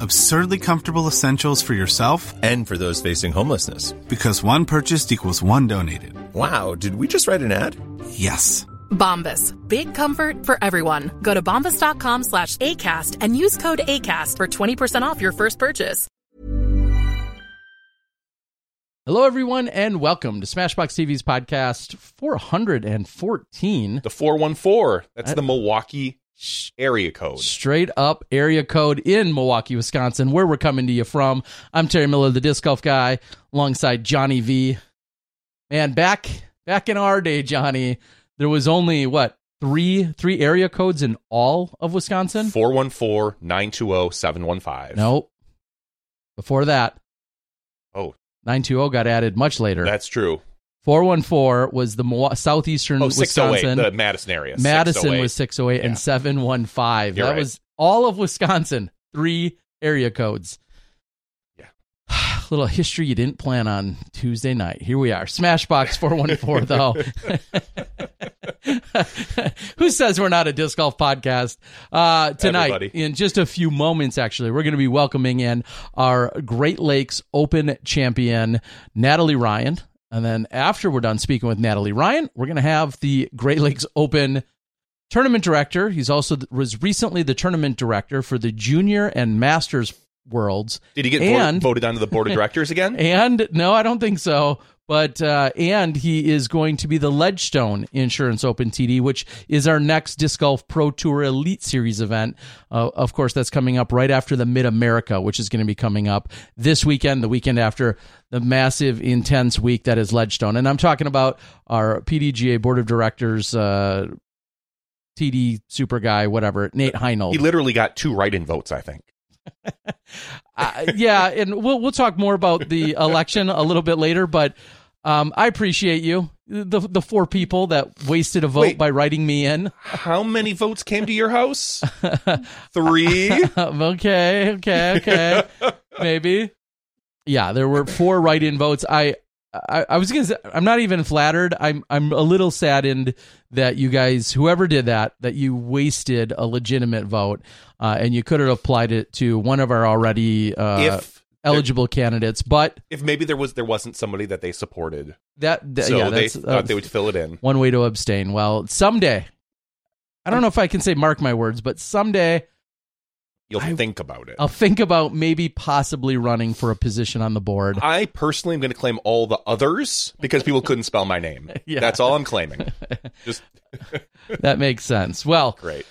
absurdly comfortable essentials for yourself and for those facing homelessness. Because one purchased equals one donated. Wow, did we just write an ad? Yes. Bombas. Big comfort for everyone. Go to bombas.com slash ACAST and use code ACAST for 20% off your first purchase. Hello, everyone, and welcome to SmashBoxx TV's podcast 414. The 414. That's uh, the Milwaukee area code. Straight up area code in Milwaukee, Wisconsin, where we're coming to you from. I'm Terry Miller, the disc golf guy, alongside Johnny V. Man, back back in our day, Johnny, there was only what three three area codes in all of Wisconsin. 414-920-715. Nope. Before that. Oh. 920 got added much later. That's true. 414 was the southeastern oh, Wisconsin. the Madison area. Madison was 608 yeah. and 715. You're that right. was all of Wisconsin. Three area codes. Yeah. Little history you didn't plan on Tuesday night. Here we are. SmashBoxx 414, though. Who says we're not a disc golf podcast? Uh, tonight, Everybody. in just a few moments, actually, we're going to be welcoming in our Great Lakes Open champion, Natalie Ryan. And then after we're done speaking with Natalie Ryan, we're going to have the Great Lakes Open tournament director. He's also was recently the tournament director for the Junior and Masters Worlds. Did he get and, voted onto the board of directors again? And no, I don't think so. But uh, and he is going to be the Ledgestone Insurance Open TD, which is our next disc golf Pro Tour Elite Series event. Uh, of course, that's coming up right after the Mid America, which is going to be coming up this weekend, the weekend after the massive, intense week that is Ledgestone. And I'm talking about our PDGA Board of Directors. Uh, TD super guy, whatever, Nate Heinold. He literally got two write-in votes, I think. uh, yeah, and we'll we'll talk more about the election a little bit later, but um, I appreciate you, the the four people that wasted a vote Wait. by writing me in. How many votes came to your house? Three. okay, okay, okay, maybe. Yeah, there were four write-in votes. I, I, I was gonna say, I'm not even flattered. I'm, I'm a little saddened that you guys, whoever did that, that you wasted a legitimate vote, uh, and you could have applied it to one of our already uh, if eligible candidates. But if maybe there was there wasn't somebody that they supported, that, that so yeah, they thought uh, they would fill it in. one way to abstain. Well, someday, I don't know if I can say mark my words, but someday You'll I- think about it. I'll think about maybe possibly running for a position on the board. I personally am going to claim all the others because people couldn't spell my name. Yeah. That's all I'm claiming. Just that makes sense. Well, great.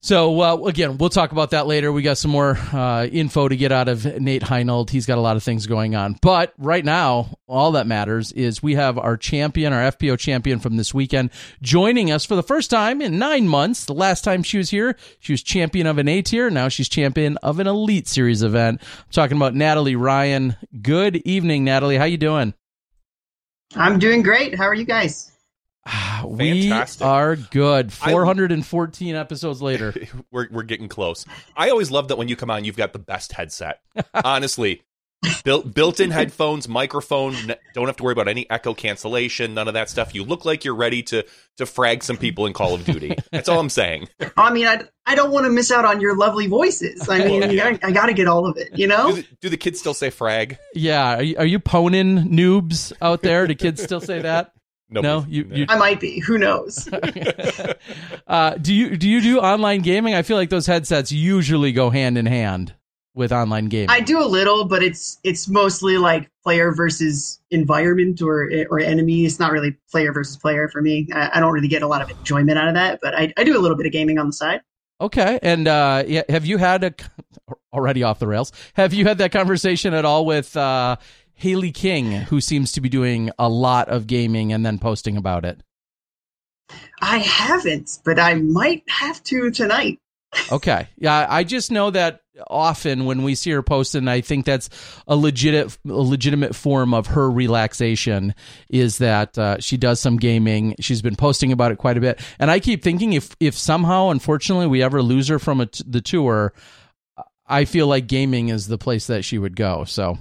So uh, again, we'll talk about that later. We got some more uh, info to get out of Nate Heinold. He's got a lot of things going on. But right now, all that matters is we have our champion, our FPO champion from this weekend, joining us for the first time in nine months. The last time she was here, she was champion of an A tier. Now she's champion of an Elite Series event. I'm talking about Natalie Ryan. Good evening, Natalie. How you doing? I'm doing great. How are you guys? We Fantastic. are good. I- 414 episodes later. we're we're getting close. I always love that when you come on, you've got the best headset. Honestly, Built built-in headphones, microphone. n- Don't have to worry about any echo cancellation. None of that stuff. You look like you're ready to to frag some people in Call of Duty. That's all I'm saying. I mean, I, I don't want to miss out on your lovely voices. I mean, I, I got to get all of it, you Do know? the, do the kids still say frag? Yeah, are you, are you poning noobs out there? Do kids still say that? No, No, you, you I might be. Who knows? uh, do you do you do online gaming? I feel like those headsets usually go hand in hand with online gaming. I do a little, but it's it's mostly like player versus environment or or enemy. It's not really player versus player for me. I, I don't really get a lot of enjoyment out of that, but I, I do a little bit of gaming on the side. Okay, and uh, yeah, have you had a already off the rails? Have you had that conversation at all with uh, Hailey King, who seems to be doing a lot of gaming and then posting about it? I haven't, but I might have to tonight. Okay, yeah, I just know that often when we see her posting, I think that's a legit, a legitimate form of her relaxation. Is that uh, she does some gaming? She's been posting about it quite a bit, and I keep thinking if if somehow, unfortunately, we ever lose her from a t- the tour, I feel like gaming is the place that she would go. So,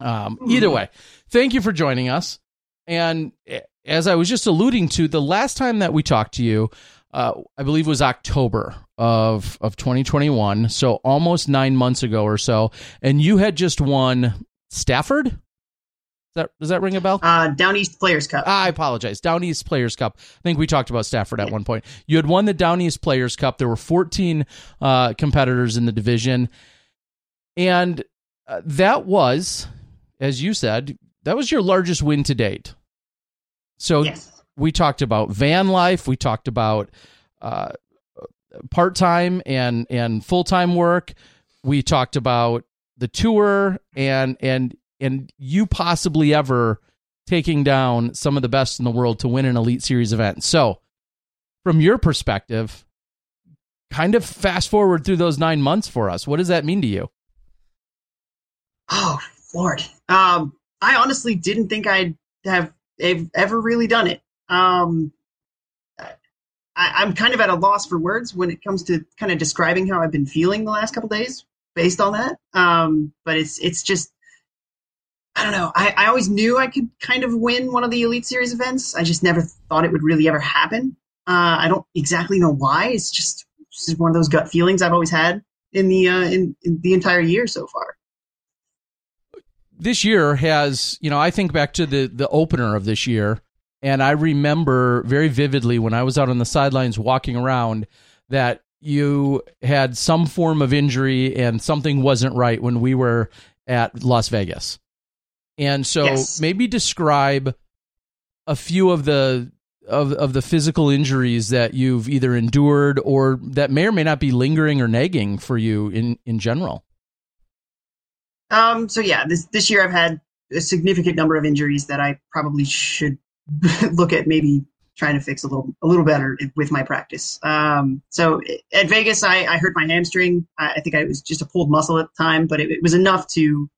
um, either way, thank you for joining us. And eh, as I was just alluding to, the last time that we talked to you, uh, I believe was October of of 2021, so almost nine months ago or so, and you had just won Stafford. Does that does that ring a bell? Uh, Down East Players Cup. I apologize. Down East Players Cup. I think we talked about Stafford at one point. You had won the Down East Players Cup. There were 14 uh, competitors in the division, and uh, that was, as you said, that was your largest win to date. So yes. we talked about van life. We talked about uh, part time and and full time work. We talked about the tour and and and you possibly ever taking down some of the best in the world to win an elite series event. So, from your perspective, kind of fast forward through those nine months for us. What does that mean to you? Oh Lord. Um, I honestly didn't think I'd have ev- ever really done it. Um, I, I'm kind of at a loss for words when it comes to kind of describing how I've been feeling the last couple days based on that. Um, but it's it's just I don't know. I, I always knew I could kind of win one of the Elite Series events. I just never thought it would really ever happen. Uh, I don't exactly know why. It's just, it's just one of those gut feelings I've always had in the uh, in, in the entire year so far. This year has, you know, I think back to the the opener of this year, and I remember very vividly when I was out on the sidelines walking around that you had some form of injury and something wasn't right when we were at Las Vegas. And so Yes. maybe describe a few of the of of the physical injuries that you've either endured or that may or may not be lingering or nagging for you in in general. Um, so yeah, this this year I've had a significant number of injuries that I probably should look at maybe trying to fix a little a little better with my practice. Um, so at Vegas, I, I hurt my hamstring. I, I think I, was just a pulled muscle at the time, but it, it was enough to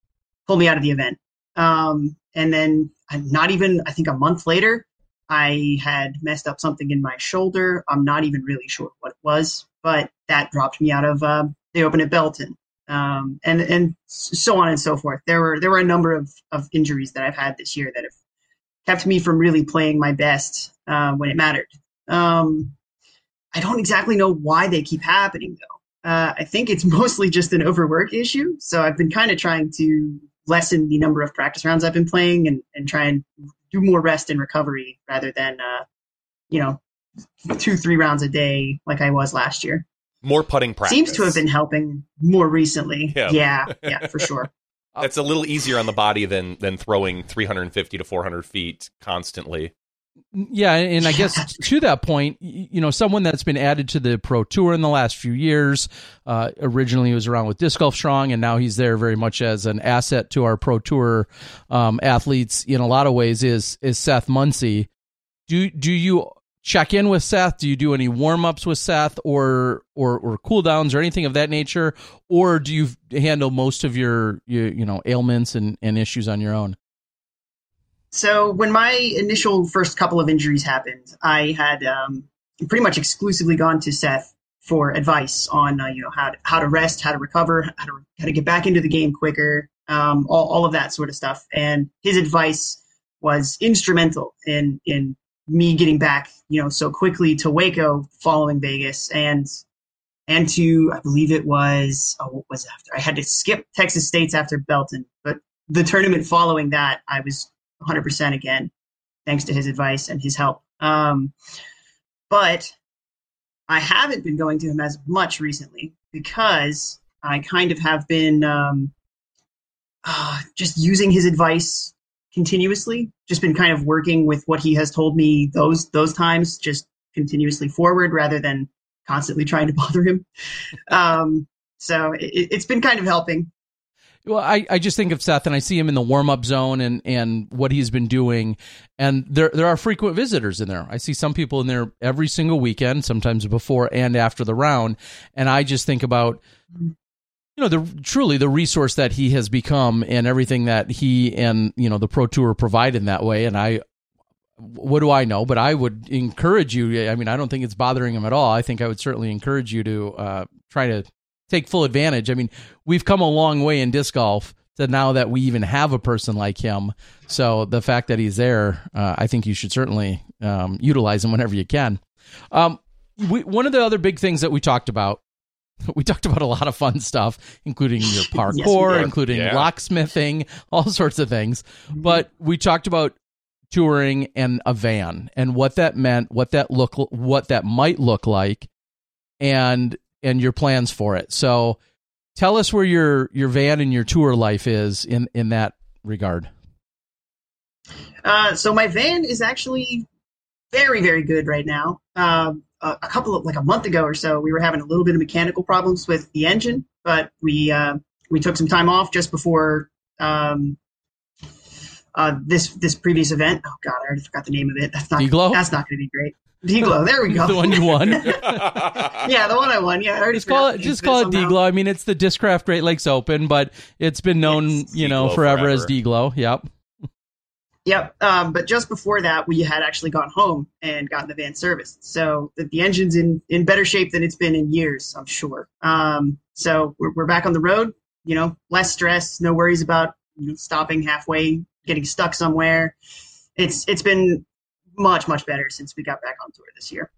pull me out of the event. Um, and then uh, not even I think a month later, I had messed up something in my shoulder. I'm not even really sure what it was, but that dropped me out of uh, the Open at Belton um, and and so on and so forth. There were there were a number of of injuries that I've had this year that have kept me from really playing my best uh, when it mattered. Um, I don't exactly know why they keep happening though. Uh, I think it's mostly just an overwork issue. So I've been kind of trying to lessen the number of practice rounds I've been playing and and try and do more rest and recovery rather than uh, you know two three rounds a day like I was last year. More putting practice. Seems to have been helping more recently. Yeah. Yeah, yeah, for sure. That's a little easier on the body than than throwing 350 to 400 feet constantly. Yeah, and I guess to that point, you know, someone that's been added to the pro tour in the last few years. Uh, originally, he was around with disc golf strong, and now he's there very much as an asset to our pro tour um, athletes. In a lot of ways, is is Seth Munsey. Do do you check in with Seth? Do you do any warm ups with Seth, or or or cool downs or anything of that nature, or do you handle most of your you, you know ailments and, and issues on your own? So when my initial first couple of injuries happened, I had um, pretty much exclusively gone to Seth for advice on uh, you know how to, how to rest, how to recover, how to how to get back into the game quicker. um, all, all of that sort of stuff. And his advice was instrumental in in me getting back, you know, so quickly to Waco following Vegas. And and to I believe it was oh, what was after? I had to skip Texas States after Belton, but the tournament following that I was 100% again, thanks to his advice and his help. Um, but I haven't been going to him as much recently because I kind of have been um, uh, just using his advice continuously. Just been kind of working with what he has told me those those times, just continuously forward rather than constantly trying to bother him. Um, so it, has been kind of helping. Well, I, I just think of Seth and I see him in the warm up zone and, and what he's been doing. And there there are frequent visitors in there. I see some people in there every single weekend, sometimes before and after the round. And I just think about you know the truly the resource that he has become and everything that he and you know the pro tour provide in that way. And i what do i know? But i would encourage you i mean i don't think it's bothering him at all. I think i would certainly encourage you to uh, try to take full advantage. I mean we've come a long way in disc golf to now that we even have a person like him. So the fact that he's there uh, i think you should certainly um, utilize him whenever you can. Um, we, one of the other big things that we talked about we talked about a lot of fun stuff, including your parkour, yes, including yeah. locksmithing, all sorts of things. But we talked about touring and a van and what that meant, what that look, what that might look like, and and your plans for it. So, tell us where your your van and your tour life is in in that regard. Uh, so my van is actually very very good right now. Um, a, a couple of like a month ago or so, we were having a little bit of mechanical problems with the engine, but we uh, we took some time off just before um, uh, this this previous event. Oh God, I already forgot the name of it. That's not Deglow? that's not going to be great. Deglow, there we go. the one you won. yeah, the one I won. Yeah, I already just call it just call it Deglow. I mean, it's the Discraft Great Lakes Open, but it's been known, yes, you know, forever, forever, as Deglow. Yep. Yep. Um, but just before that, we had actually gone home and gotten the van serviced. So the, the engine's in, in better shape than it's been in years, I'm sure. Um, so we're, we're back on the road, you know, less stress, no worries about stopping halfway, getting stuck somewhere. It's It's been much, much better since we got back on tour this year.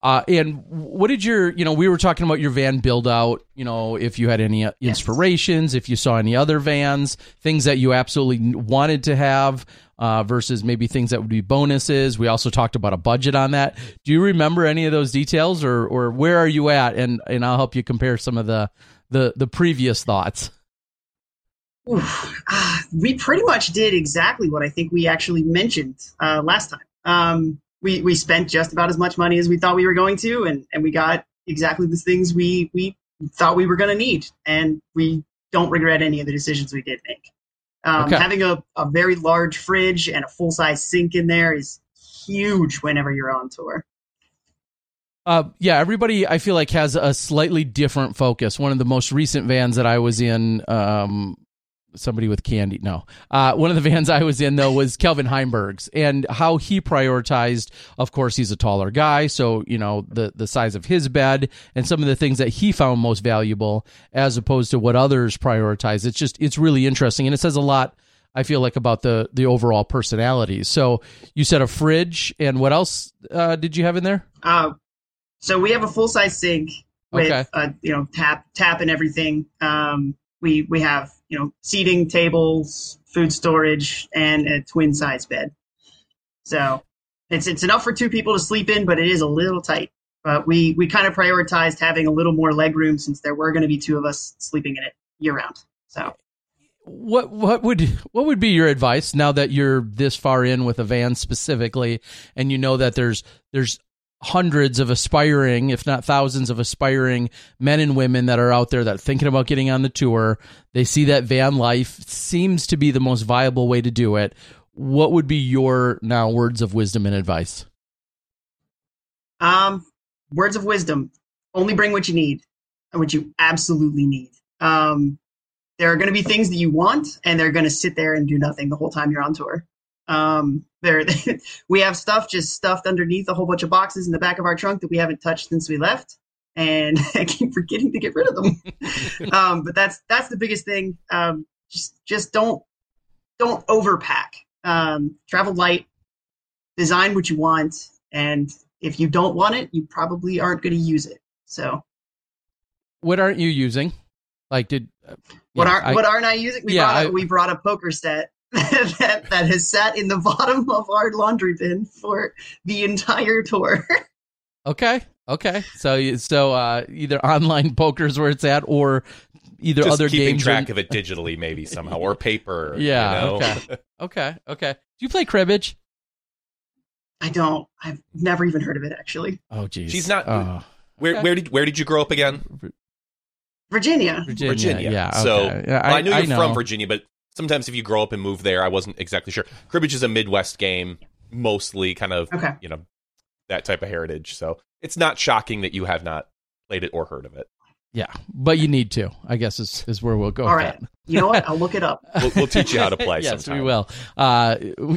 Uh, and what did your, you know, we were talking about your van build out, you know, if you had any inspirations, yes. if you saw any other vans, things that you absolutely wanted to have uh, versus maybe things that would be bonuses. We also talked about a budget on that. Do you remember any of those details or, or where are you at? And, and I'll help you compare some of the, the, the previous thoughts. Oof, uh, we pretty much did exactly what I think we actually mentioned uh, last time. Um, we we spent just about as much money as we thought we were going to, and and we got exactly the things we we thought we were going to need, and we don't regret any of the decisions we did make. Um, okay. Having a, a very large fridge and a full size sink in there is huge whenever you're on tour. Uh, yeah, everybody I feel like has a slightly different focus. One of the most recent vans that I was in um, somebody with candy. No, uh, one of the vans I was in though was Calvin Heimburg's, and how he prioritized. Of course, he's a taller guy, so you know the the size of his bed and some of the things that he found most valuable, as opposed to what others prioritize. It's just it's really interesting, and it says a lot. I feel like about the the overall personalities. So you said a fridge, and what else uh, did you have in there? Uh, so we have a full size sink with okay. a you know tap tap and everything. Um, we we have you know seating tables, food storage, and a twin size bed. So it's it's enough for two people to sleep in, but it is a little tight. But we we kind of prioritized having a little more leg room since there were going to be two of us sleeping in it year round. So what what would what would be your advice now that you're this far in with a van specifically and you know that there's there's hundreds of aspiring, if not thousands of aspiring men and women that are out there that are thinking about getting on the tour. They see that van life seems to be the most viable way to do it. What would be your now words of wisdom and advice? Um, words of wisdom. Only bring what you need and what you absolutely need. Um, there are going to be things that you want, and they're going to sit there and do nothing the whole time you're on tour. Um, there, we have stuff just stuffed underneath a whole bunch of boxes in the back of our trunk that we haven't touched since we left, and I keep forgetting to get rid of them. um, but that's that's the biggest thing. Um, just just don't don't overpack. Um, travel light, design what you want, and if you don't want it, you probably aren't going to use it. So, what aren't you using? Like, did uh, what yeah, aren't I- what aren't I using? We Yeah, brought a, I- we brought a poker set that that has sat in the bottom of our laundry bin for the entire tour. Okay. Okay. So so uh, either online poker's where it's at, or either Just other keeping games. track in- of it digitally, maybe somehow, or paper. Yeah, You know? okay. Okay. Okay. Do you play cribbage? I don't. I've never even heard of it actually. Oh, geez. She's not- Oh, where Okay. where did where did you grow up again? Virginia. Virginia. Virginia. Yeah. So okay. Yeah, well, I, knew you're know. from Virginia, but sometimes if you grow up and move there, I wasn't exactly sure. Cribbage is a Midwest game, mostly kind of Okay. you know that type of heritage. So it's not shocking that you have not played it or heard of it. Yeah, but you need to. I guess is is where we'll go. All right. that. You know what? I'll look it up. We'll, we'll teach you how to play. yes, sometime. we will. Uh,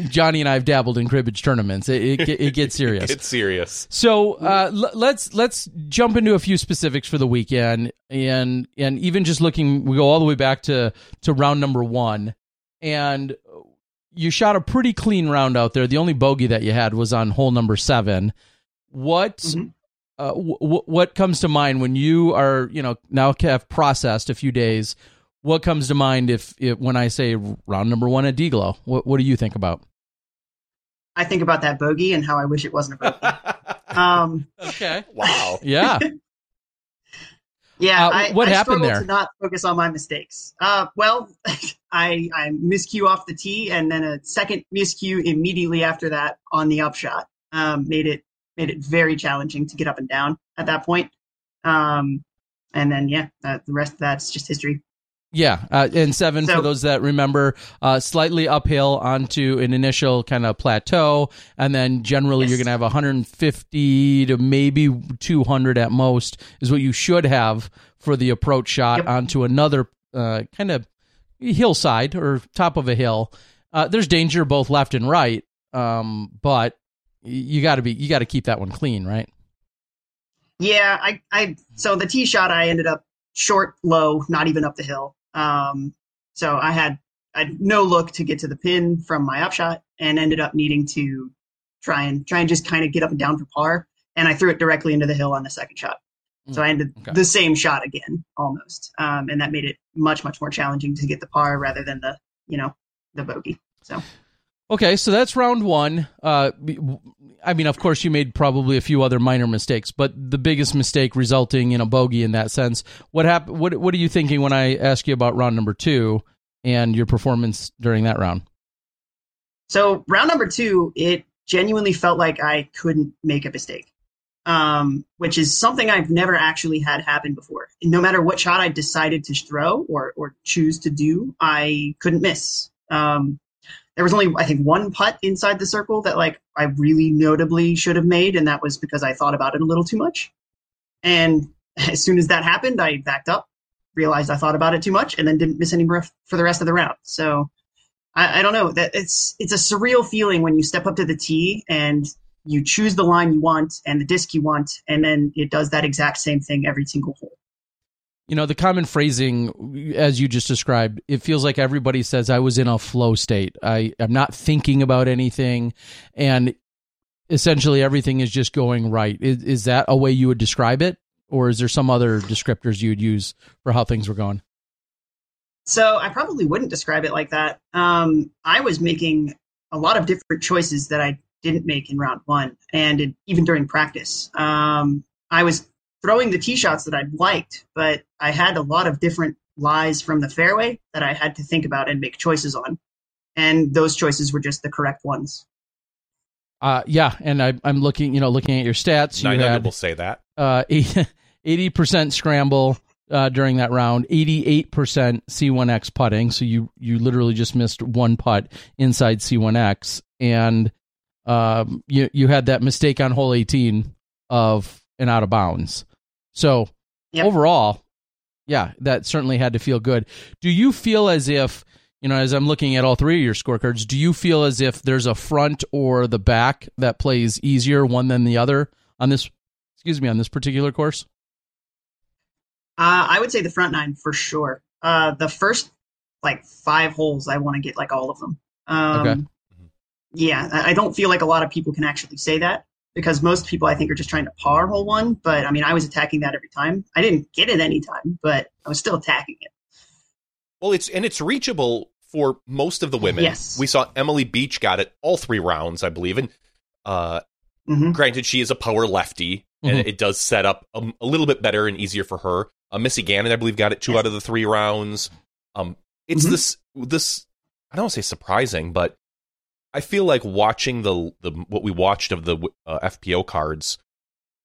Johnny and I have dabbled in cribbage tournaments. It, it, it gets serious. It's serious. So uh, l- let's let's jump into a few specifics for the weekend, and and even just looking, we go all the way back to to round number one, and you shot a pretty clean round out there. The only bogey that you had was on hole number seven. What Mhm. Uh, w- w- what comes to mind when you are you know now have processed a few days? What comes to mind if, if when I say round number one at Deglow? What what do you think about? I think about that bogey and how I wish it wasn't a bogey. Um, Okay. wow. Yeah. yeah, Uh, I, what I happened there? to not focus on my mistakes. Uh, well, I I miscue off the tee, and then a second miscue immediately after that on the upshot um, made it made it very challenging to get up and down at that point. Um, and then yeah, uh, the rest of that's just history. Yeah, uh, and seven for So- those that remember, uh, slightly uphill onto an initial kind of plateau, and then generally you're going to have 150 to maybe 200 at most is what you should have for the approach shot Yep. onto another uh, kind of hillside or top of a hill. Uh, there's danger both left and right, um, but you got to be you got to keep that one clean, right? Yeah, I, I so the tee shot I ended up short, low, not even up the hill. Um, so I had I had no look to get to the pin from my upshot, and ended up needing to try and try and just kind of get up and down for par. And I threw it directly into the hill on the second shot. So I ended Okay. the same shot again, almost, um, and that made it much much more challenging to get the par rather than the you know the bogey. So Okay, so that's round one. Uh, I mean, of course, you made probably a few other minor mistakes, but the biggest mistake resulting in a bogey in that sense. What happened? What What are you thinking when I ask you about round number two and your performance during that round? So round number two, it genuinely felt like I couldn't make a mistake, um, which is something I've never actually had happen before. No matter what shot I decided to throw or or choose to do, I couldn't miss. Um, there was only I think one putt inside the circle that like I really notably should have made, and that was because I thought about it a little too much. And as soon as that happened, I backed up, realized I thought about it too much, and then didn't miss any more for the rest of the round. So I, I don't know that it's it's a surreal feeling when you step up to the tee and you choose the line you want and the disc you want, and then it does that exact same thing every single hole. You know, the common phrasing, as you just described, it feels like everybody says, I was in a flow state. I, I'm not thinking about anything. And essentially everything is just going right. Is, is that a way you would describe it? Or is there some other descriptors you would use for how things were going? So I probably wouldn't describe it like that. Um, I was making a lot of different choices that I didn't make in round one, and it, even during practice, um, I was throwing the tee shots that I liked, but I had a lot of different lies from the fairway that I had to think about and make choices on, and those choices were just the correct ones. Uh, yeah. And I, I'm looking, you know, looking at your stats. You Nine hundred had will say that. uh, 80% scramble uh, during that round, 88% C1X putting. So you, you literally just missed one putt inside C1X. And um, you, you had that mistake on hole 18 of an out of bounds. So Yep. overall, yeah, that certainly had to feel good. Do you feel as if, you know, as I'm looking at all three of your scorecards, do you feel as if there's a front or the back that plays easier one than the other on this, excuse me, on this particular course? Uh, I would say the front nine for sure. Uh, the first like five holes, I want to get like all of them. Um, Okay. Yeah, I I don't feel like a lot of people can actually say that because most people I think are just trying to par hole one. But I mean, I was attacking that every time. I didn't get it any time, but I was still attacking it. Well, it's and it's reachable for most of the women. Yes. We saw Emily Beach got it all three rounds, I believe, and uh, hmm granted, she is a power lefty, and Mhm. it does set up a, a little bit better and easier for her. Uh, Missy Gannon, I believe, got it two Yes. out of the three rounds. Um, it's Mhm. this this I don't want to say surprising, but I feel like watching the the what we watched of the uh, FPO cards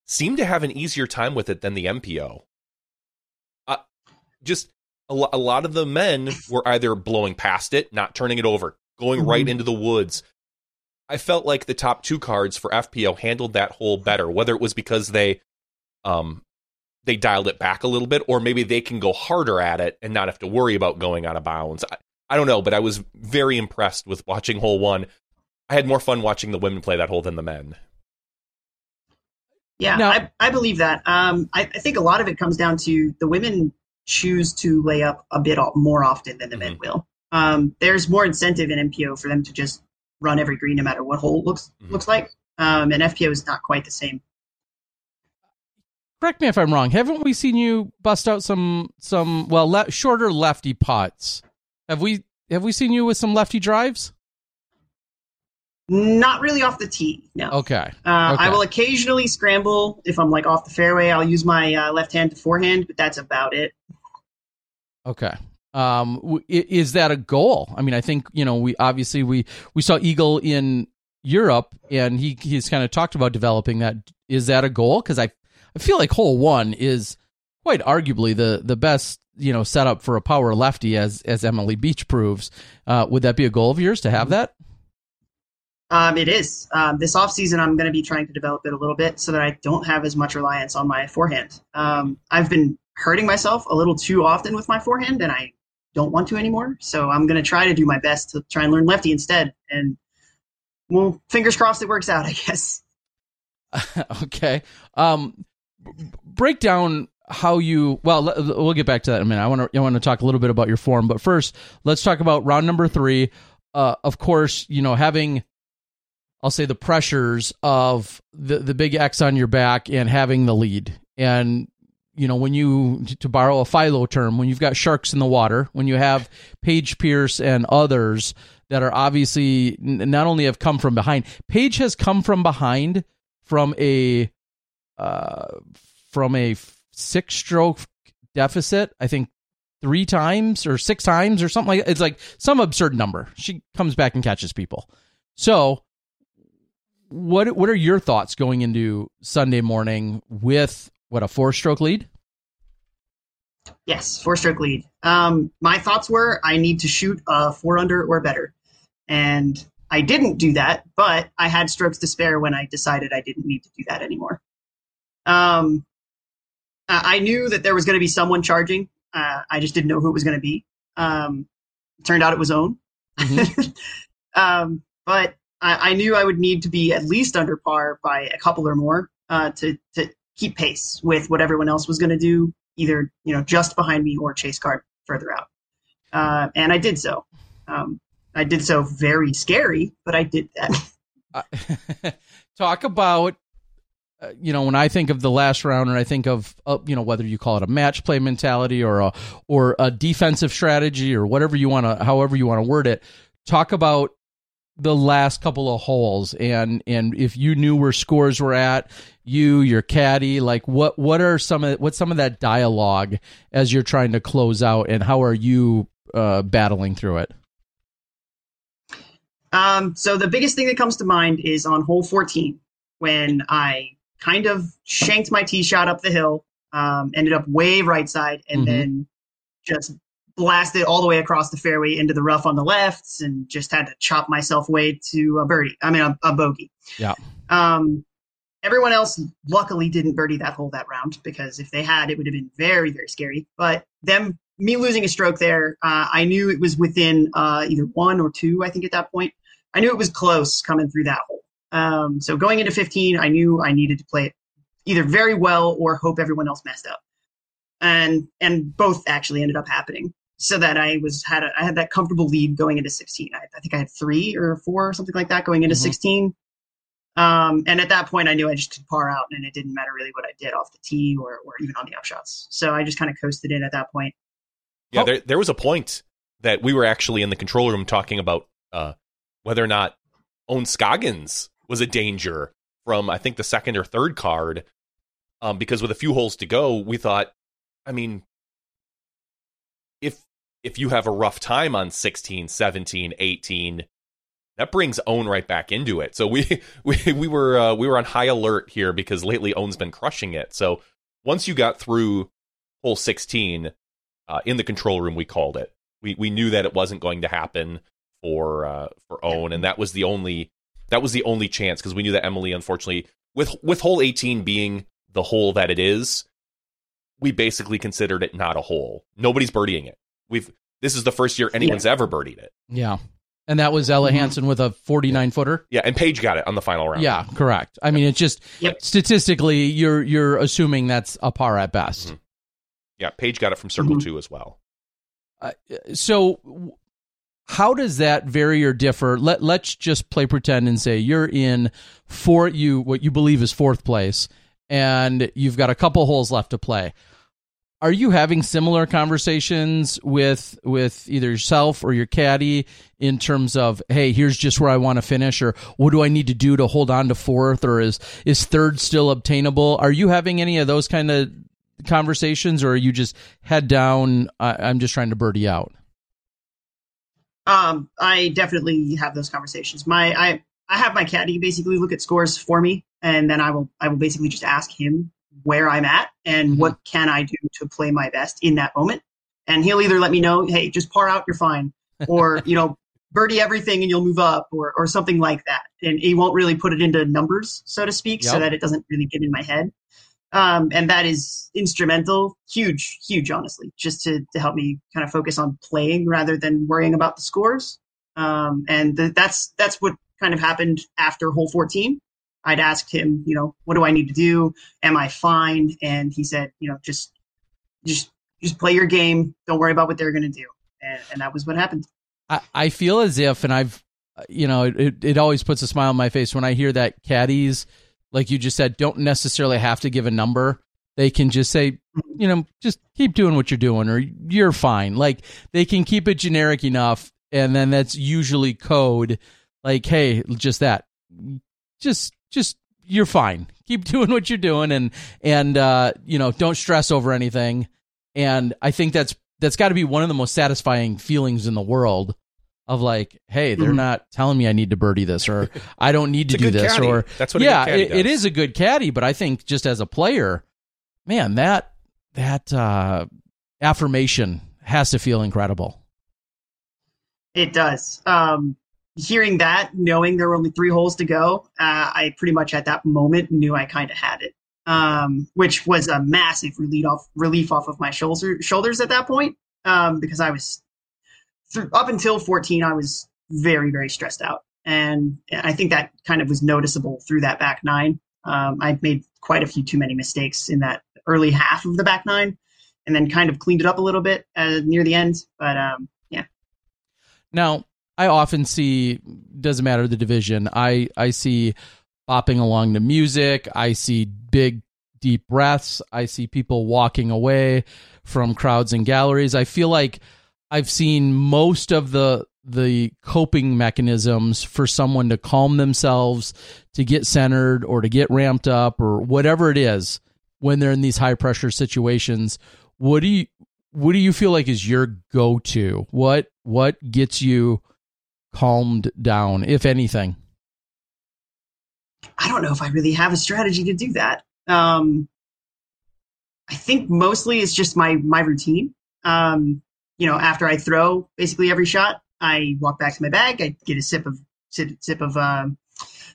seemed to have an easier time with it than the MPO. Uh, just a, lo- a lot of the men were either blowing past it, not turning it over, going Mhm. right into the woods. I felt like the top two cards for FPO handled that hole better, whether it was because they um they dialed it back a little bit, or maybe they can go harder at it and not have to worry about going out of bounds. I, I don't know, but I was very impressed with watching hole one. I had more fun watching the women play that hole than the men. Yeah, no. I, I believe that. Um, I, I think a lot of it comes down to the women choose to lay up a bit more often than the men will. Um, there's more incentive in MPO for them to just run every green no matter what hole it looks Mhm. looks like. Um, and FPO is not quite the same. Correct me if I'm wrong. Haven't we seen you bust out some some well le- shorter lefty putts? Have we have we seen you with some lefty drives? Not really off the tee. No. Okay. Uh, okay. I will occasionally scramble if I'm like off the fairway. I'll use my uh, left hand to forehand, but that's about it. Okay. Um, is that a goal? I mean, I think you know we obviously we we saw Eagle in Europe, and he he's kind of talked about developing that. Is that a goal? Because I I feel like hole one is quite arguably the the best you know setup for a power lefty, as as Emily Beach proves. Uh, would that be a goal of yours to have that? Um, it is. Um, this offseason, I'm going to be trying to develop it a little bit so that I don't have as much reliance on my forehand. Um, I've been hurting myself a little too often with my forehand, and I don't want to anymore. So I'm going to try to do my best to try and learn lefty instead. And well, fingers crossed it works out, I guess. okay. Um, break down how you. Well, we'll get back to that in a minute. I want to. I want to talk a little bit about your form, but first, let's talk about round number three. Uh, of course, you know having. I'll say the pressures of the the big X on your back and having the lead, and you know when you to borrow a Philo term, when you've got sharks in the water, when you have Paige Pierce and others that are obviously not only have come from behind. Paige has come from behind from a uh, from a six stroke deficit. I think three times or six times or something like it's like some absurd number. She comes back and catches people. So what what are your thoughts going into Sunday morning with what a four stroke lead? Yes, four stroke lead. Um, my thoughts were I need to shoot a four under or better. And I didn't do that, but I had strokes to spare when I decided I didn't need to do that anymore. Um, I I knew that there was going to be someone charging. Uh, I just didn't know who it was going to be. Um, turned out it was Ohn. um, but I, I knew I would need to be at least under par by a couple or more uh, to to keep pace with what everyone else was going to do, either you know just behind me or chase card further out. Uh, and I did so. Um, I did so very scary, but I did that. Uh, talk about uh, you know when I think of the last round, and I think of uh, you know whether you call it a match play mentality or a or a defensive strategy or whatever you want to, however you want to word it. Talk about the last couple of holes and and if you knew where scores were at, you your caddy, like what what are some of what's some of that dialogue as you're trying to close out, and how are you uh, battling through it? Um, so the biggest thing that comes to mind is on hole 14 when I kind of shanked my tee shot up the hill, um, ended up way right side, and Mhm. then just blasted all the way across the fairway into the rough on the left, and just had to chop myself way to a birdie. I mean, a, a bogey. Yeah. Um, everyone else luckily didn't birdie that hole that round because if they had, it would have been very, very scary. But them, me losing a stroke there, uh, I knew it was within uh, either one or two. I think at that point, I knew it was close coming through that hole. Um, so going into 15, I knew I needed to play it either very well or hope everyone else messed up. And and both actually ended up happening. so that I was had a, I had that comfortable lead going into 16. I, I think I had three or four or something like that going into Mhm. 16. Um, and at that point, I knew I just could par out, and it didn't matter really what I did off the tee or or even on the upshots. So I just kind of coasted in at that point. Yeah, Oh. there there was a point that we were actually in the control room talking about uh, whether or not Ohn Scoggins was a danger from I think the second or third card, um, because with a few holes to go, we thought, I mean, if if you have a rough time on 16, 17, 18, that brings Ohn right back into it. So we we we were uh, we were on high alert here because lately Ohn's been crushing it. So once you got through hole 16 uh, in the control room, we called it. We we knew that it wasn't going to happen for uh, for Ohn, and that was the only that was the only chance because we knew that Emily, unfortunately, with with hole 18 being the hole that it is, we basically considered it not a hole. Nobody's birdieing it. We've this is the first year anyone's ever birdied it. Yeah. And that was Ella Mhm. With a 49 footer. Yeah, and Paige got it on the final round. Yeah, correct. I mean, it's just Yep. statistically, you're you're assuming that's a par at best. Mhm. yeah, Paige got it from circle Mhm. two as well. Uh, so, w- how does that vary or differ? Let Let's just play pretend and say you're in for you what you believe is fourth place, and you've got a couple holes left to play. Are you having similar conversations with with either yourself or your caddy in terms of, hey, here's just where I want to finish, or what do I need to do to hold on to fourth, or is is third still obtainable? Are you having any of those kind of conversations, or are you just head down? I, I'm just trying to birdie out. Um, I definitely have those conversations. My I I have my caddy basically look at scores for me, and then I will I will basically just ask him where I'm at and Mhm. what can I do to play my best in that moment. And he'll either let me know, hey, just par out, you're fine, or you know, birdie everything and you'll move up, or or something like that. And he won't really put it into numbers, so to speak, so that it doesn't really get in my head. Um, and that is instrumental, huge, huge, honestly, just to, to help me kind of focus on playing rather than worrying about the scores. Um, and th- that's that's what kind of happened after hole 14. I'd asked him, you know, what do I need to do? Am I fine? And he said, you know, just just just play your game. Don't worry about what they're going to do. And, and that was what happened. I, I feel as if, and I've, you know, it, it always puts a smile on my face when I hear that caddies, like you just said, don't necessarily have to give a number. They can just say, you know, just keep doing what you're doing or you're fine. Like they can keep it generic enough. And then that's usually code like, hey, just that. Just, just, you're fine. Keep doing what you're doing and, and, uh, you know, don't stress over anything. And I think that's, that's got to be one of the most satisfying feelings in the world of like, hey, they're Mhm. not telling me I need to birdie this or I don't need to do this caddy. or That's what a yeah, good caddy it, it does. is a good caddy, but I think just as a player, man, that that uh, affirmation has to feel incredible. It does. Um, hearing that, knowing there were only three holes to go, uh, I pretty much at that moment knew I kind of had it, um, which was a massive relief off relief off of my shoulder, shoulders at that point um, because I was up until 14, I was very very stressed out, and I think that kind of was noticeable through that back nine. Um, I made quite a few too many mistakes in that early half of the back nine, and then kind of cleaned it up a little bit uh, near the end. But um, yeah. Now, I often see doesn't matter the division. I I see bopping along to music. I see big deep breaths. I see people walking away from crowds and galleries. I feel like I've seen most of the the coping mechanisms for someone to calm themselves, to get centered or to get ramped up or whatever it is when they're in these high pressure situations. What do you what do you feel like is your go to? What what gets you calmed down, if anything? I don't know if I really have a strategy to do that. Um, I think mostly it's just my my routine. Um, you know, after I throw basically every shot, I walk back to my bag. I get a sip of sip, sip of um,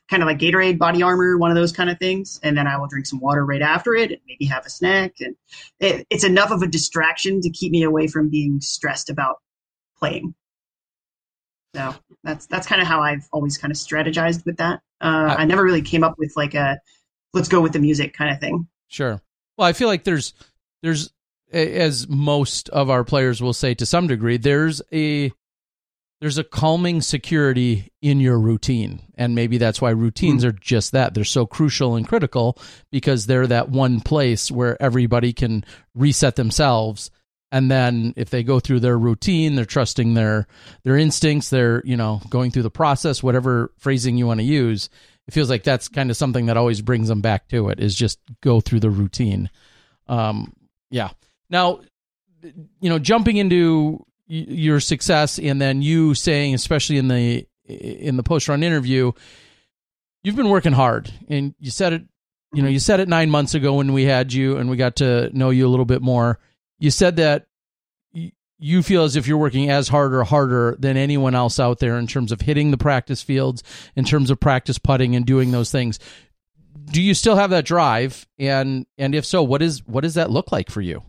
kind of like Gatorade, body armor, one of those kind of things, and then I will drink some water right after it, and maybe have a snack. And it, it's enough of a distraction to keep me away from being stressed about playing. So that's that's kind of how I've always kind of strategized with that. Uh, I never really came up with like a let's go with the music kind of thing. Sure. Well, I feel like there's there's as most of our players will say to some degree, there's a there's a calming security in your routine. And maybe that's why routines mm. are just that. They're so crucial and critical because they're that one place where everybody can reset themselves. And then if they go through their routine, they're trusting their their instincts, they're, you know, going through the process, whatever phrasing you want to use. It feels like that's kind of something that always brings them back to it is just go through the routine. Um, yeah. Now, you know, jumping into your success and then you saying especially in the in the post run interview you've been working hard and you said it you know you said it 9 months ago when we had you and we got to know you a little bit more. You said that you feel as if you're working as hard or harder than anyone else out there in terms of hitting the practice fields in terms of practice putting and doing those things. Do you still have that drive? And and if so what is what does that look like for you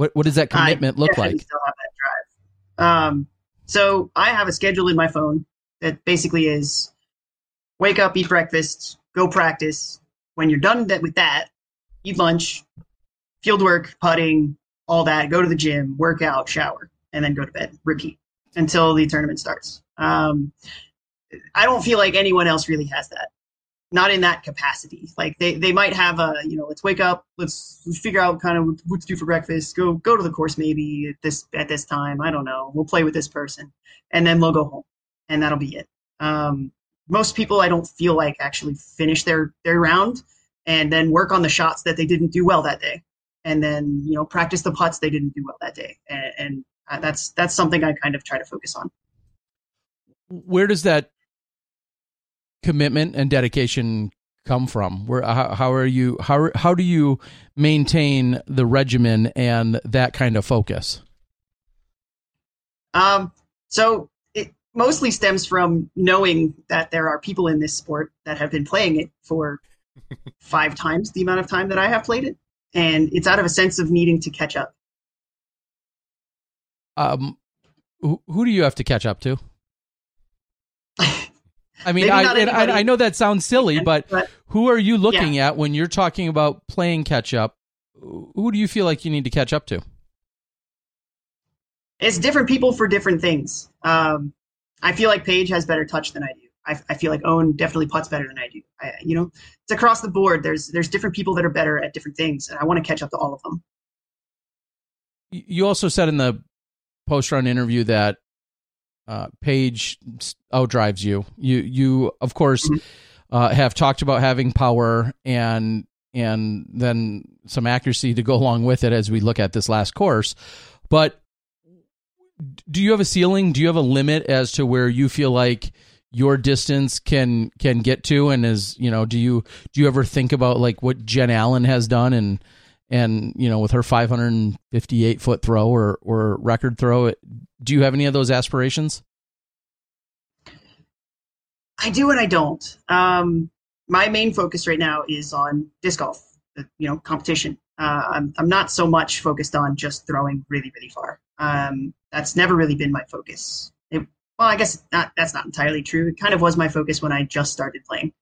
what what does that commitment look like? Still have that drive. Um, so I have a schedule in my phone that basically is wake up, eat breakfast, go practice. When you're done that with that, eat lunch, field work, putting, all that. Go to the gym, work out, shower, and then go to bed. Repeat until the tournament starts. Um, I don't feel like anyone else really has that not in that capacity. Like they, they might have a, you know, let's wake up, let's, let's figure out kind of what to do for breakfast, go go to the course maybe at this at this time. I don't know. We'll play with this person, and then we'll go home, and that'll be it. Um, most people, I don't feel like actually finish their their round and then work on the shots that they didn't do well that day, and then you know practice the putts they didn't do well that day, and, and uh, that's that's something I kind of try to focus on. Where does that commitment and dedication come from? Where how, how are you how how do you maintain the regimen and that kind of focus? Um, so it mostly stems from knowing that there are people in this sport that have been playing it for five times the amount of time that I have played it, and it's out of a sense of needing to catch up. Um, who, who do you have to catch up to? I mean, I, I, I know that sounds silly, but, but who are you looking yeah. at when you're talking about playing catch up? Who do you feel like you need to catch up to? It's different people for different things. Um, I feel like Paige has better touch than I do. I, I feel like Ohn definitely puts better than I do. I, you know, it's across the board. There's there's different people that are better at different things, and I want to catch up to all of them. You also said in the post run interview that uh, Paige outdrives you. You you of course mm-hmm. uh, have talked about having power and and then some accuracy to go along with it as we look at this last course. But do you have a ceiling? Do you have a limit as to where you feel like your distance can can get to? And is you know do you do you ever think about like what Jen Allen has done and and you know with her 558 foot throw or or record throw do you have any of those aspirations? I do and i don't. Um, my main focus right now is on disc golf you know competition. Uh, I'm, I'm not so much focused on just throwing really really far. Um, that's never really been my focus. It, well i guess not, that's not entirely true. It kind of was my focus when i just started playing.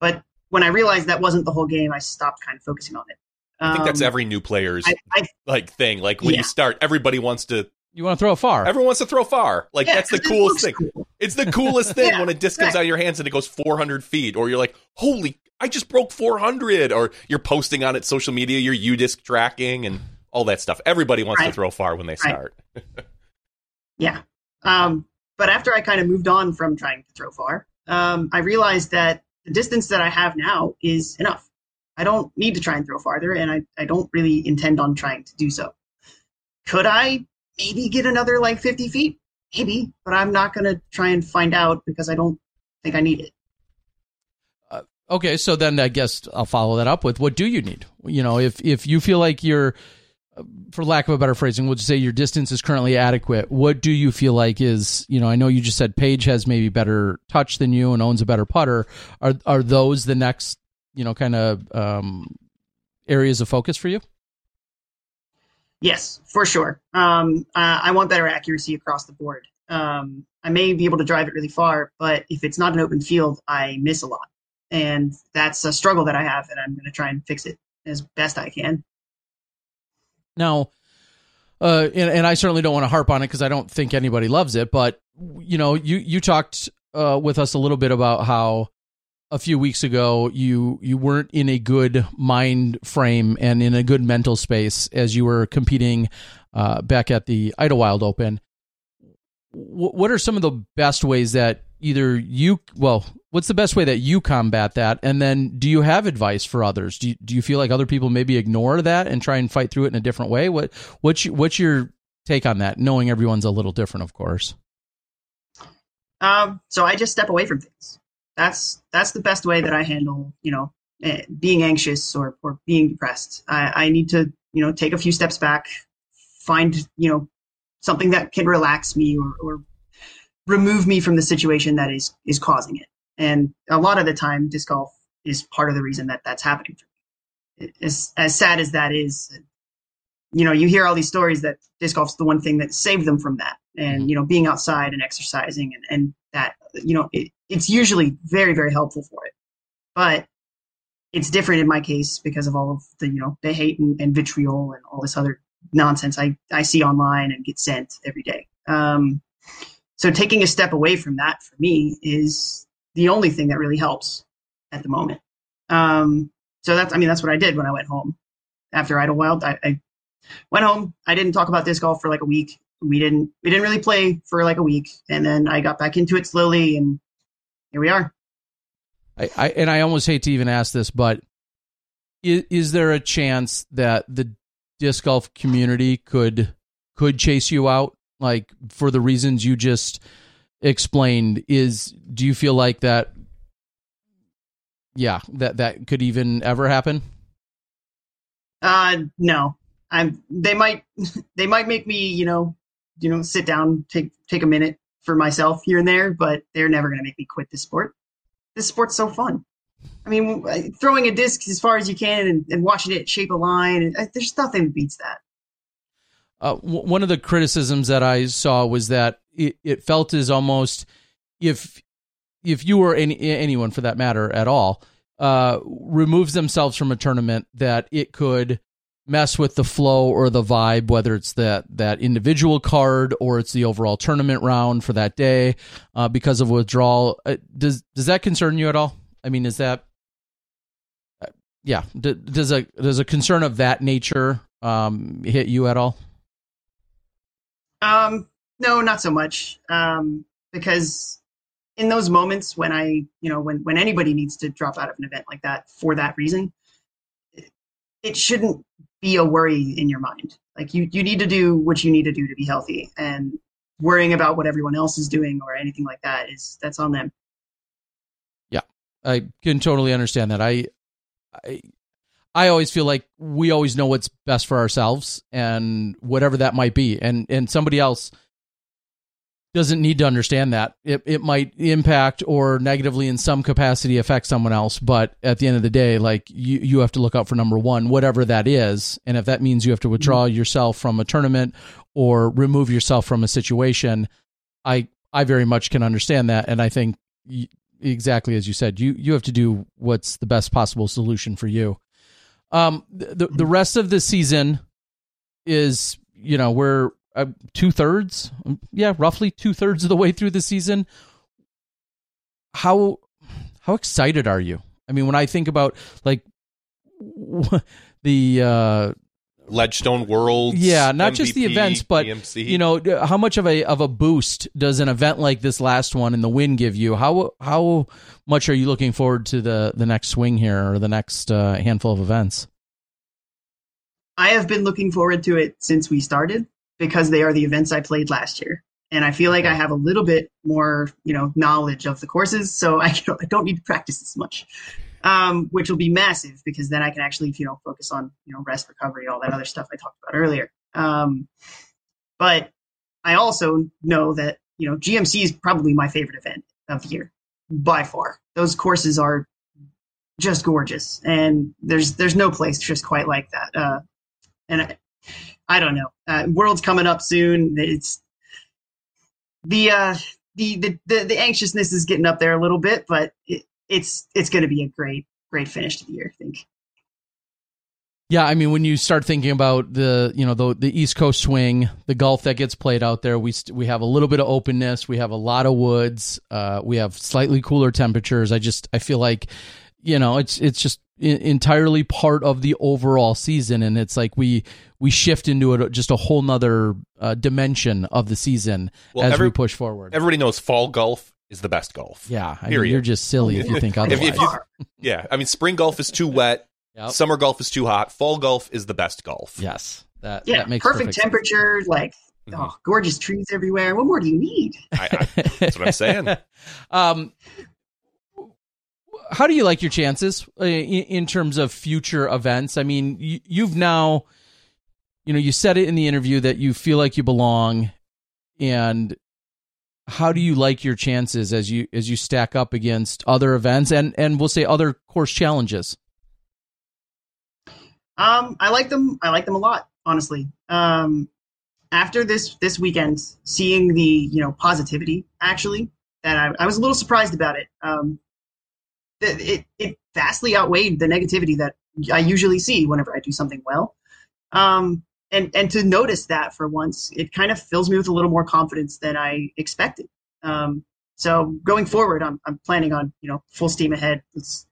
But when i realized that wasn't the whole game i stopped kind of focusing on it I think that's um, every new player's I, I, like thing. Like when yeah. you start, everybody wants to. You want to throw far. Everyone wants to throw far. Like yeah, that's the coolest thing. Cool. It's the coolest thing yeah, when a disc comes out of your hands and it goes 400 feet, or you're like, "Holy, I just broke 400!" Or you're posting on it social media, your UDisc tracking and all that stuff. Everybody wants right. to throw far when they start. Yeah, um, but after I kind of moved on from trying to throw far, um, I realized that the distance that I have now is enough. I don't need to try and throw farther, and I, I don't really intend on trying to do so. Could I maybe get another like 50 feet? Maybe, but I'm not going to try and find out because I don't think I need it. Uh, okay, so then I guess I'll follow that up with what do you need? You know, if if you feel like you're uh, for lack of a better phrasing, we'll just say your distance is currently adequate. What do you feel like is, you know, I know you just said Paige has maybe better touch than you and Ohn's a better putter. Are are those the next you know, kind of um, areas of focus for you? Yes, for sure. Um, uh, I want better accuracy across the board. Um, I may be able to drive it really far, but if it's not an open field, I miss a lot. And that's a struggle that I have, and I'm going to try and fix it as best I can. Now, uh, and, and I certainly don't want to harp on it because I don't think anybody loves it. But you know, you you talked uh, with us a little bit about how a few weeks ago you you weren't in a good mind frame and in a good mental space as you were competing uh, back at the Idlewild Open. W- what are some of the best ways that either you well what's the best way that you combat that? And then do you have advice for others? Do you, do you feel like other people maybe ignore that and try and fight through it in a different way? What what's your, what's your take on that knowing everyone's a little different of course? Um, so i just step away from things that's that's the best way that i handle you know eh, being anxious or, or being depressed I, I need to you know take a few steps back find you know something that can relax me or, or remove me from the situation that is is causing it. And a lot of the time, disc golf is part of the reason that that's happening. For me. As as sad as that is, you know, you hear all these stories that disc golf's the one thing that saved them from that, and mm-hmm. you know, being outside and exercising and and that, you know, it, it's usually very very helpful for it. But it's different in my case because of all of the you know the hate and, and vitriol and all this other nonsense I I see online and get sent every day. Um, so taking a step away from that for me is the only thing that really helps at the moment. Um, so that's, I mean, that's what I did when I went home after Idlewild. I, I went home. I didn't talk about disc golf for like a week. We didn't, we didn't really play for like a week. And then I got back into it slowly and here we are. I, I and I almost hate to even ask this, but is, is there a chance that the disc golf community could could chase you out like for the reasons you just explained is do you feel like that yeah that that could even ever happen uh no i'm they might they might make me you know you know sit down take take a minute for myself here and there but they're never going to make me quit this sport. This sport's so fun. I mean throwing a disc as far as you can and, and watching it shape a line uh, there's nothing beats that. Uh, w- one of the criticisms that I saw was that it, it felt as almost if if you or any anyone for that matter at all uh, removes themselves from a tournament that it could mess with the flow or the vibe whether it's that that individual card or it's the overall tournament round for that day uh, because of withdrawal. Uh, does does that concern you at all? I mean is that uh, yeah does a does a concern of that nature um, hit you at all? Um, no, not so much. Um, because in those moments when I, you know, when when anybody needs to drop out of an event like that for that reason, it shouldn't be a worry in your mind. Like you, you need to do what you need to do to be healthy, and worrying about what everyone else is doing or anything like that is that's on them. Yeah, I can totally understand that. I, I I always feel like we always know what's best for ourselves and whatever that might be. And and somebody else doesn't need to understand that. It it might impact or negatively in some capacity affect someone else, but at the end of the day, like you you have to look out for number 1, whatever that is. And if that means you have to withdraw mm-hmm. yourself from a tournament or remove yourself from a situation, I I very much can understand that and I think exactly as you said, you you have to do what's the best possible solution for you. Um, the the rest of the season is you know we're uh, two thirds, yeah, roughly two thirds of the way through the season. How how excited are you? I mean, when I think about like the uh, Ledgestone World. Yeah, not MVP, just the events, but PMC. you know, how much of a of a boost does an event like this last one in the Wynn give you? How how much are you looking forward to the the next swing here or the next uh, handful of events? I have been looking forward to it since we started because they are the events I played last year. And I feel like I have a little bit more, you know, knowledge of the courses, so I don't, I don't need to practice as much um, which will be massive because then I can actually, you know, focus on, you know, rest, recovery, all that other stuff I talked about earlier. Um, but I also know that, you know, GMC is probably my favorite event of the year by far. Those courses are just gorgeous and there's, there's no place just quite like that. Uh, and I, I don't know, uh, world's coming up soon. It's the, uh, the, the, the, the anxiousness is getting up there a little bit, but it, it's it's going to be a great great finish to the year. I think. Yeah, I mean, when you start thinking about the you know the the East Coast swing, the golf that gets played out there, we st- we have a little bit of openness, we have a lot of woods, uh, we have slightly cooler temperatures. I just I feel like you know it's it's just entirely part of the overall season, and it's like we we shift into a, just a whole nother uh, dimension of the season Well, as every- we push forward. Everybody knows fall golf is the best golf. yeah, I mean, period. you're just silly if you think otherwise. if you- Yeah, I mean, spring golf is too wet. Yep. Summer golf is too hot. Fall golf is the best golf. yes, that Yeah, that makes perfect, perfect, sense. temperature, like Mhm. oh, gorgeous trees everywhere. What more do you need? I, I, that's what I'm saying. um, how do you like your chances uh, in, terms of future events? I mean, you, you've now, you know, you said it in the interview that you feel like you belong, and how do you like your chances as you as you stack up against other events and and we'll say other course challenges? Um, I like them. I like them a lot, honestly. Um, after this this weekend, seeing the you know positivity actually, that I, I was a little surprised about it. Um, it it vastly outweighed the negativity that I usually see whenever I do something well. Um, and and to notice that for once, it kind of fills me with a little more confidence than I expected. Um, so going forward, I'm I'm planning on you know full steam ahead. Let's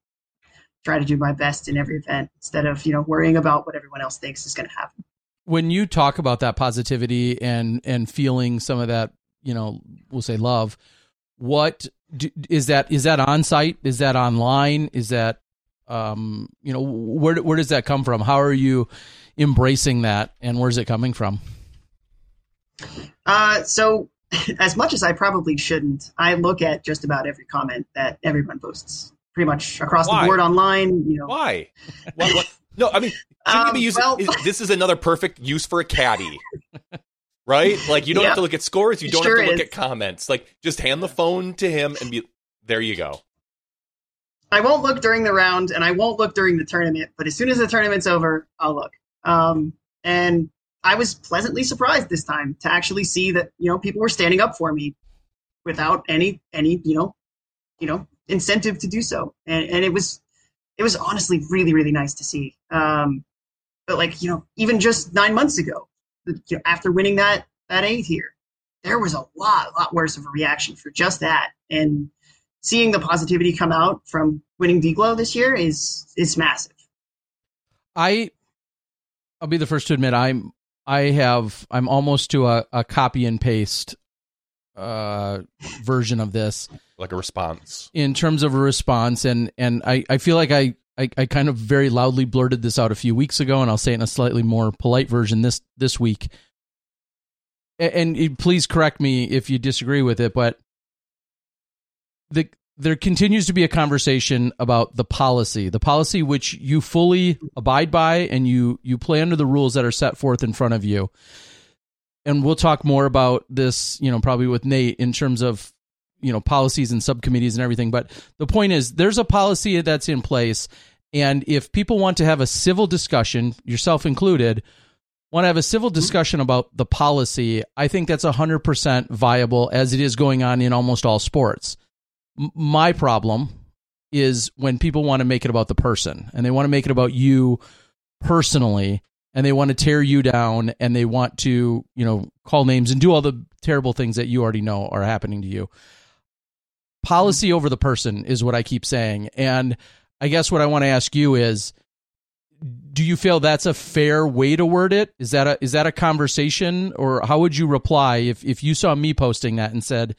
try to do my best in every event instead of you know worrying about what everyone else thinks is going to happen. when you talk about that positivity and and feeling some of that you know we'll say love what do, is that is that on site is that online is that um you know where where does that come from how are you embracing that and where's it coming from Uh, so as much as I probably shouldn't, I look at just about every comment that everyone posts, pretty much across Why? the board online. You know, Why? Why- what- No, I mean, shouldn't you Um, be using? well- is- this is another perfect use for a caddy, right? Like you don't have to look at scores, you It don't sure have to look is. at comments. Like just hand the phone to him and be there. You go. I won't look during the round and I won't look during the tournament, but as soon as the tournament's over, I'll look. Um, and I was pleasantly surprised this time to actually see that you know people were standing up for me without any any you know you know incentive to do so, and and it was it was honestly really really nice to see. Um, but like you know even just nine months ago, the- you know, after winning that that eight here, there was a lot a lot worse of a reaction for just that, and seeing the positivity come out from winning Deglow this year is is massive. i i'll be the first to admit i'm i have i'm almost to a, a copy and paste uh version of this Like a response. in terms of a response and and I, I feel like I, I I kind of very loudly blurted this out a few weeks ago and I'll say it in a slightly more polite version this this week. A- And, please correct me if you disagree with it, but the there continues to be a conversation about the policy, the policy which you fully abide by and you you play under the rules that are set forth in front of you. And we'll talk more about this, you know, probably with Nate in terms of you know policies and subcommittees and everything but the point is there's a policy that's in place. And if people want to have a civil discussion yourself included want to have a civil discussion about the policy i think that's 100% viable as it is going on in almost all sports. M- my problem is when people want to make it about the person and they want to make it about you personally and they want to tear you down and they want to you know call names and do all the terrible things that you already know are happening to you policy over the person is what I keep saying. And I guess what I want to ask you is do you feel that's a fair way to word it? Is that a is that a conversation or how would you reply if if you saw me posting that and said,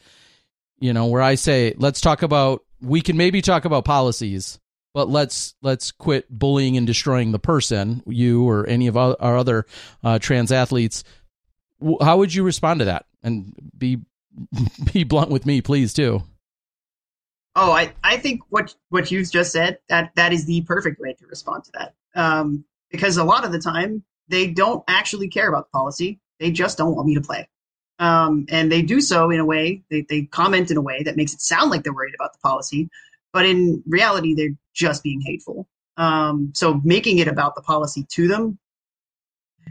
you know, where I say, let's talk about we can maybe talk about policies, but let's let's quit bullying and destroying the person, you or any of our other uh, trans athletes. How would you respond to that? And be be blunt with me, please, too. Oh, I, I think what what you've just said that that is the perfect way to respond to that. Um, because a lot of the time they don't actually care about the policy; they just don't want me to play. Um, and they do so in a way they they comment in a way that makes it sound like they're worried about the policy, but in reality they're just being hateful. Um, so making it about the policy to them,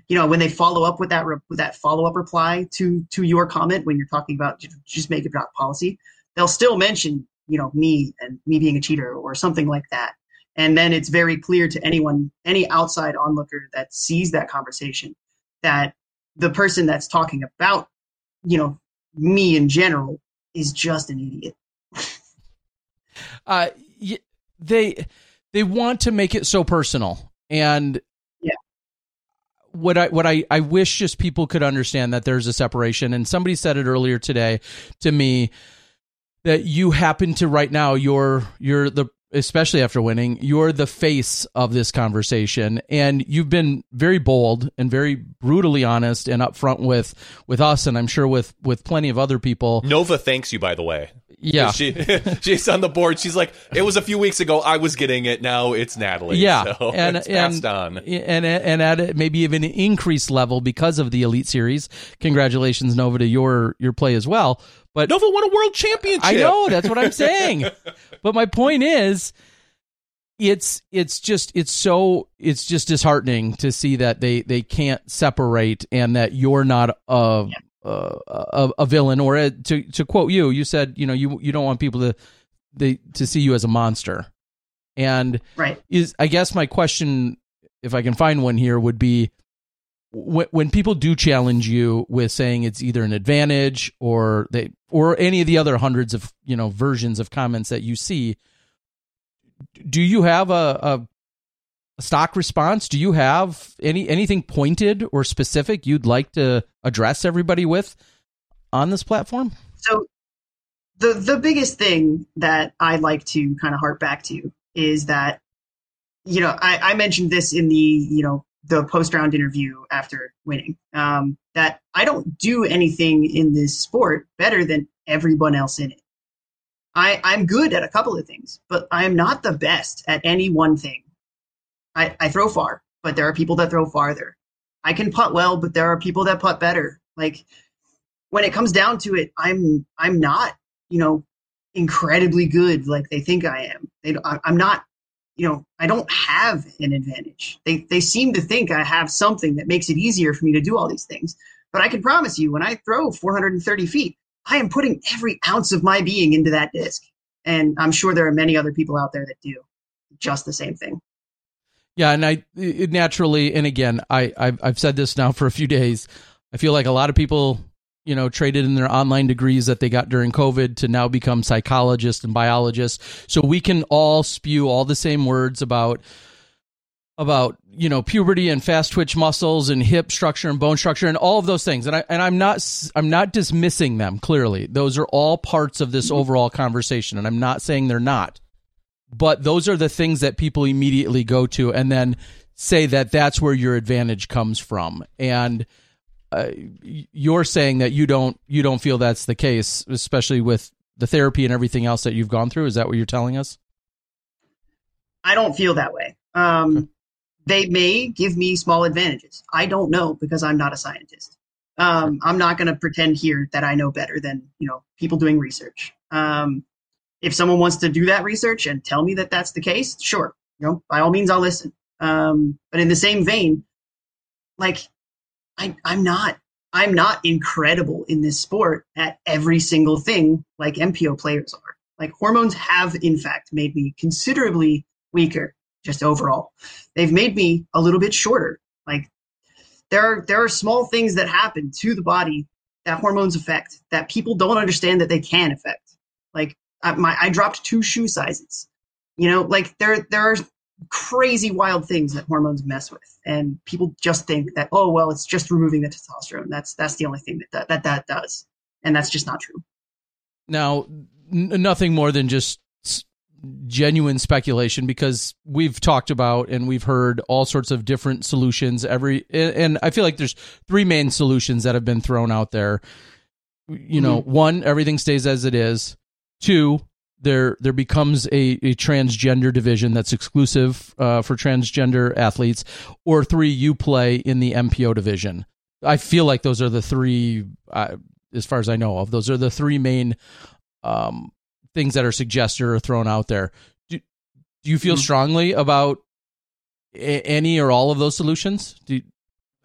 you know, when they follow up with that re- with that follow up reply to to your comment when you're talking about just make it about policy, they'll still mention you know me and me being a cheater or something like that And then it's very clear to anyone, any outside onlooker that sees that conversation, that the person that's talking about, you know, me in general is just an idiot. uh, they they want to make it so personal, and yeah, what I what I I wish just people could understand that there's a separation. And somebody said it earlier today to me that you happen to right now you're you're the especially after winning, you're the face of this conversation, and you've been very bold and very brutally honest and upfront with with us, and I'm sure with with plenty of other people. Nova thanks you, by the way. Yeah, she she's on the board. She's like, it was a few weeks ago. I was getting it. Now it's Natalie. Yeah, so and it's and, on, and and at maybe even an increased level because of the Elite Series. Congratulations, Nova, to your your play as well. But Nova won a world championship. I know that's what I'm saying. but my point is, it's it's just it's so it's just disheartening to see that they they can't separate and that you're not a a, a, a villain or a, to to quote you, you said you know you you don't want people to they to see you as a monster. And right is I guess my question, if I can find one here, would be when, people do challenge you with saying it's either an advantage or they or any of the other hundreds of you know versions of comments that you see do you have a, a stock response? Do you have any anything pointed or specific you'd like to address everybody with on this platform? So the the biggest thing that i like to kind of harp back to is that you know I, I mentioned this in the you know the post round interview after winning um, that I don't do anything in this sport better than everyone else in it. I, I'm good at a couple of things, but I'm not the best at any one thing. I, I throw far, but there are people that throw farther. I can putt well, but there are people that putt better. Like when it comes down to it, I'm I'm not, you know, incredibly good like they think I am. They, I'm not you know, I don't have an advantage. They they seem to think I have something that makes it easier for me to do all these things. But I can promise you, when I throw 430 feet, I am putting every ounce of my being into that disc. And I'm sure there are many other people out there that do just the same thing. Yeah, and I naturally, and again, I I've, I've said this now for a few days. I feel like a lot of people you know, traded in their online degrees that they got during COVID to now become psychologists and biologists. So we can all spew all the same words about about you know puberty and fast twitch muscles and hip structure and bone structure and all of those things. And I and I'm not I'm not dismissing them clearly. Those are all parts of this overall conversation. And I'm not saying they're not. But those are the things that people immediately go to and then say that that's where your advantage comes from. And uh, you're saying that you don't you don't feel that's the case, especially with the therapy and everything else that you've gone through. Is that what you're telling us? I don't feel that way. Um, okay. They may give me small advantages. I don't know because I'm not a scientist. Um, I'm not going to pretend here that I know better than you know people doing research. Um, if someone wants to do that research and tell me that that's the case, sure, you know, by all means, I'll listen. Um, but in the same vein, like I, I'm not I'm not incredible in this sport at every single thing like MPO players are. Like hormones have in fact made me considerably weaker just overall. They've made me a little bit shorter. Like there are there are small things that happen to the body that hormones affect that people don't understand that they can affect. Like I, my I dropped two shoe sizes. You know, like there there are crazy wild things that hormones mess with. And people just think that oh well it's just removing the testosterone. That's that's the only thing that that that, that does. And that's just not true. Now n- nothing more than just genuine speculation because we've talked about and we've heard all sorts of different solutions. Every and i feel like there's three main solutions that have been thrown out there. You know mm-hmm. one everything stays as it is. Two there there becomes a, a transgender division that's exclusive uh, for transgender athletes, or three, you play in the MPO division. I feel like those are the three, uh, as far as I know of, those are the three main um, things that are suggested or thrown out there. Do, do you feel mm-hmm. strongly about a- any or all of those solutions? Do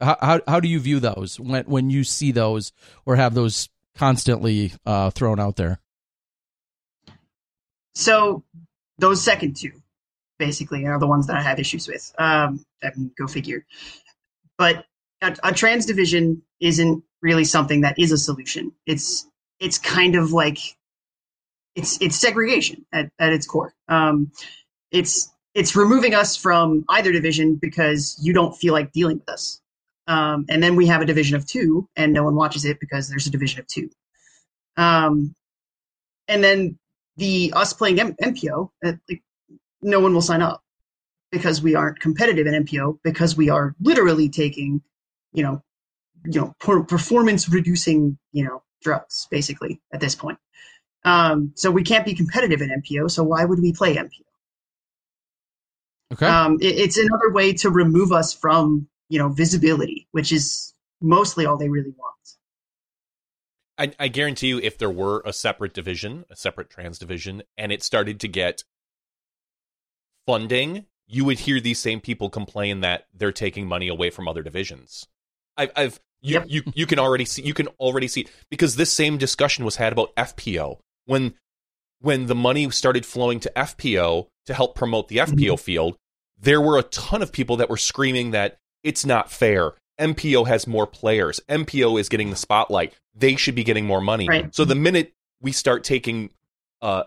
how, how how do you view those when when you see those or have those constantly uh, thrown out there? So those second two, basically are the ones that I have issues with. Um, I mean, go figure. But a, a trans division isn't really something that is a solution. It's it's kind of like it's it's segregation at, at its core. Um, it's it's removing us from either division because you don't feel like dealing with us. Um, and then we have a division of two, and no one watches it because there's a division of two. Um, and then the us playing M- MPO, uh, like, no one will sign up because we aren't competitive in MPO because we are literally taking, you know, you know, per- performance reducing, you know, drugs basically at this point. Um, so we can't be competitive in MPO. So why would we play MPO? Okay. Um, it, it's another way to remove us from, you know, visibility, which is mostly all they really want. I, I guarantee you, if there were a separate division, a separate trans division, and it started to get funding, you would hear these same people complain that they're taking money away from other divisions. I've, I've you, Yep. you, you can already see, you can already see because this same discussion was had about FPO when, when the money started flowing to FPO to help promote the FPO mm-hmm. field. There were a ton of people that were screaming that it's not fair. MPO has more players. MPO is getting the spotlight. They should be getting more money. Right. So the minute we start taking uh,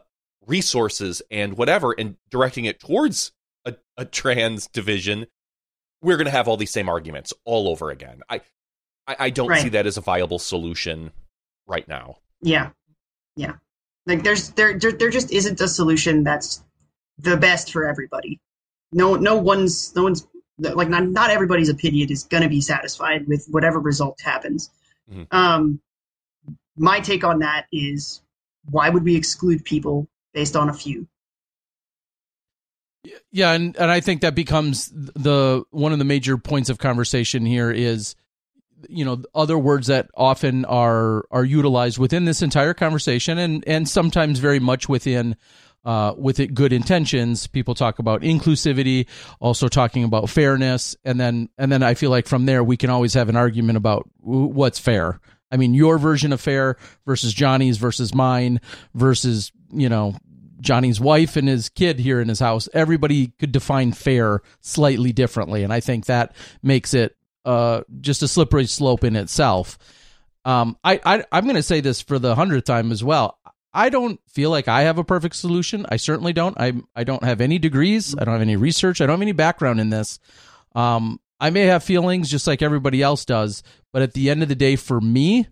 resources and whatever and directing it towards a, a trans division, we're going to have all these same arguments all over again. I, I, I don't Right. see that as a viable solution right now. Yeah, yeah. Like there's there there there just isn't a solution that's the best for everybody. No no one's no one's like not not everybody's opinion is going to be satisfied with whatever result happens. Mhm. Um, my take on that is why would we exclude people based on a few? Yeah, and and I think that becomes the one of the major points of conversation here is you know other words that often are are utilized within this entire conversation and and sometimes very much within uh, with it good intentions people talk about inclusivity also talking about fairness and then and then i feel like from there we can always have an argument about what's fair i mean your version of fair versus johnny's versus mine versus you know Johnny's wife and his kid here in his house, everybody could define fair slightly differently. And I think that makes it uh, just a slippery slope in itself. Um, I, I, I'm going to say this for the hundredth time as well. I don't feel like I have a perfect solution. I certainly don't. I, I don't have any degrees. I don't have any research. I don't have any background in this. Um, I may have feelings just like everybody else does, but at the end of the day, for me,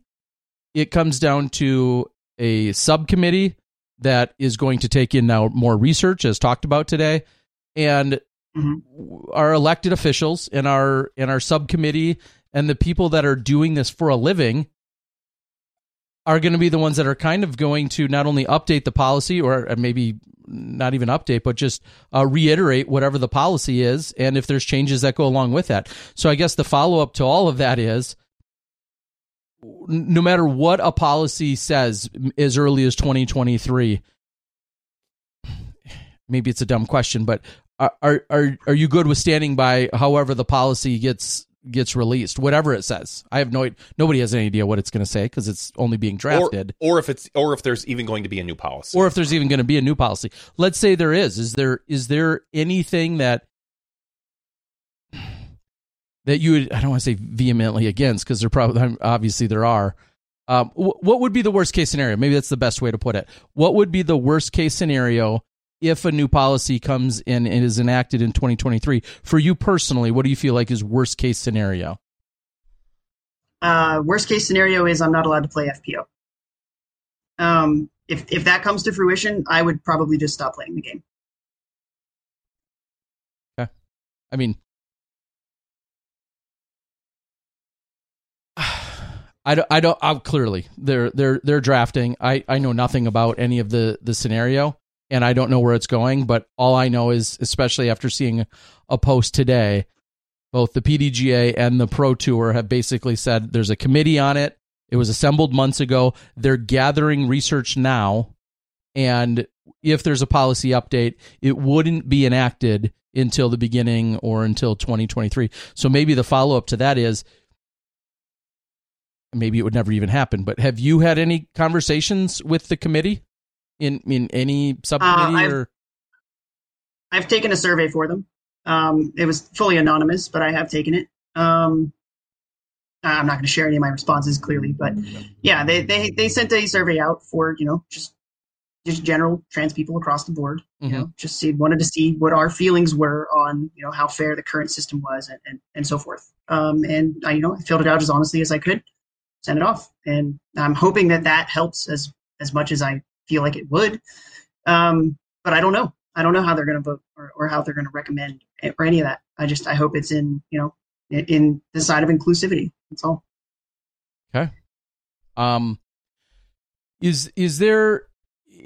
it comes down to a subcommittee that is going to take in now more research as talked about today and Mhm. our elected officials and our and our subcommittee and the people that are doing this for a living are going to be the ones that are kind of going to not only update the policy or maybe not even update but just uh, reiterate whatever the policy is and if there's changes that go along with that. So i guess the follow up to all of that is no matter what a policy says as early as 2023 maybe it's a dumb question but are are are, are you good with standing by however the policy gets gets released whatever it says i have no nobody has any idea what it's going to say because it's only being drafted or if it's or if there's even going to be a new policy. or if there's even going to be a new policy. Let's say there is. Is there is there anything that that you would I don't want to say vehemently against because there probably obviously there are. Um, what would be the worst case scenario? Maybe that's the best way to put it. What would be the worst case scenario if a new policy comes in and is enacted in 2023 for you personally? What do you feel like is worst case scenario? Uh, worst case scenario is I'm not allowed to play FPO. Um, if if that comes to fruition, I would probably just stop playing the game. I mean, I don't, I don't, I'm clearly they're, they're, they're drafting. I, I know nothing about any of the, the scenario and I don't know where it's going, but all I know is, especially after seeing a post today, both the PDGA and the Pro Tour have basically said there's a committee on it. It was assembled months ago. They're gathering research now. And if there's a policy update, it wouldn't be enacted until the beginning or until 2023. So maybe the follow up to that is maybe it would never even happen. But have you had any conversations with the committee in in any subcommittee I've- or I've taken a survey for them. Um, it was fully anonymous, but I have taken it. Um, I'm not going to share any of my responses clearly, but yeah, they, they they sent a survey out for you know just just general trans people across the board. You know, just see wanted to see what our feelings were on you know how fair the current system was and and, and so forth. Um, and I you know I filled it out as honestly as I could, sent it off, and I'm hoping that that helps as as much as I feel like it would. Um, but I don't know. I don't know how they're going to vote or, or how they're going to recommend it or any of that. I just I hope it's in you know in, in the side of inclusivity. That's all. Okay. Um is is there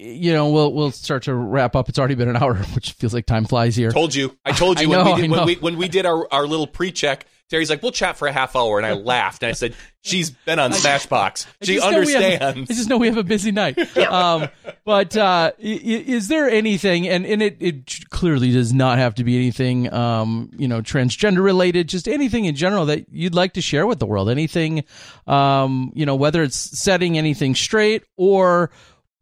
you know, we'll we'll start to wrap up. It's already been an hour, which feels like time flies here. Told you. I told I you know, when, we did, when we when we did our, our little pre-check. Terry's like, "We'll chat for a half hour," and I laughed and I said, "She's been on SmashBoxx. I She know we have- understands." I just know we have a busy night. um, but uh, i- i- is there anything, and, and it, it clearly does not have to be anything, um, you know, transgender related, just anything in general that you'd like to share with the world? Anything, um, you know, whether it's setting anything straight or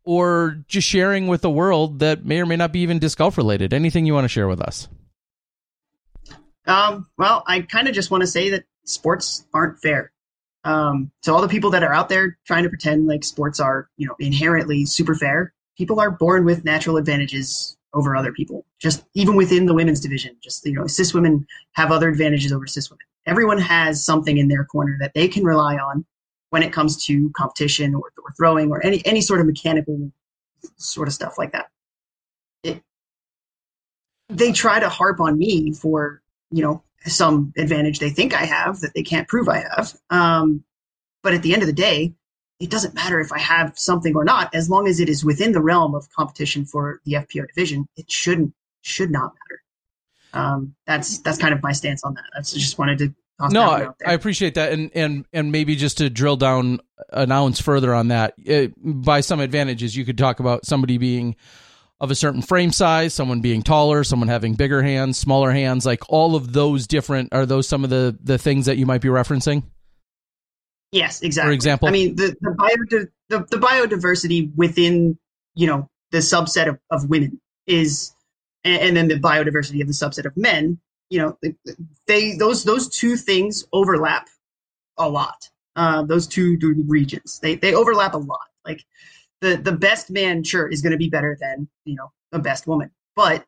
or just sharing with the world that may or may not be even disc golf related. Anything you want to share with us? Um, well, I kind of just want to say that sports aren't fair. Um, so all the people that are out there trying to pretend like sports are, you know, inherently super fair, people are born with natural advantages over other people. Just even within the women's division, just you know, cis women have other advantages over cis women. Everyone has something in their corner that they can rely on when it comes to competition or, or throwing or any any sort of mechanical sort of stuff like that. It, they try to harp on me for you know some advantage they think I have that they can't prove I have. Um, but at the end of the day, it doesn't matter if I have something or not, as long as it is within the realm of competition for the FPO division. It shouldn't should not matter. Um, that's that's kind of my stance on that. I just wanted to no, that I. I appreciate that, and and and maybe just to drill down an ounce further on that, it, by some advantages, you could talk about somebody being of a certain frame size, someone being taller, someone having bigger hands, smaller hands, like all of those different. Are those some of the the things that you might be referencing? Yes, exactly. For example? I mean the the, bio, the the biodiversity within you know the subset of, of women is, and, and then the biodiversity of the subset of men. You know, they those those two things overlap a lot. Uh, those two regions they they overlap a lot. Like the the best man, sure, is going to be better than you know the best woman, but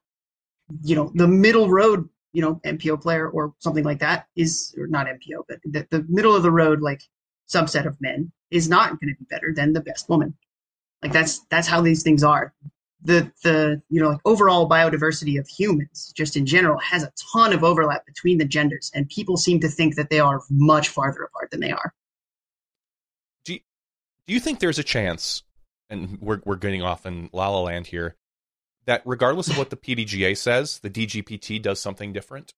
you know the middle road you know MPO player or something like that is or not MPO, but the, the middle of the road like subset of men is not going to be better than the best woman. Like that's that's how these things are. The the you know like overall biodiversity of humans just in general has a ton of overlap between the genders, and people seem to think that they are much farther apart than they are. do you, do you think there's a chance and we're we're getting off in la la land here that regardless of what the pdga says the dgpt does something different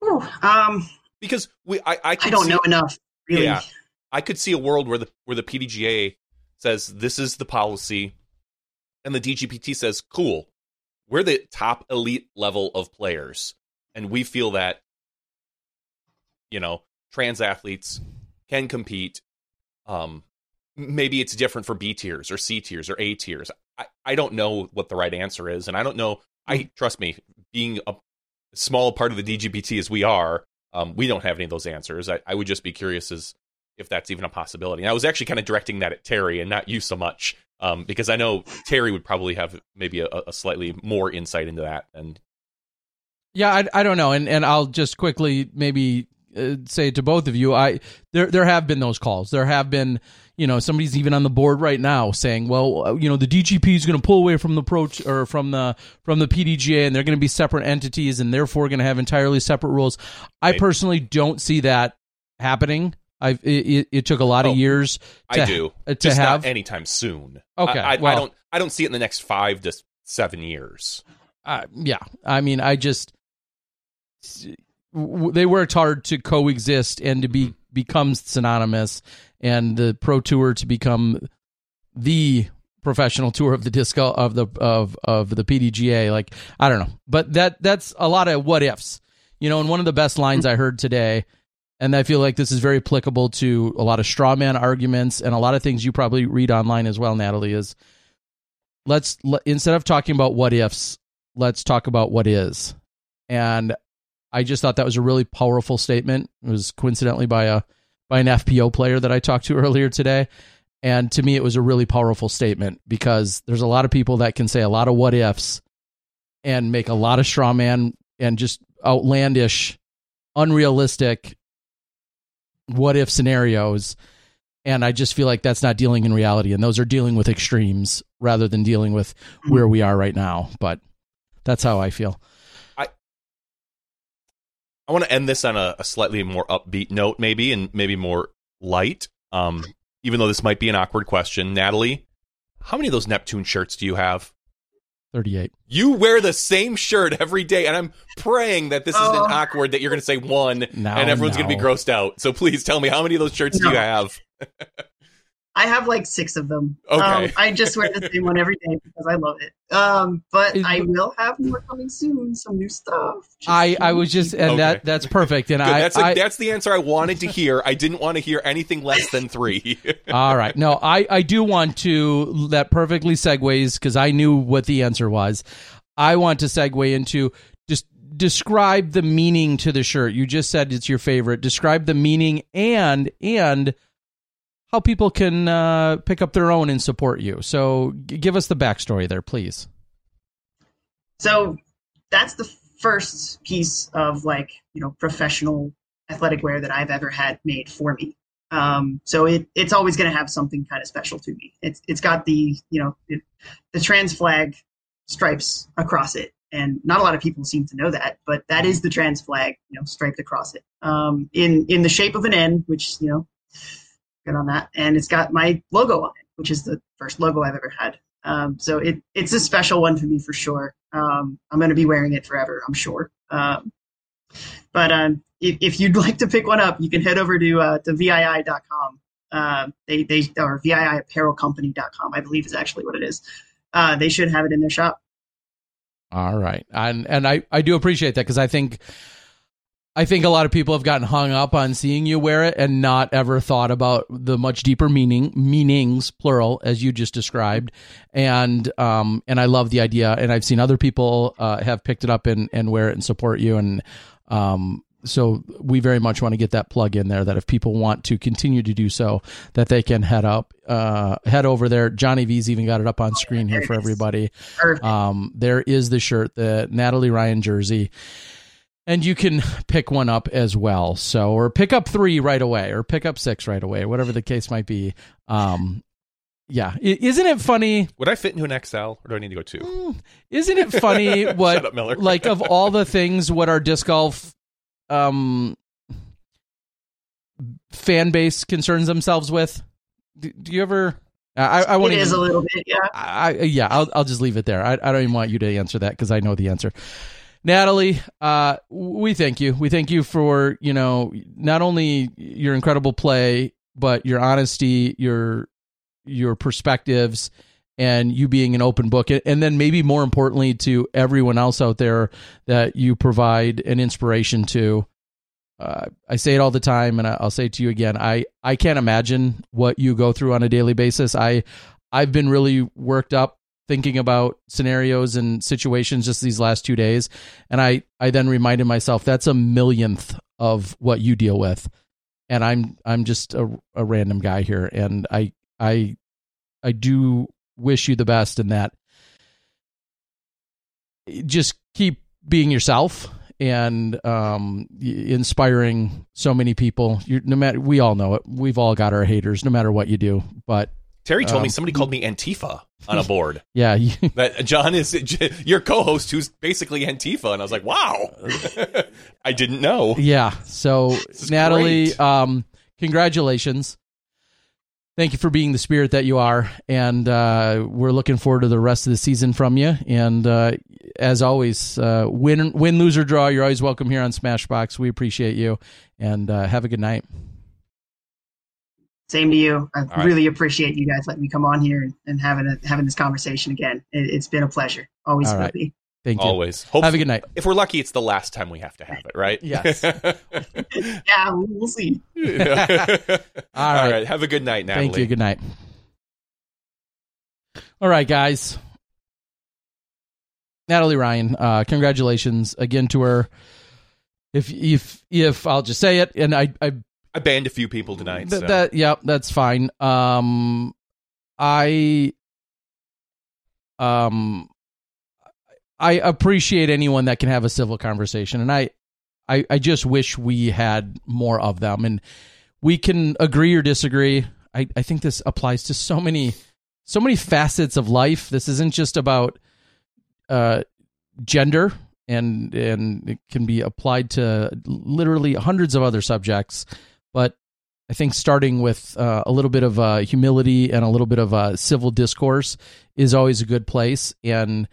Whew. Um, because we i i, I don't see, know enough. Really. Yeah. i could see a world where the where the pdga says this is the policy and the dgpt says cool we're the top elite level of players and we feel that you know trans athletes can compete um maybe it's different for b tiers or c tiers or a tiers. I, I don't know what the right answer is and i don't know i trust me being a small part of the dgpt as we are um, we don't have any of those answers. I, I would just be curious as if that's even a possibility. And i was actually kind of directing that at terry and not you so much um, because i know terry would probably have maybe a, a slightly more insight into that and Yeah, I, I don't know, and and I'll just quickly maybe uh, say to both of you, I there there have been those calls. There have been, you know, somebody's even on the board right now saying, well, uh, you know, the DGP is going to pull away from the pro or from the from the PDGA, and they're going to be separate entities, and therefore going to have entirely separate rules. I personally don't see that happening. I it, it, took a lot Oh, of years. To, i do to just have anytime soon Okay, I, I, well- I don't i don't see it in the next five to seven years uh, yeah i mean i just w- they worked hard to coexist and to be mm-hmm. become synonymous and the pro tour to become the professional tour of the disco of the of of the PDGA like I don't know. But that that's a lot of what ifs you know and one of the best lines mm-hmm. I heard today and I feel like this is very applicable to a lot of straw man arguments and a lot of things you probably read online as well Natalie is let's let, instead of talking about what ifs, let's talk about what is. And I just thought that was a really powerful statement. It was coincidentally by a by an FPO player that I talked to earlier today. And to me, it was a really powerful statement because there's a lot of people that can say a lot of what ifs and make a lot of straw man and just outlandish, unrealistic what if scenarios. And I just feel like that's not dealing in reality. And those are dealing with extremes rather than dealing with hmm. where we are right now. But that's how I feel. I want to end this on a, a slightly more upbeat note, maybe, and maybe more light. Um, even though this might be an awkward question, Natalie, how many of those Neptune shirts do you have? 38. You wear the same shirt every day, and I'm praying that this Oh. isn't awkward, that you're going to say one, No, and everyone's going to be grossed out. So please tell me, how many of those shirts do you have? I have like six of them. Okay. Um, I just wear the same one every day because I love it. Um, but Is- I will have more coming soon. Some new stuff. Just I, I was just, and Okay. that that's perfect. And Good, I, that's, I that's the answer I wanted to hear. I didn't want to hear anything less than three. all right. No, I, I do want to, that perfectly segues because I knew what the answer was. I want to segue into just describe the meaning to the shirt. You just said it's your favorite. Describe the meaning and, and, how people can uh, pick up their own and support you. So, give us the backstory there, please. So that's the first piece of like you know professional athletic wear that I've ever had made for me. Um, so it it's always going to have something kind of special to me. It's it's got the you know it, the trans flag stripes across it, and not a lot of people seem to know that, but that is the trans flag you know striped across it um, in in the shape of an N, which you know good on that, and it's got my logo on it, which is the first logo I've ever had. Um, so it it's a special one for me for sure. Um, I'm going to be wearing it forever, I'm sure. Um, but um, if, if you'd like to pick one up, you can head over to uh, to VII.com. Uh, they they or VIIapparelcompany.com, I believe is actually what it is. Uh, they should have it in their shop. All right, and and I I do appreciate that because I think I think a lot of people have gotten hung up on seeing you wear it and not ever thought about the much deeper meaning meanings plural as you just described, and um and I love the idea, and I've seen other people uh, have picked it up and and wear it and support you, and um so we very much want to get that plug in there that if people want to continue to do so that they can head up uh head over there. Johnny v's even got it up on screen here for everybody. Um, there is the shirt, the Natalie Ryan jersey, and you can pick one up as well. So, or pick up three right away, or pick up six right away, whatever the case might be. Um, yeah, I- isn't it funny? Would I fit into an XL, or do I need to go two? Mm, Isn't it funny what, Shut up, Miller. like, of all the things, what our disc golf um fan base concerns themselves with? Do, do you ever? I, I won't It even. is a little bit, yeah. I, I yeah, I'll I'll just leave it there. I, I don't even want you to answer that because I know the answer. Natalie, uh, we thank you. We thank you for you know not only your incredible play, but your honesty, your your perspectives, and you being an open book, and then maybe more importantly to everyone else out there that you provide an inspiration to. Uh, I say it all the time, and I'll say it to you again. I I can't imagine what you go through on a daily basis. I I've been really worked up thinking about scenarios and situations just these last two days, and I I then reminded myself that's a millionth of what you deal with, and I'm I'm just a, a random guy here, and I I I do wish you the best in that. Just keep being yourself and um, inspiring so many people. You're, no matter we all know it. We've all got our haters, no matter what you do. But Terry told me Um, somebody called me Antifa on a board. yeah, that John is your co-host, who's basically Antifa, and I was like, wow, I didn't know. yeah. So Natalie, um, congratulations. Thank you for being the spirit that you are, and uh, we're looking forward to the rest of the season from you. And uh, as always, uh, win, win, lose or draw, you're always welcome here on SmashBoxx. We appreciate you, and uh, have a good night. Same to you. I right. really appreciate you guys letting me come on here and, and having a, having this conversation again. It, it's been a pleasure. Always All will right. be. Thank you. Always. Have a good night. if we're lucky, it's the last time we have to have it, right? Yes. Yeah, we'll we'll see. All right. right. Have a good night, Natalie. Thank you. Good night. All right, guys. Natalie Ryan, uh, congratulations again to her. If if if I'll just say it, and I I I banned a few people tonight. th- so. that yeah, that's fine. Um, I um I appreciate anyone that can have a civil conversation, and I I I just wish we had more of them, and we can agree or disagree. I I think this applies to so many so many facets of life. This isn't just about uh gender and and it can be applied to literally hundreds of other subjects but i think starting with uh, a little bit of uh, humility and a little bit of uh, civil discourse is always a good place. And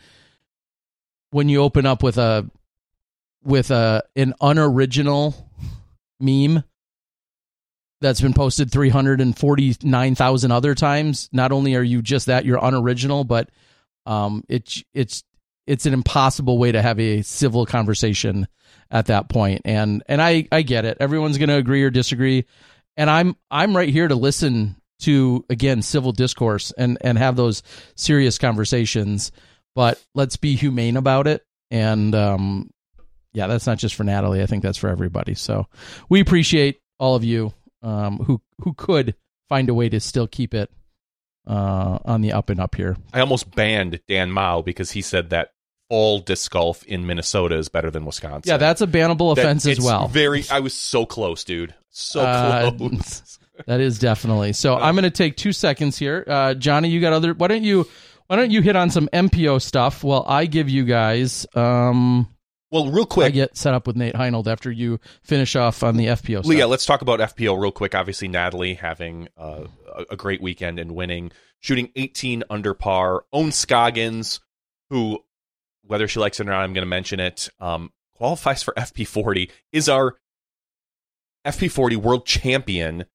when you open up with a with a an unoriginal meme that's been posted 349,000 other times not only are you just that you're unoriginal but um it's it's it's an impossible way to have a civil conversation at that point. And and I I get it. Everyone's going to agree or disagree. And I'm I'm right here to listen to again civil discourse and and have those serious conversations. But let's be humane about it. And um yeah that's not just for Natalie. I think that's for everybody. So we appreciate all of you um who who could find a way to still keep it uh on the up and up here. I almost banned Dan Mao because he said that all disc golf in Minnesota is better than Wisconsin. yeah that's a bannable That- offense as well Very. I was so close, dude. So Uh, close. That is definitely. So I'm going to take two seconds here. Uh, Johnny, you got other. Why don't you? Why don't you hit on some MPO stuff while I give you guys? Um, well, real quick, I get set up with Nate Heinold after you finish off on the FPO. Stuff. Leah, let's talk about FPO real quick. Obviously, Natalie having uh, a, a great weekend and winning, shooting 18 under par. Ohn Scoggins, who, whether she likes it or not, I'm going to mention it, um, qualifies for FP40, is our FP40 world champion.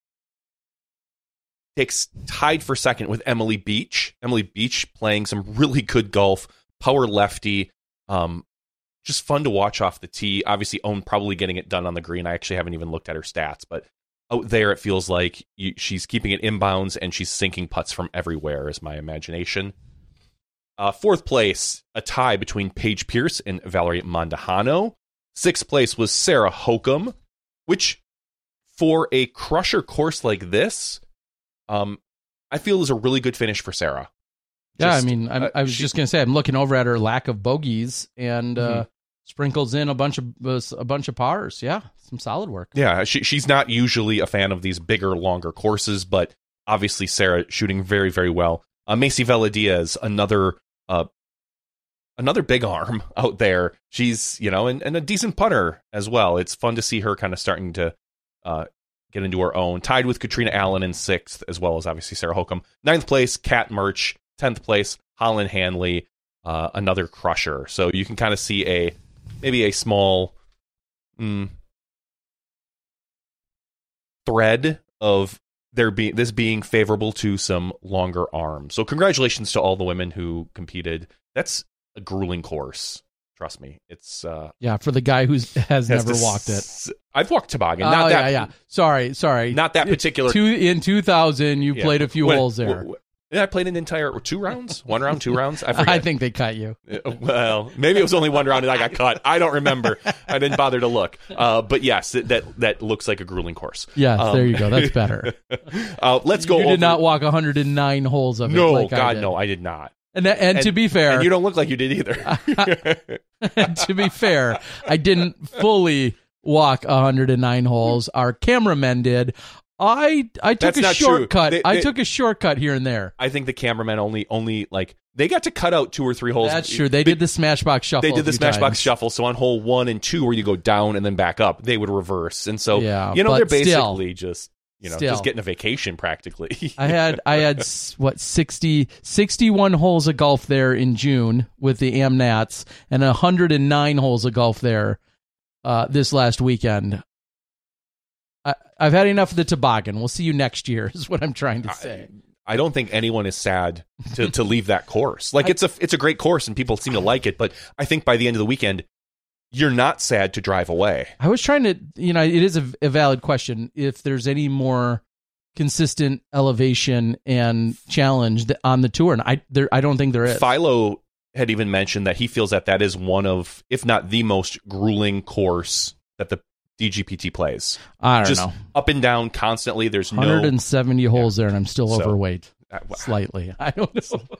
Takes tied for second with Emily Beach. Emily Beach playing some really good golf, power lefty. Um, just fun to watch off the tee. Obviously, Ohn probably getting it done on the green. I actually haven't even looked at her stats, but out there it feels like you, she's keeping it inbounds and she's sinking putts from everywhere. Is my imagination. Uh, fourth place, a tie between Paige Pierce and Valerie Mandujano. Sixth place was Sarah Hokom, which for a crusher course like this, um, I feel is a really good finish for Sarah. yeah. I mean, uh, I was she- just going to say I'm looking over at her lack of bogeys and uh, Mhm. sprinkles in a bunch of uh, a bunch of pars. Yeah, some solid work. Yeah, she, she's not usually a fan of these bigger, longer courses, but obviously Sarah shooting very, very well. Uh, Macie Velediaz, another uh, another big arm out there. She's you know, and, and a decent punter as well. It's fun to see her kind of starting to uh, get into her own. Tied with Catrina Allen in sixth, as well as obviously Sarah Hokom. Ninth place, Kat Mertsch. Tenth place, Holyn Handley, uh, another crusher. So you can kind of see a maybe a small. Mm, thread of there being this being favorable to some longer arms. So congratulations to all the women who competed. That's a grueling course. Trust me, it's uh, Yeah, for the guy who has has never walked it. I've walked toboggan. Oh, not yeah, yeah. Sorry, sorry. Not that particular. Two in 2000, you yeah. played a few When- holes there. W- w- yeah, I played an entire two rounds, one round, two rounds. I. I think they cut you. Uh, Well, maybe it was only one round and I got cut. I don't remember. I didn't bother to look. Uh, but yes, that that- looks like a grueling course. Yes, Um, there you go. That's better. uh, let's go. You over- did not walk 109 holes of it. No, like I God, did. no, I did not. And that, and, to be fair, And you don't look like you did either. to be fair, I didn't fully walk 109 holes. Our cameramen did. I I took That's a not true. shortcut. They- I they- took a shortcut here and there. I think the cameramen only only like they got to cut out two or three holes. That's true. They did the SmashBoxx shuffle. They did the few SmashBoxx times. shuffle. So on hole one and two, where you go down and then back up, they would reverse. And so Yeah, you know but they're still- basically just you know still. just getting a vacation practically. I had I had s- what 60 61 holes of golf there in June with the Amnats and 109 holes of golf there uh, this last weekend. I, I've had enough of the toboggan. We'll see you next year. Is what I'm trying to say. I don't think anyone is sad to, to leave that course. Like it's a it's a great course and people seem to like it, but I think by the end of the weekend, you're not sad to drive away. I was trying to, you know, it is a, a valid question. If there's any more consistent elevation and challenge on the tour, and I there, I don't think there is. Philo had even mentioned that he feels that that is one of, if not the most grueling course that the DGPT plays. I don't Just know. up and down constantly. There's no. 170 holes there, and I'm still So- overweight Uh, wha- slightly. I don't know.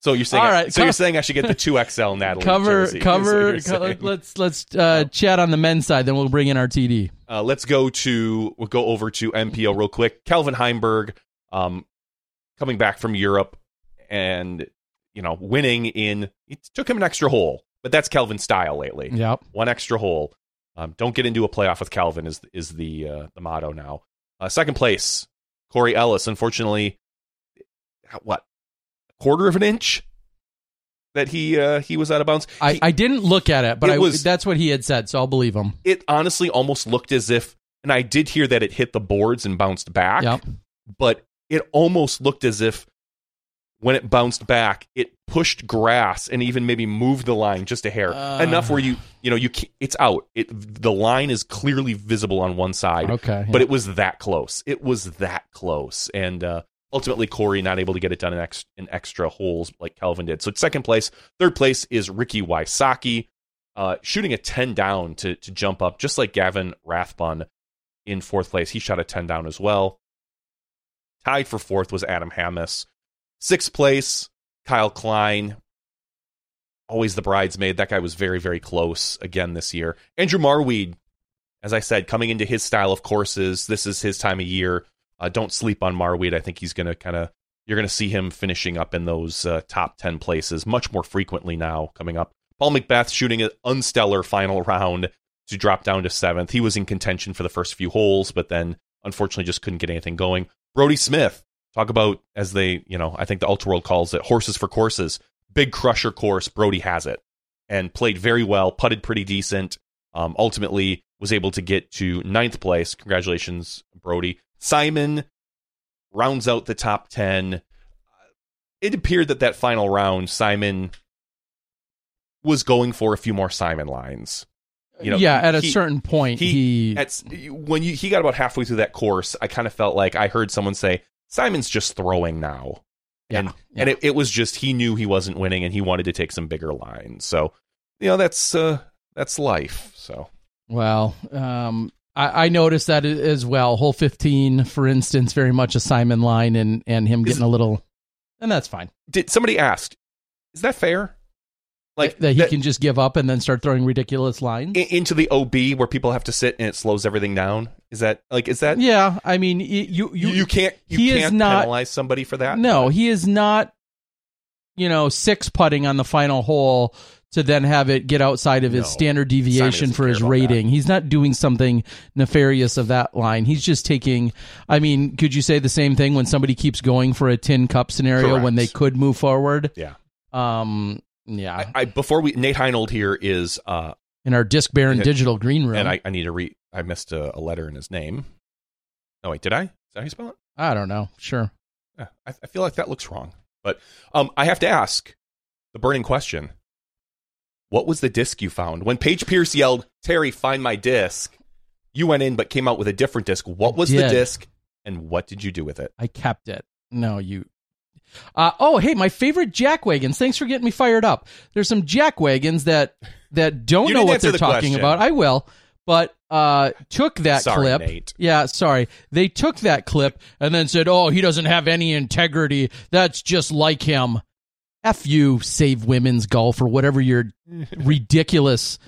So you're saying, All right, so you're saying I should get the two XL Natalie cover jersey, cover. co- let's let's uh, chat on the men's side, then we'll bring in our TD. Uh, let's go to we'll go over to MPO real quick. Calvin Heimburg, um, coming back from Europe and you know winning in it took him an extra hole, but that's Calvin style lately. Yep. One extra hole. Um, don't get into a playoff with Calvin is is the uh, the motto now. Uh, second place, Corey Ellis. Unfortunately, what a quarter of an inch that he uh, he was out of bounds. I, He- I didn't look at it, but It I, was- that's what he had said, so I'll believe him. it honestly almost looked as if, and I did hear that it hit the boards and bounced back. Yep. but it almost looked as if when it bounced back, it pushed grass and even maybe moved the line just a hair Uh. enough where you you know you it's out. It the line is clearly visible on one side, Okay. but yeah. it was that close. It was that close, and uh, ultimately Corey not able to get it done in, ex- in extra holes like Calvin did. So it's second place. Third place is Ricky Wysocki, uh, shooting a ten down to to jump up, just like Gavin Rathbun in fourth place. He shot a ten down as well. Tied for fourth was Adam Hammes. Sixth place, Kyle Klein. Always the bridesmaid. That guy was very, very close again this year. Andrew Marwede, as I said, coming into his style of courses. This is his time of year. Uh, don't sleep on Marwede. I think he's going to kind of, you're going to see him finishing up in those uh, top 10 places much more frequently now coming up. Paul McBeth shooting an unstellar final round to drop down to seventh. He was in contention for the first few holes, but then unfortunately just couldn't get anything going. Brodie Smith, talk about as they, you know, I think the Ultiworld calls it horses for courses. Big crusher course, Brodie has it and played very well, putted pretty decent. Um, ultimately was able to get to ninth place. Congratulations, Brodie. Simon rounds out the top 10. It appeared that that final round, Simon was going for a few more Simon lines. You know, yeah, at a he- certain point, he, he, at, when you, he got about halfway through that course, I kind of felt like I heard someone say, Simon's just throwing now. yeah, and yeah. and it, it was just he knew he wasn't winning and he wanted to take some bigger lines. So, you know, that's uh that's life. So Well, um, I, I noticed that as well. Hole 15, for instance, very much a Simon line and, and him Is- getting a little, and that's fine. did somebody asked, is that fair? Like that he that- can just give up and then start throwing ridiculous lines. into the OB where people have to sit and it slows everything down. Is that like is that yeah, I mean, you you, you, can't you he is can't not- penalize somebody for that? no, he is not, you know, six putting on the final hole to then have it get outside of his No. standard deviation for his rating. He's not doing something nefarious of that line. He's just taking. I mean, could you say the same thing when somebody keeps going for a tin cup scenario when they could move forward? Yeah. Um. Yeah. I, I before we Nate Heinold here is uh in our disc Baron Yeah. digital green room. and I, I need to read I missed a, a letter in his name. Oh wait, did I? Is that how you spell it? I don't know. Sure. Yeah, I, I feel like that looks wrong. But um, I have to ask the burning question: What was the disc you found when Paige Pierce yelled, "Terry, find my disc"? You went in, but came out with a different disc. What was the disc, and what did you do with it? I kept it. No, you. Uh, oh, hey, my favorite jack wagons. Thanks for getting me fired up. There's some jack wagons that that don't know what they're the talking question. about. I will, but uh, took that Sorry, clip. Nate. Yeah, sorry. They took that clip and then said, "Oh, he doesn't have any integrity. That's just like him." F you, save women's golf or whatever your ridiculous.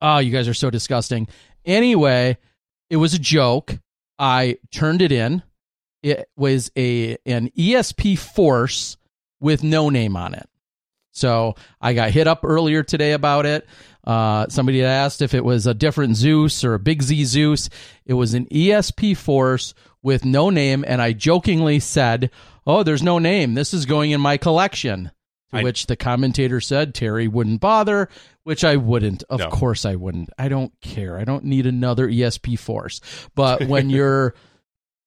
Oh, you guys are so disgusting. Anyway, it was a joke. I turned it in. It was a an ESP Force with no name on it. So I got hit up earlier today about it. Uh, somebody had asked if it was a different Zeus or a Big Z Zeus. It was an ESP Force with no name, and I jokingly said, "Oh, there's no name. This is going in my collection." To I- which the commentator said Terry wouldn't bother, which I wouldn't. Of No. course I wouldn't. I don't care. I don't need another ESP Force. But when you're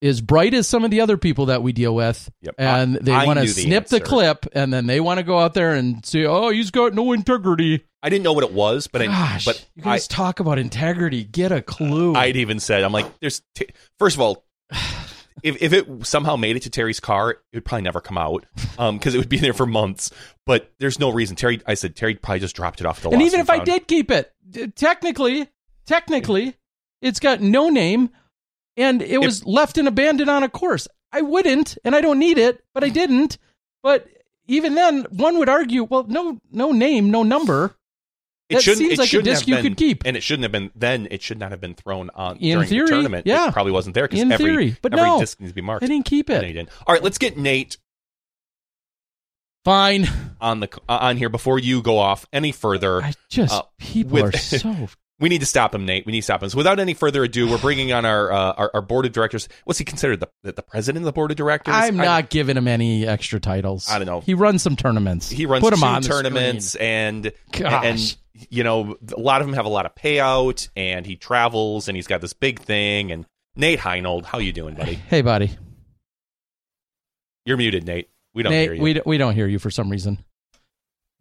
as bright as some of the other people that we deal with, Yep. and I- they I want to knew the snip the clip, and then they want to go out there and say, "Oh, he's got no integrity." I didn't know what it was, but I but you I guys talk about integrity. Get a clue. I'd even said I'm like, there's t- first of all, if if it somehow made it to Terry's car, it would probably never come out um because it would be there for months. But there's no reason. Terry, I said Terry probably just dropped it off the. and even if I did keep it, technically, technically, it's got no name, and it was left and abandoned on a course. I wouldn't, and I don't need it, but I didn't. But even then, one would argue, well, no, no name, no number. it that seems it like a disc you been, could keep. and it shouldn't have been. Then it should not have been thrown on In during theory, the tournament. yeah. it probably wasn't there because every theory, but every no. disc needs to be marked. I didn't keep it. didn't. All right, let's get Nate Fine. on the uh, on here before you go off any further. I just Uh, people with- are so. We need to stop him, Nate. We need to stop him. So without any further ado, we're bringing on our uh, our, our board of directors. What's he considered the the, president of the board of directors? I'm I- not giving him any extra titles. I don't know. He runs some tournaments. he runs Put him two on tournaments and Gosh. and you know a lot of them have a lot of payout and he travels and he's got this big thing and Nate Heinold, how you doing, buddy? Hey, buddy. You're muted, Nate. We don't Nate, hear you. we, d- we don't hear you for some reason.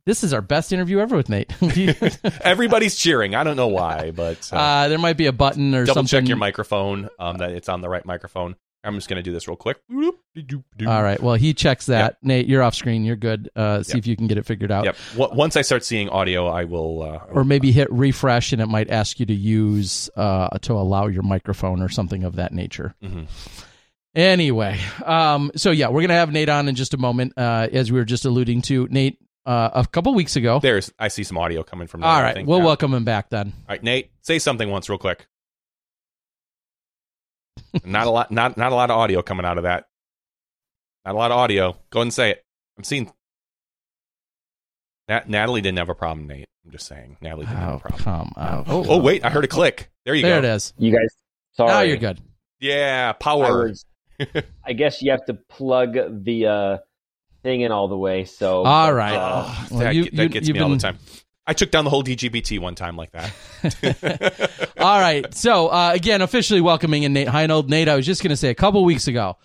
This is our best interview ever with Nate. Everybody's cheering. I don't know why, but uh, uh, there might be a button or something. double something. check your microphone um, that it's on the right microphone. I'm just going to do this real quick. All right. Well, he checks that. Nate, you're off screen. You're good. Uh, see Yep. if you can get it figured out. Yep. Once I start seeing audio, I will. Uh, Or maybe hit refresh and it might ask you to use uh, to allow your microphone or something of that nature. Mhm. Anyway, um, so yeah, we're gonna have Nate on in just a moment. Uh, as we were just alluding to, Nate, uh, a couple weeks ago. There's. I see some audio coming from. Nate, All I right, think. we'll Yeah. welcome him back then. All right, Nate, say something once, real quick. not a lot. Not not a lot of audio coming out of that. Not a lot of audio. Go ahead and say it. I'm seeing. Nat- Natalie didn't have a problem, Nate. I'm just saying. Natalie didn't have Oh, a problem. come on. Oh, oh, wait! I heard a click. There you there go. There it is. You guys, sorry. Now you're good. Yeah, I, power. was, I guess you have to plug the uh, thing in all the way. So All right. Oh, Well, that you- that you- gets you've me all the time. I took down the whole DGPT one time like that. All right. So uh, again, officially welcoming in Nate Heinold. Nate, I was just going to say a couple weeks ago,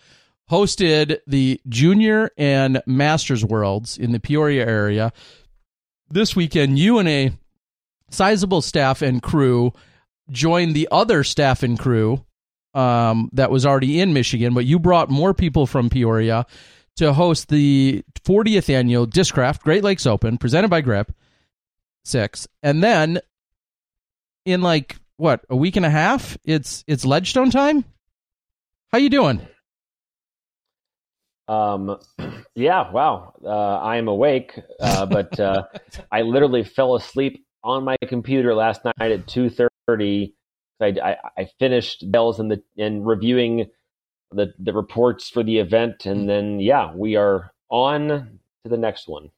hosted the Junior and Masters Worlds in the Peoria area. This weekend, you and a sizable staff and crew joined the other staff and crew um, that was already in Michigan, but you brought more people from Peoria to host the 40th annual Discraft Great Lakes Open presented by Grip Six, and then in like what a week and a half, it's it's Ledgestone time. How you doing? Um, yeah, wow. Uh, I am awake, uh, but uh, I literally fell asleep on my computer last night at two thirty. I, I, I finished bells and the and reviewing the the reports for the event, and then yeah, we are on to the next one.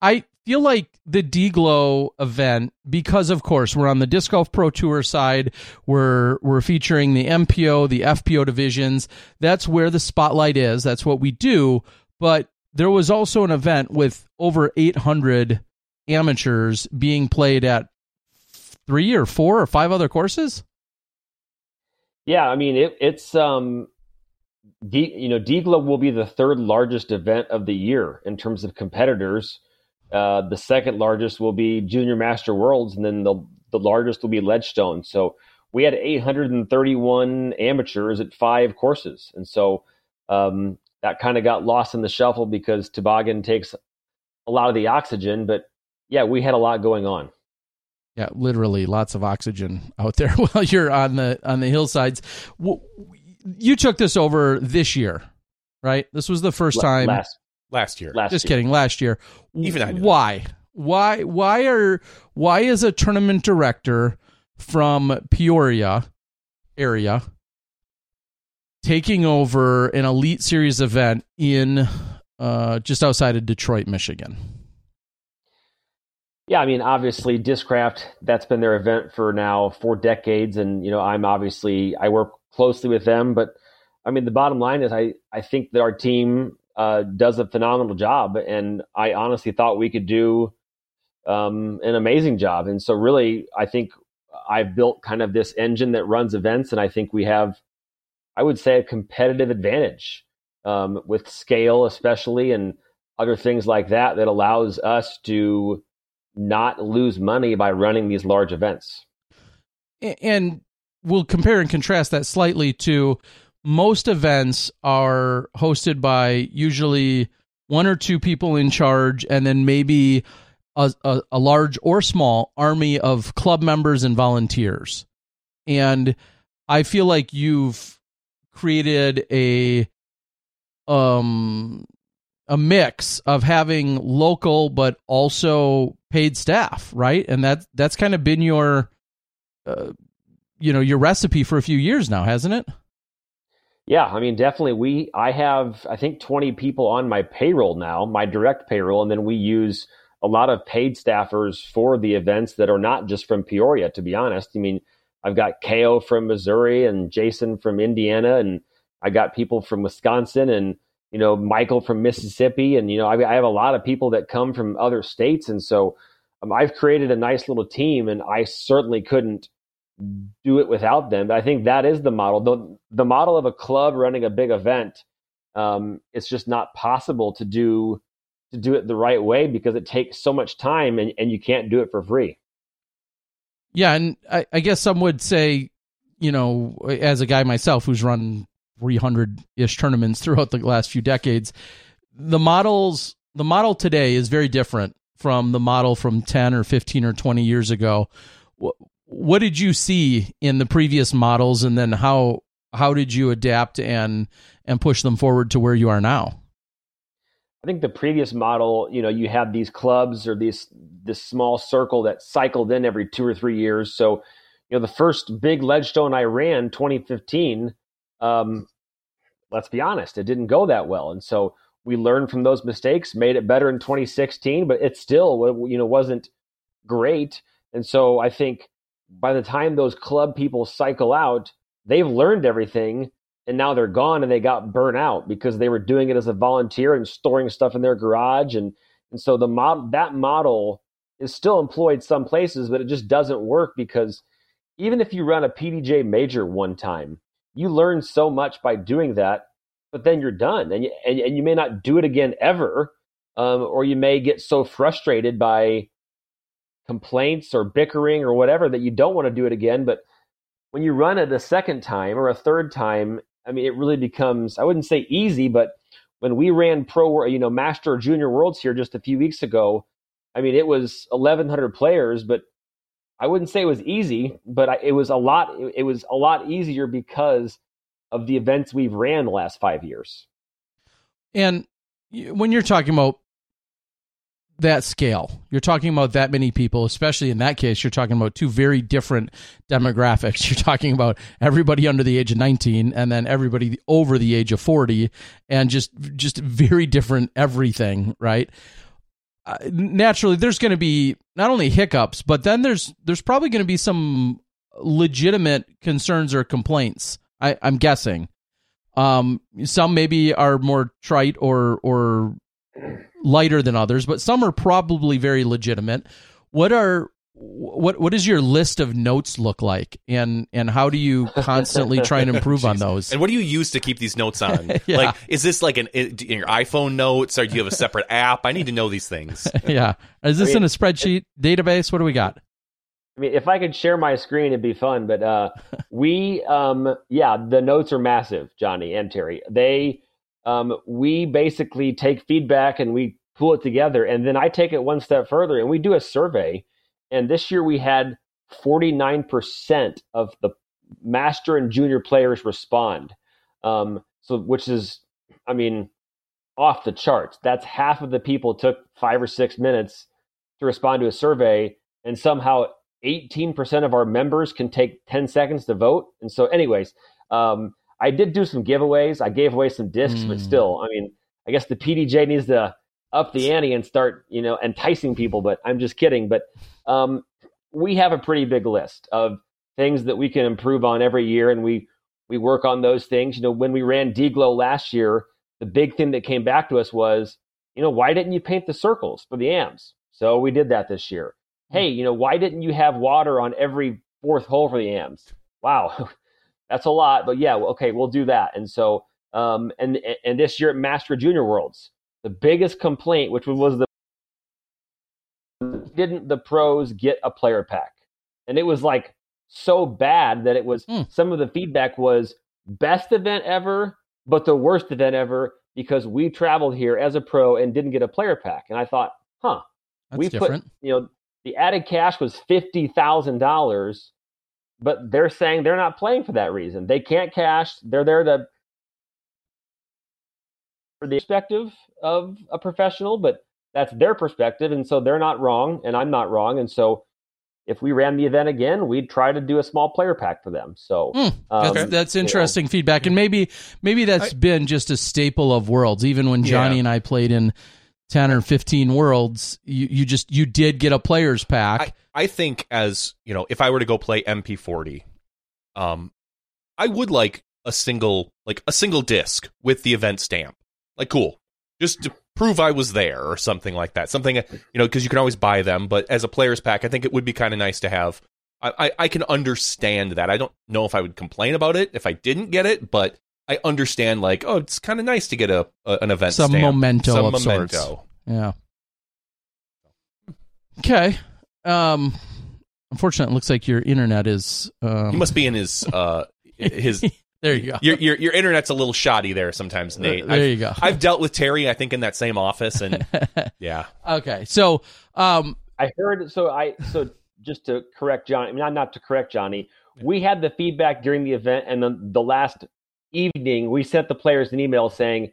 I feel like the DGLO event, because of course we're on the Disc Golf Pro Tour side, we're we're featuring the MPO, the FPO divisions. That's where the spotlight is. That's what we do. But there was also an event with over 800 amateurs being played at three or four or five other courses. Yeah, I mean it, it's um, D, you know, DGLO will be the third largest event of the year in terms of competitors. Uh, the second largest will be Junior Master Worlds, and then the the largest will be Ledgestone. So we had 831 amateurs at five courses, and so um, that kind of got lost in the shuffle because toboggan takes a lot of the oxygen. But yeah, we had a lot going on. Yeah, literally lots of oxygen out there while you're on the on the hillsides. W- You took this over this year, right? This was the first time. last Last year. last just year. kidding. Last year. Even I knew that. why? Why? Why are? Why is a tournament director from Peoria area taking over an elite series event in uh, just outside of Detroit, Michigan? Yeah, I mean, obviously, Discraft, that's been their event for now four decades. And, you know, I'm obviously, I work closely with them. But, I mean, the bottom line is I, I think that our team uh, does a phenomenal job. And I honestly thought we could do um, an amazing job. And so, really, I think I've built kind of this engine that runs events. And I think we have, I would say, a competitive advantage um, with scale, especially, and other things like that, that allows us to not lose money by running these large events. And we'll compare and contrast that slightly to most events are hosted by usually one or two people in charge, and then maybe a, a, a large or small army of club members and volunteers. And I feel like you've created a um a mix of having local but also paid staff, right? And that that's kind of been your uh, you know, your recipe for a few years now, hasn't it? Yeah, I mean, definitely. We I have I think 20 people on my payroll now, my direct payroll, and then we use a lot of paid staffers for the events that are not just from Peoria. To be honest, I mean, I've got Ko from Missouri and Jason from Indiana, and I got people from Wisconsin and you know Michael from Mississippi, and you know I, I have a lot of people that come from other states, and so um, I've created a nice little team, and I certainly couldn't do it without them. But I think that is the model. The, the model of a club running a big event, um, it's just not possible to do to do it the right way because it takes so much time and, and you can't do it for free. Yeah, and I, I guess some would say, you know, as a guy myself who's run 300 ish tournaments throughout the last few decades, the models the model today is very different from the model from 10 or 15 or 20 years ago what did you see in the previous models and then how how did you adapt and and push them forward to where you are now? I think the previous model you know you had these clubs or these this small circle that cycled in every two or three years. So you know the first big ledgestone i ran 2015 um, let's be honest it didn't go that well. And so we learned from those mistakes made it better in 2016 but it still you know wasn't great. And so i think by the time those club people cycle out, they've learned everything and now they're gone and they got burnt out because they were doing it as a volunteer and storing stuff in their garage. And and so the mod that model is still employed some places but it just doesn't work because even if you run a PDGA major one time you learn so much by doing that but then you're done and you, and, and you may not do it again ever um, or you may get so frustrated by complaints or bickering or whatever that you don't want to do it again. But when you run it a second time or a third time, I mean, it really becomes, I wouldn't say easy, but when we ran pro, you know, master junior worlds here just a few weeks ago, I mean, it was 1,100 players, but I wouldn't say it was easy, but it was a lot, it was a lot easier because of the events we've ran the last five years. And when you're talking about that scale. You're talking about that many people, especially in that case, you're talking about two very different demographics. You're talking about everybody under the age of 19 and then everybody over the age of 40 and just just very different everything, right? Uh, naturally there's going to be not only hiccups, but then there's there's probably going to be some legitimate concerns or complaints. I, I'm guessing. Um, some maybe are more trite or or lighter than others, but some are probably very legitimate. What are what what does your list of notes look like? And and how do you constantly try and improve on those? And what do you use to keep these notes on? Yeah. like is this like an in your iphone notes? Or do you have a separate app? I need to know these things. Yeah. Is this I mean, in a spreadsheet database? What do we got? I mean, if I could share my screen, it'd be fun. But uh, we, um, yeah, the notes are massive, Johnny and Terry. They um, we basically take feedback and we pull it together. And then I take it one step further and we do a survey. And this year we had 49% of the master and junior players respond. Um, so, which is, I mean, off the charts. That's half of the people took five or six minutes to respond to a survey, and somehow 18% of our members can take 10 seconds to vote. And so, anyways, um, I did do some giveaways. I gave away some discs, mm. but hmm. still, I mean, I guess the PDGA needs to up the ante and start, you know, enticing people. But I'm just kidding. But um, we have a pretty big list of things that we can improve on every year, and we we work on those things. You know, when we ran DGLO last year, the big thing that came back to us was, you know, why didn't you paint the circles for the AMs? So we did that this year. Hmm. Hey, you know, why didn't you have water on every fourth hole for the AMs? Wow, that's a lot, but yeah, okay, we'll do that. And so, um, and and this year at Master Junior Worlds, the biggest complaint, which was the didn't the pros get a player pack, and it was like so bad that it was mm. some of the feedback was best event ever, but the worst event ever because we traveled here as a pro and didn't get a player pack. And I thought, huh, That's we different. put you know the added cash was fifty thousand dollars, but they're saying they're not playing for that reason. They can't cash. They're there to for the perspective of a professional, but that's their perspective, and so they're not wrong, and I'm not wrong, and so. If we ran the event again, we'd try to do a small player pack for them. So Hmm, um, that's, that's you know, interesting feedback, and maybe maybe that's I- been just a staple of worlds. Even when Johnny Yeah. and I played in ten or fifteen worlds, you, you just you did get a players pack. I, I think as you know, if I were to go play MP40, um, I would like a single like a single disc with the event stamp. Like, cool, just to prove I was there or something like that. Something you know, because you can always buy them, but as a player's pack, I think it would be kind of nice to have. I, I I can understand that. I don't know if I would complain about it if I didn't get it, but I understand like, oh, it's kind of nice to get a, a an event Some stamp. memento some of memento. sorts. yeah. Okay. Um. Unfortunately, it looks like your internet is. Um, He must be in his uh his there you go. your, your your internet's a little shoddy there sometimes, Nate. there I've, you go. I've dealt with Terry, I think, in that same office, and yeah, okay. So, um, I heard so I so just to correct Johnny, not not to correct Johnny, we had the feedback during the event, and then the last evening we sent the players an email saying,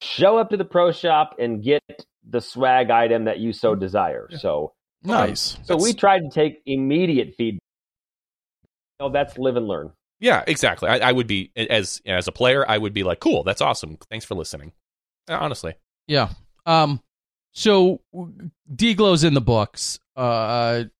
"Show up to the pro shop and get the swag item that you so desire." So nice. so we tried to take immediate feedback. No, that's live and learn. yeah, exactly. I, I would be as as a player, I would be like, cool, that's awesome. Thanks for listening. Uh, Honestly, Yeah. Um. So DGLO's in the books. Uh, i-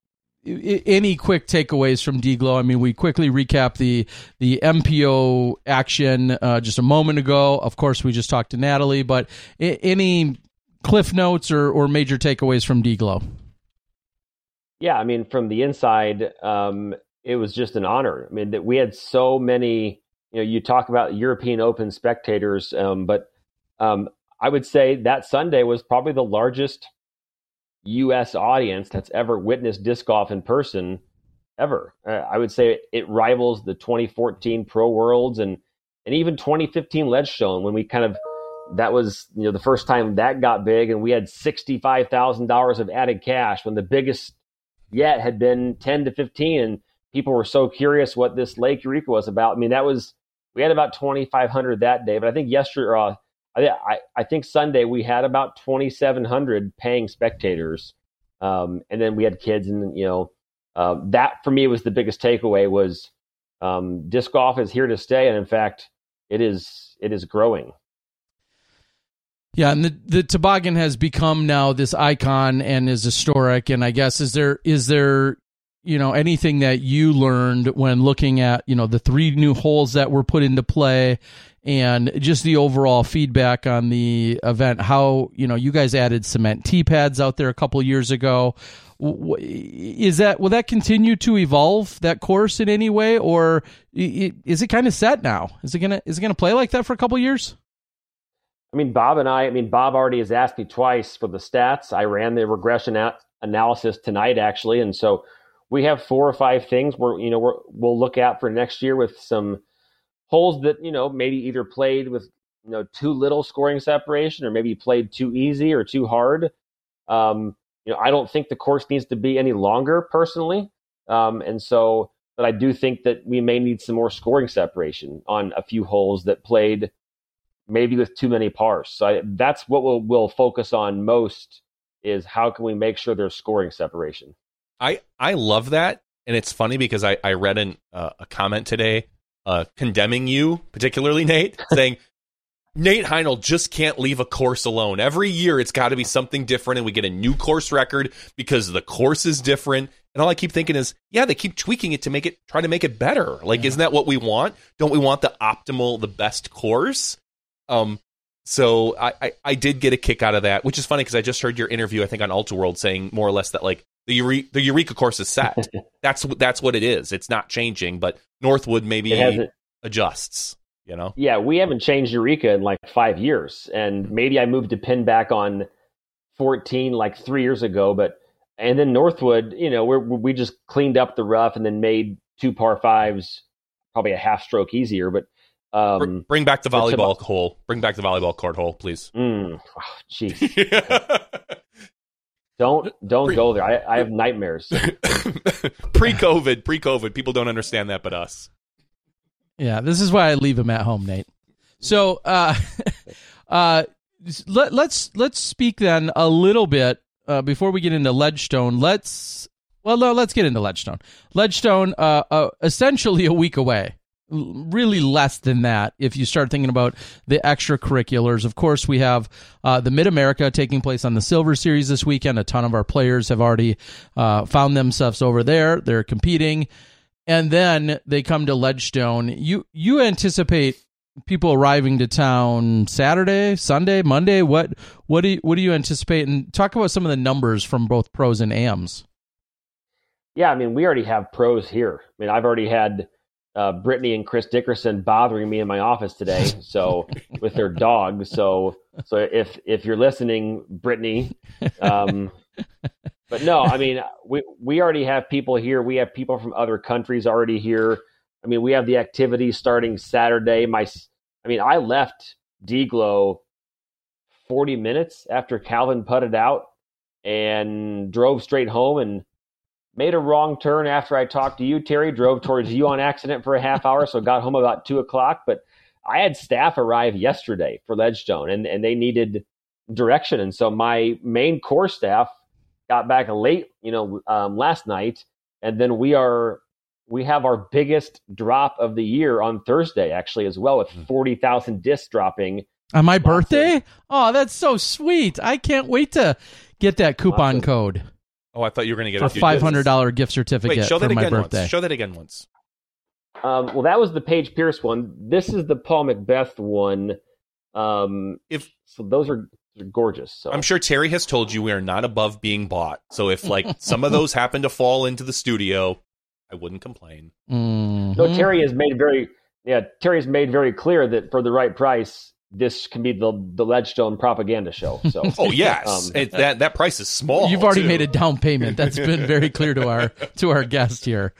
any quick takeaways from DGLO? I mean, we quickly recap the the MPO action uh, just a moment ago. Of course, we just talked to Natalie, but I- any cliff notes or or major takeaways from DGLO? Yeah, I mean, from the inside, um, it was just an honor. I mean, that we had so many. You know, you talk about European Open spectators, um, but um, I would say that Sunday was probably the largest U.S. audience that's ever witnessed disc golf in person ever. Uh, I would say it rivals the 2014 Pro Worlds and and even 2015 Ledgestone when we kind of that was you know the first time that got big and we had sixty five thousand dollars of added cash when the biggest yet had been 10 to 15 and people were so curious what this lake eureka was about i mean that was we had about 2500 that day but i think yesterday uh, I, I, think sunday we had about 2700 paying spectators um, and then we had kids and you know uh, that for me was the biggest takeaway was um, disc golf is here to stay and in fact it is it is growing Yeah, and the the toboggan has become now this icon and is historic. And I guess is there is there you know anything that you learned when looking at you know the three new holes that were put into play and just the overall feedback on the event? How you know you guys added cement tee pads out there a couple years ago. Is that will that continue to evolve that course in any way, or is it kind of set now? Is it gonna is it gonna play like that for a couple years? I mean, Bob and I, I mean, Bob already has asked me twice for the stats. I ran the regression analysis tonight, actually. And so we have four or five things where, you know, we're, we'll look at for next year with some holes that, you know, maybe either played with, you know, too little scoring separation or maybe played too easy or too hard. Um, you know, I don't think the course needs to be any longer personally. Um, and so, but I do think that we may need some more scoring separation on a few holes that played maybe with too many pars. So I, that's what we'll, we'll focus on most is how can we make sure there's scoring separation. I I love that, and it's funny because I I read an, uh, a comment today uh, condemning you, particularly Nate, saying. Nate Heinold just can't leave a course alone. Every year it's got to be something different, and we get a new course record because the course is different. And all I keep thinking is, yeah, they keep tweaking it to make it try to make it better. Like, isn't that what we want? Don't we want the optimal, the best course? Um, so I, I, I did get a kick out of that, which is funny because I just heard your interview, I think on Ultiworld, saying more or less that like the Eure- the Eureka course is set. that's that's what it is. It's not changing, but Northwood maybe adjusts. You know, yeah, we haven't changed Eureka in like five years. And maybe I moved to pin back on 14 like three years ago, but and then Northwood, you know, we we just cleaned up the rough and then made two par fives, probably a half stroke easier. But Um, Bring back the volleyball hole. Bring back the volleyball court hole, please. mm, oh, jeez, don't don't Pre- go there. I, I have nightmares. pre-COVID, pre-COVID, people don't understand that, but us. Yeah, this is why I leave him at home, Nate. So, uh, uh, let, let's let's speak then a little bit uh, before we get into Ledgestone. Let's well, no, let's get into Ledgestone. Ledgestone, uh, uh, essentially a week away. Really less than that if you start thinking about the extracurriculars. Of course, we have uh, the Mid America taking place on the Silver Series this weekend. A ton of our players have already uh, found themselves over there. They're competing and then they come to Ledgestone. You you anticipate people arriving to town Saturday, Sunday, Monday? What what do you, what do you anticipate? And talk about some of the numbers from both pros and AMs. Yeah, I mean, we already have pros here. I mean, I've already had uh, Brittany and Chris Dickerson bothering me in my office today, so with their dog. So, so if if you're listening, Brittany, um, but no, I mean, we we already have people here. We have people from other countries already here. I mean, we have the activity starting Saturday. My, I mean, I left DGLO 40 minutes after Calvin putted out and drove straight home and made a wrong turn after I talked to you, Terry. Drove towards you on accident for a half hour, so got home about two o'clock. But I had staff arrive yesterday for Ledgestone, and and they needed direction, and so my main core staff got back late, you know, um, last night, and then we are we have our biggest drop of the year on Thursday, actually, as well, with forty thousand discs dropping. On my of- birthday? Oh, that's so sweet. I can't wait to get that coupon of- code Oh, I thought you were going to get for a five hundred dollar gift Wait, certificate show for that my birthday. once. Show that again once. Um, well, that was the Paige Pierce one. This is the Paul McBeth one. Um, If so, those are they're gorgeous. So I'm sure Terry has told you we are not above being bought. So if like some of those happen to fall into the studio, I wouldn't complain. Mhm. No, Terry has made very yeah. Terry has made very clear that for the right price, this can be the the Ledgestone propaganda show. So Oh yes, Um, it, that that price is small. You've already too. made a down payment. That's been very clear to our to our guest here.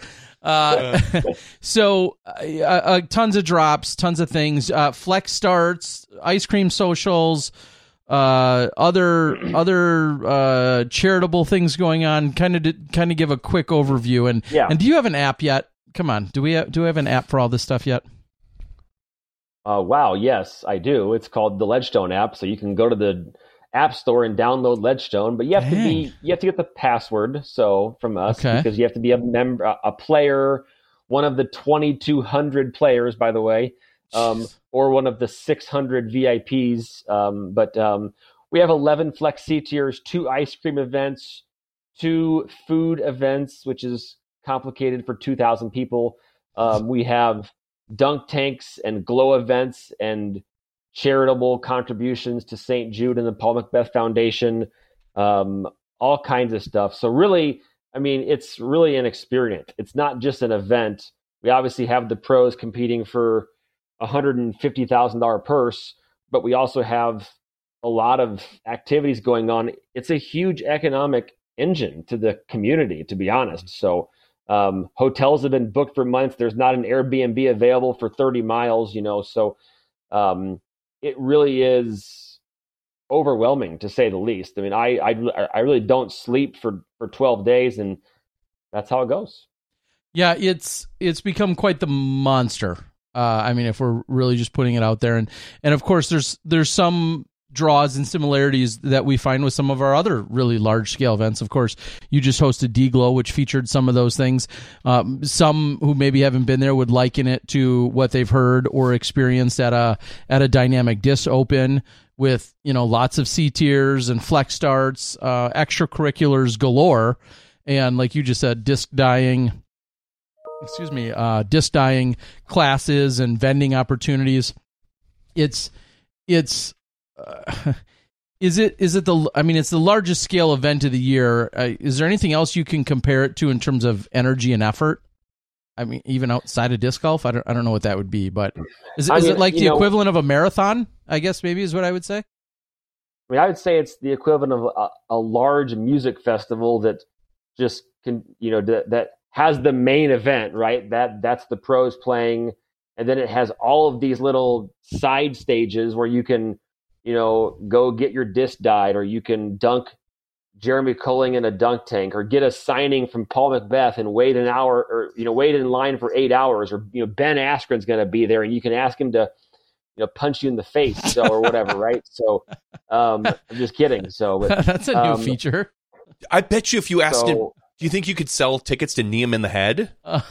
Uh, so, uh, uh, tons of drops, tons of things. Uh, flex starts, ice cream socials, uh, other other uh, charitable things going on. Kind of kind of give a quick overview. And Yeah. and do you have an app yet? Come on, do we have, do we have an app for all this stuff yet? Uh, wow, yes, I do. It's called the Ledgestone app, so you can go to the app store and download Ledgestone, but you have to be you have to get the password. So from us, Okay. because you have to be a member, a a player, one of the twenty two hundred players, by the way, um, or one of the six hundred VIPs. Um, but um, we have eleven Flex C tiers, two ice cream events, two food events, which is complicated for two thousand people. Um, we have dunk tanks and glow events and charitable contributions to St. Jude and the Paul McBeth Foundation, um, all kinds of stuff. So really, I mean, it's really an experience. It's not just an event. We obviously have the pros competing for a hundred and fifty thousand dollar purse, but we also have a lot of activities going on. It's a huge economic engine to the community, to be honest. So um, hotels have been booked for months. There's not an Airbnb available for 30 miles, you know. So um, it really is overwhelming to say the least. I mean, I, I I really don't sleep for for 12 days, and that's how it goes. Yeah, it's it's become quite the monster. Uh, I mean, if we're really just putting it out there, and and of course, there's there's some draws and similarities that we find with some of our other really large scale events. Of course, you just hosted DGLO, which featured some of those things. Um, some who maybe haven't been there would liken it to what they've heard or experienced at a at a dynamic disc open with you know lots of C tiers and flex starts, uh, extracurriculars galore, and like you just said, disc dying excuse me, uh, disc dyeing classes and vending opportunities. It's it's uh, is it is it the I mean it's the largest scale event of the year. Uh, is there anything else you can compare it to in terms of energy and effort? I mean, even outside of disc golf, I don't I don't know what that would be, but is it, is mean, it like the know- equivalent of a marathon? I guess maybe is what I would say. I mean, I would say it's the equivalent of a, a large music festival that just can, you know, that, that has the main event, right? That that's the pros playing, and then it has all of these little side stages where you can, you know, go get your disc dyed, or you can dunk Jeremy Koling in a dunk tank, or get a signing from Paul McBeth and wait an hour, or you know, wait in line for eight hours, or you know, Ben Askren's going to be there, and you can ask him to, you know, punch you in the face, so or whatever, right? So, um, I'm just kidding. So but, that's a new um, feature. I bet you if you asked him, So- do you think you could sell tickets to knee him in the head? I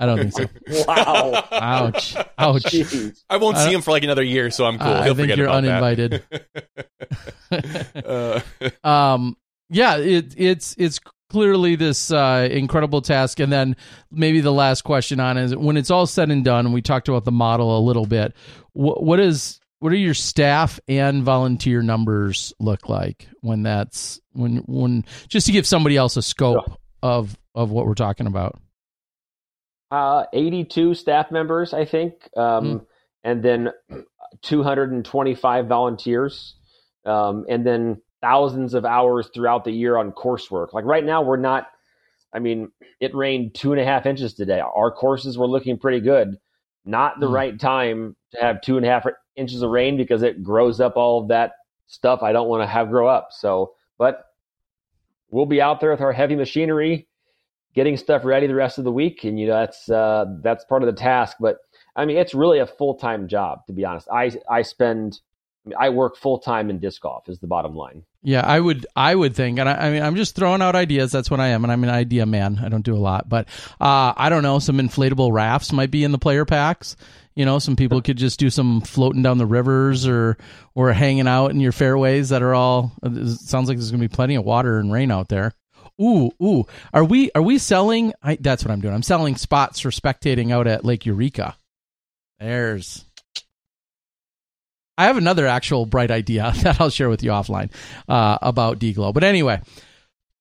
don't think so. Wow. Ouch. Ouch. Jeez. I won't I see don't- him for like another year, so I'm cool. I He'll think you're uninvited. uh, um yeah it, it's it's clearly this uh incredible task and then maybe the last question on is when it's all said and done and we talked about the model a little bit what what is what are your staff and volunteer numbers look like when that's when when just to give somebody else a scope of of what we're talking about Uh, 82 staff members, I think, um, and then 225 volunteers, um, and then thousands of hours throughout the year on coursework. Like right now, we're not. I mean, it rained two and a half inches today. Our courses were looking pretty good. Not the Hmm. right time to have two and a half inches of rain because it grows up all of that stuff I don't want to have grow up. So, but we'll be out there with our heavy machinery getting stuff ready the rest of the week and you know that's uh, that's part of the task but i mean it's really a full-time job to be honest i i spend I, work full-time in disc golf is the bottom line Yeah, I would. I would think, and I, I mean, I'm just throwing out ideas. That's what I am, and I'm an idea man. I don't do a lot, but uh, I don't know. Some inflatable rafts might be in the player packs. You know, some people could just do some floating down the rivers or or hanging out in your fairways that are all. It sounds like there's going to be plenty of water and rain out there. Ooh, ooh. Are we are we selling? I, that's what I'm doing. I'm selling spots for spectating out at Lake Eureka. There's I have another actual bright idea that I'll share with you offline uh, about DGLO. But anyway,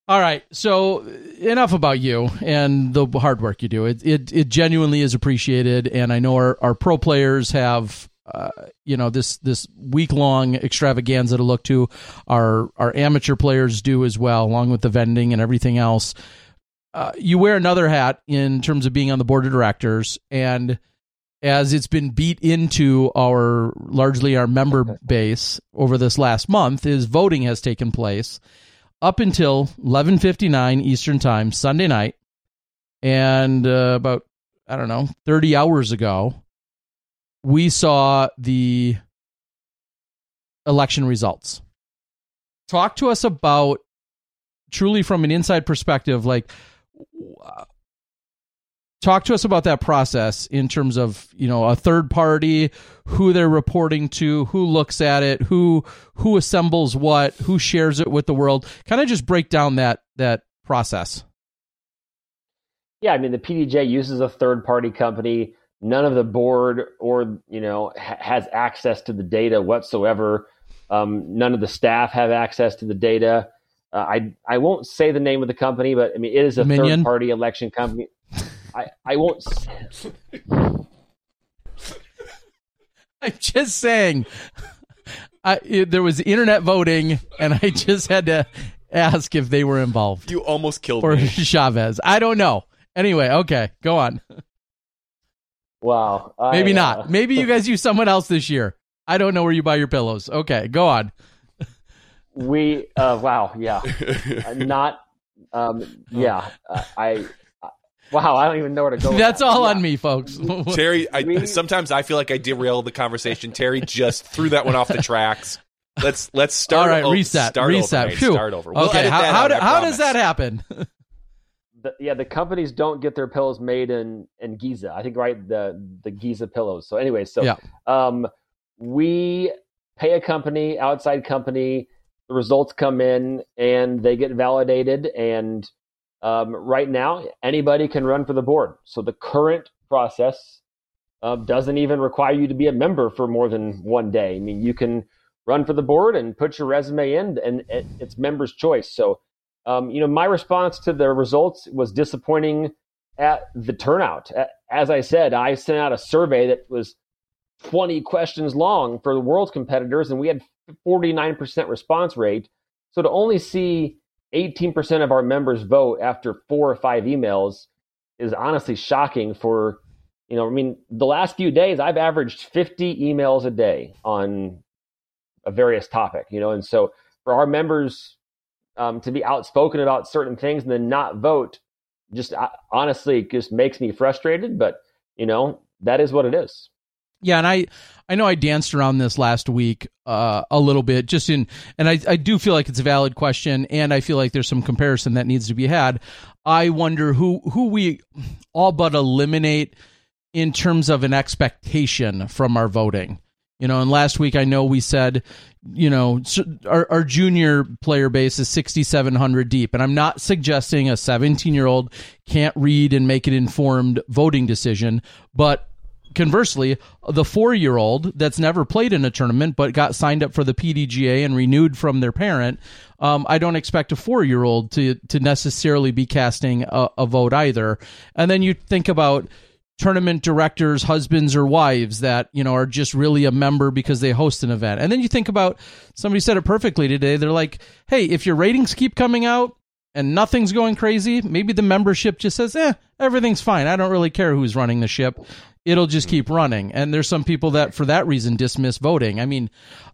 all right. So enough about you and the hard work you do. It it, it genuinely is appreciated, and I know our, our pro players have. Uh, you know this this week long extravaganza to look to. Our our amateur players do as well, along with the vending and everything else. Uh, you wear another hat in terms of being on the board of directors, and as it's been beat into our largely our member base over this last month is voting has taken place up until 11:59 Eastern Time Sunday night and uh, about I don't know 30 hours ago we saw the election results. Talk to us about truly from an inside perspective like talk to us about that process in terms of you know a third party who they're reporting to who looks at it who who assembles what who shares it with the world. Kind of just break down that that process. Yeah i mean the PDGA uses a third party company. None of the board or you know ha- has access to the data whatsoever. Um, none of the staff have access to the data. Uh, i i won't say the name of the company but i mean it is a Dominion? third party election company I, I won't. I'm just saying I, it- there was internet voting and i just had to ask if they were involved you almost killed or me. chavez i don't know anyway okay go on Wow. I, maybe uh, not maybe you guys use someone else this year i don't know where you buy your pillows okay go on we. Uh, wow. Yeah. Uh, not. Um, yeah. Uh, I. Wow. I don't even know where to go. that's that. all Yeah. on me folks Terry, I, sometimes I feel like I derailed the conversation. Terry just threw that one off the tracks. Let's let's start. all right o- reset Start reset Over, Start over. We'll okay how, how, out, do- how does that happen The, yeah, the companies don't get their pillows made in in Giza. I think right the the Giza pillows. So anyway, so Yeah. um, we pay a company, outside company. The results come in and they get validated. And um, right now, anybody can run for the board. So the current process uh, doesn't even require you to be a member for more than one day. I mean, you can run for the board and put your resume in, and it, it's members' choice. So um, you know, my response to the results was disappointing at the turnout. As I said, I sent out a survey that was 20 questions long for the world's competitors, and we had 49% response rate. So to only see 18% of our members vote after four or five emails is honestly shocking for you know, I mean, the last few days I've averaged 50 emails a day on a various topic, you know, and so for our members um, to be outspoken about certain things and then not vote, just uh, honestly, just makes me frustrated. But you know, that is what it is. Yeah, and I I know I danced around this last week uh, a little bit, just in, and I I do feel like it's a valid question, and I feel like there's some comparison that needs to be had. I wonder who who we all but eliminate in terms of an expectation from our voting. You know, and last week I know we said, you know, our, our junior player base is 6,700 deep. And I'm not suggesting a 17 year old can't read and make an informed voting decision. But conversely, the four year old that's never played in a tournament but got signed up for the PDGA and renewed from their parent, um, I don't expect a four year old to, to necessarily be casting a, a vote either. And then you think about, tournament directors, husbands or wives that, you know, are just really a member because they host an event. And then you think about somebody said it perfectly today. They're like, hey, if your ratings keep coming out and nothing's going crazy, maybe the membership just says, eh, everything's fine. I don't really care who's running the ship. It'll just hmm. keep running. And there's some people that, for that reason, dismiss voting. I mean,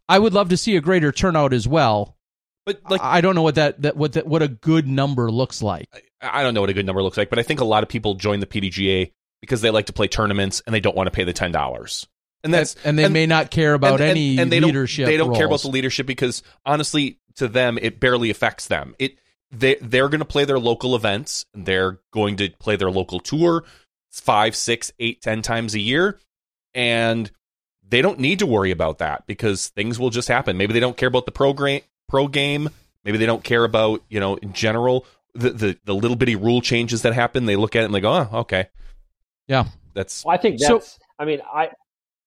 I would love to see a greater turnout as well. But like, I don't know what that, that what that, what a good number looks like. I don't know what a good number looks like, but I think a lot of people join the PDGA because they like to play tournaments and they don't want to pay the ten dollars. And that's and they and, may not care about and, any and, they leadership. Don't, they don't roles. care about the leadership because honestly, to them, it barely affects them. It they they're going to play their local events. They're going to play their local tour five, six, eight, ten times a year, and they don't need to worry about that because things will just happen. Maybe they don't care about the program pro game. Maybe they don't care about you know in general the the, the little bitty rule changes that happen. They look at it and like, oh, okay, yeah, that's. Well, I think that's. So, I mean, I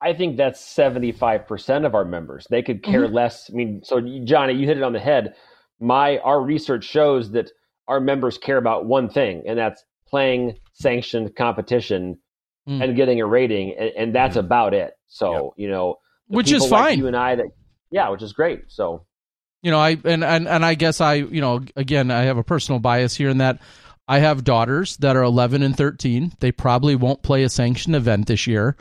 I think that's seventy five percent of our members. They could care mm-hmm. less. I mean, so Johnny, you hit it on the head. My our research shows that our members care about one thing, and that's playing sanctioned competition mm. and getting a rating, and, and that's mm. about it. So you know, which is fine. Like you and I, that yeah, which is great. So you know, I and and and I guess I you know again I have a personal bias here in that I have daughters that are 11 and 13. They probably won't play a sanctioned event this year.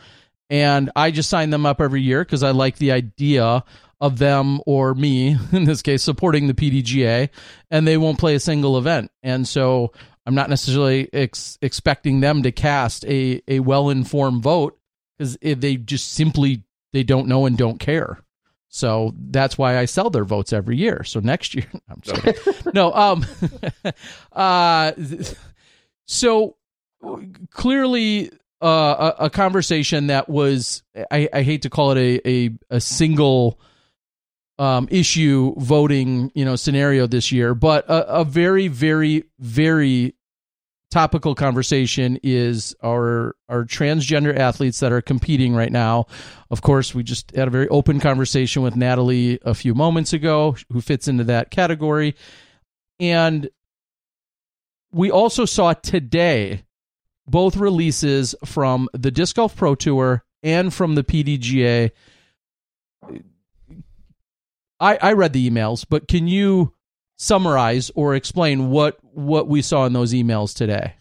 And I just sign them up every year because I like the idea of them or me, in this case, supporting the PDGA, and they won't play a single event. And so I'm not necessarily ex- expecting them to cast a, a well informed vote because they just simply they don't know and don't care. So that's why I sell their votes every year. So next year, I'm sorry. no, um, uh, so clearly uh, a, a, conversation that was, I, I, hate to call it a, a, a single um, issue voting, you know, scenario this year, but a, a very, very, very topical conversation is our our transgender athletes that are competing right now. Of course, we just had a very open conversation with Natalie a few moments ago, who fits into that category, and we also saw today both releases from the Disc Golf Pro Tour and from the PDGA. I, I read the emails, but can you summarize or explain what what we saw in those emails today?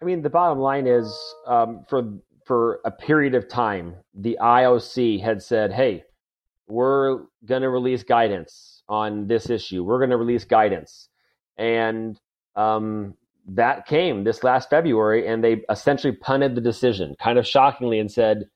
I mean, the bottom line is um, for for a period of time, the IOC had said, "Hey, we're going to release guidance on this issue. We're going to release guidance," and um, that came this last February, and they essentially punted the decision, kind of shockingly, and said,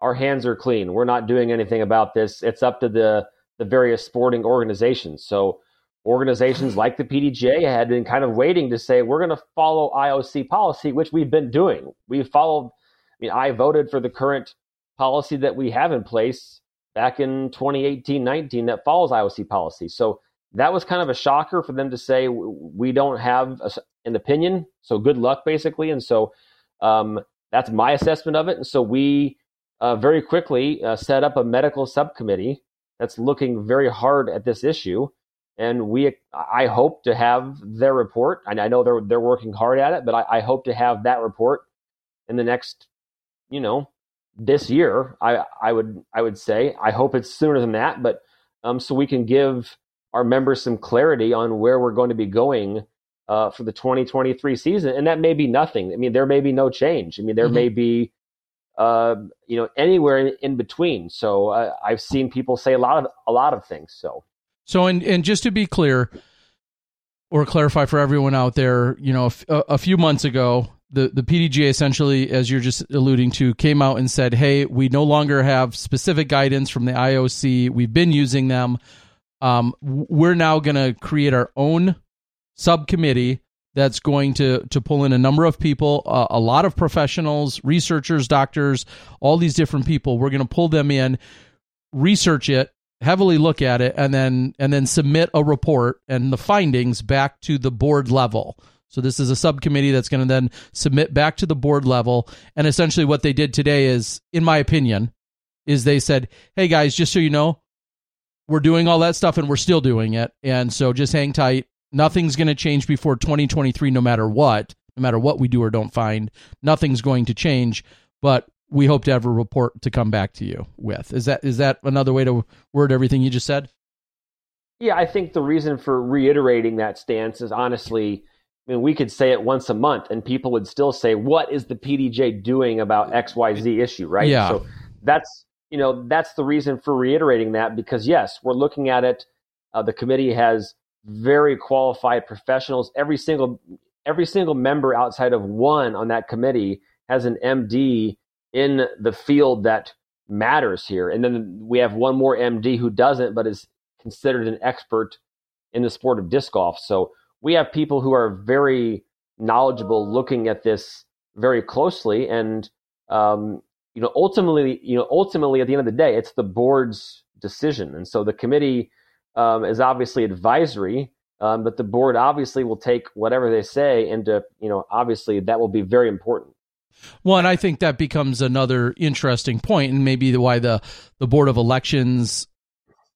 "Our hands are clean. We're not doing anything about this. It's up to the the various sporting organizations. So organizations like the PDGA had been kind of waiting to say, we're going to follow IOC policy, which we've been doing. We've followed, I mean, I voted for the current policy that we have in place back in 2018 19 that follows IOC policy. So that was kind of a shocker for them to say, we don't have a, an opinion. So good luck, basically. And so um, that's my assessment of it. And so we uh, very quickly uh, set up a medical subcommittee that's looking very hard at this issue. And we, I hope to have their report. And I know they're they're working hard at it, but I, I hope to have that report in the next, you know, this year. I I would I would say I hope it's sooner than that, but um, so we can give our members some clarity on where we're going to be going uh, for the 2023 season, and that may be nothing. I mean, there may be no change. I mean, there mm-hmm. may be uh, you know anywhere in, in between. So uh, I've seen people say a lot of a lot of things. So so and and just to be clear or clarify for everyone out there, you know, a, a few months ago, the the PDGA essentially, as you're just alluding to, came out and said, "Hey, we no longer have specific guidance from the IOC. We've been using them. Um, we're now going to create our own subcommittee that's going to to pull in a number of people, uh, a lot of professionals, researchers, doctors, all these different people. We're going to pull them in, research it, heavily look at it, and then and then submit a report and the findings back to the board level." So this is a subcommittee that's going to then submit back to the board level. And essentially what they did today is, in my opinion, is they said, Hey guys, just so you know, we're doing all that stuff and we're still doing it. And so just hang tight. Nothing's going to change before 2023, no matter what, no matter what we do or don't find. Nothing's going to change, but we hope to have a report to come back to you with. Is that is that another way to word everything you just said? Yeah, I think the reason for reiterating that stance is honestly I mean, we could say it once a month and people would still say, what is the PDGA doing about XYZ issue, right? Yeah. So that's, you know, that's the reason for reiterating that because yes, we're looking at it. Uh, the committee has very qualified professionals. Every single, every single member outside of one on that committee has an MD in the field that matters here. And then we have one more MD who doesn't, but is considered an expert in the sport of disc golf. So we have people who are very knowledgeable looking at this very closely and um, you know ultimately you know ultimately at the end of the day it's the board's decision and so the committee um, is obviously advisory um, but the board obviously will take whatever they say into you know obviously that will be very important well, and I think that becomes another interesting point, and maybe why the the board of elections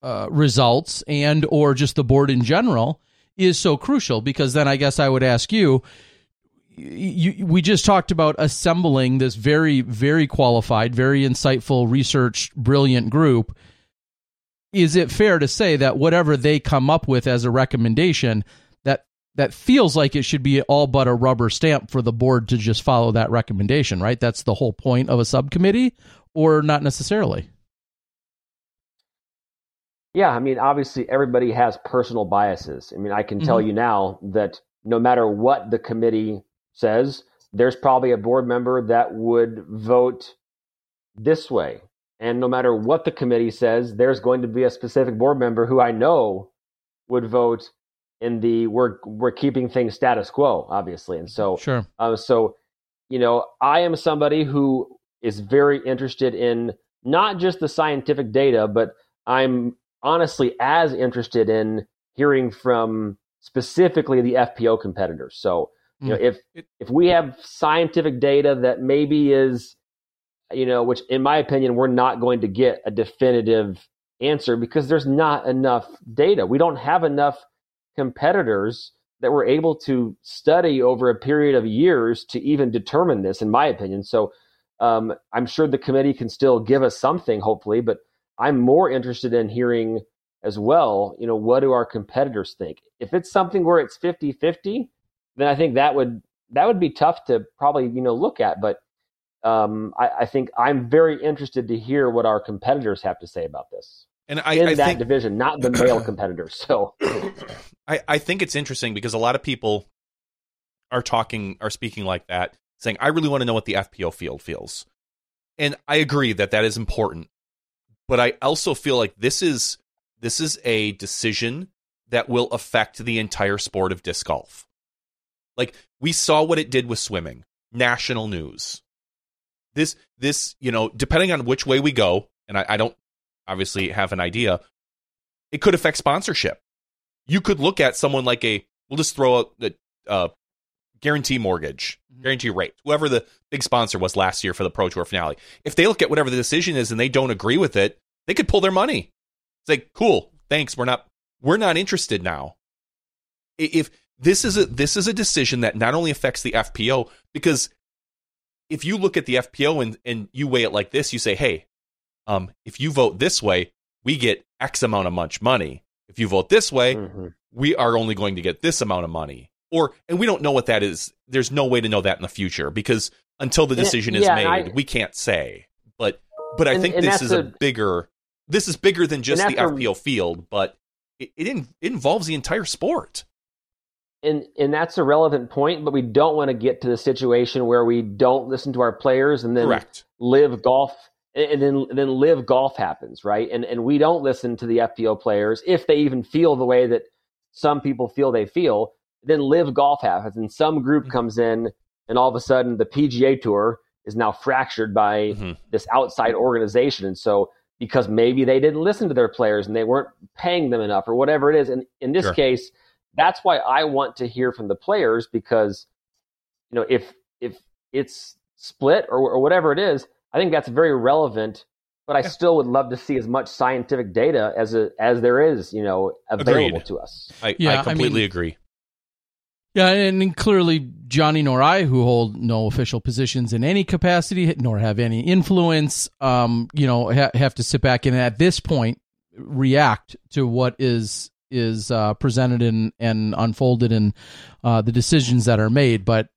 uh, results and or just the board in general is so crucial because then I guess I would ask you, you we just talked about assembling this very very qualified, very insightful, research brilliant group. Is it fair to say that whatever they come up with as a recommendation that that feels like it should be all but a rubber stamp for the board to just follow that recommendation, right? That's the whole point of a subcommittee or not necessarily? Yeah, I mean, obviously, everybody has personal biases. I mean, I can mm-hmm. tell you now that no matter what the committee says, there's probably a board member that would vote this way. And no matter what the committee says, there's going to be a specific board member who I know would vote in the we're we're keeping things status quo, obviously. And so, sure. Uh, so, you know, I am somebody who is very interested in not just the scientific data, but I'm honestly as interested in hearing from specifically the FPO competitors. So, you know, hmm. if if we have scientific data that maybe is, you know, which in my opinion we're not going to get a definitive answer because there's not enough data. We don't have enough competitors that we're able to study over a period of years to even determine this, in my opinion. So, um, I'm sure the committee can still give us something, hopefully, but I'm more interested in hearing as well, you know, what do our competitors think? If it's something where it's 50-50, then I think that would that would be tough to probably, you know, look at. But um, I, I, think I'm very interested to hear what our competitors have to say about this. And I, in I that think, division, not the male competitors. So I, I think it's interesting because a lot of people are talking are speaking like that, saying, I really want to know what the FPO field feels. And I agree that that is important but I also feel like this is this is a decision that will affect the entire sport of disc golf. Like we saw what it did with swimming, national news. This this, you know, depending on which way we go, and I, I don't obviously have an idea, it could affect sponsorship. You could look at someone like a we'll just throw a, a guarantee mortgage, mm-hmm. guarantee rate, whoever the big sponsor was last year for the Pro Tour finale. If they look at whatever the decision is and they don't agree with it, they could pull their money. It's like, cool, thanks. We're not we're not interested now. If this is a this is a decision that not only affects the FPO, because if you look at the FPO and, and you weigh it like this, you say, hey, um, if you vote this way, we get X amount of much money. If you vote this way, mm-hmm. we are only going to get this amount of money. or and we don't know what that is. There's no way to know that in the future because until the decision is Yeah, made, I- we can't say. But but I And- think and this is a, a- bigger. This is bigger than just the that's a- FPO field, but it it, in, it involves the entire sport. And and that's a relevant point, but we don't want to get to the situation where we don't listen to our players and then Correct. LIV Golf and then then LIV Golf happens, right? And and we don't listen to the FPO players if they even feel the way that some people feel they feel. Then LIV Golf happens, and some group Mm-hmm. comes in, and all of a sudden the PGA Tour is now fractured by Mhm. this outside organization, and so because maybe they didn't listen to their players and they weren't paying them enough or whatever it is. And in this Sure. case, that's why I want to hear from the players because you know if if it's split or, or whatever it is, I think that's very relevant. But I Yeah. still would love to see as much scientific data as a, as there is, you know, available Agreed. to us. I, Yeah, I I completely mean- agree. Yeah, and and clearly Johnny nor I, who hold no official positions in any capacity, nor have any influence, um, you know, ha- have to sit back and at this point react to what is is uh, presented and and unfolded and uh, the decisions that are made. But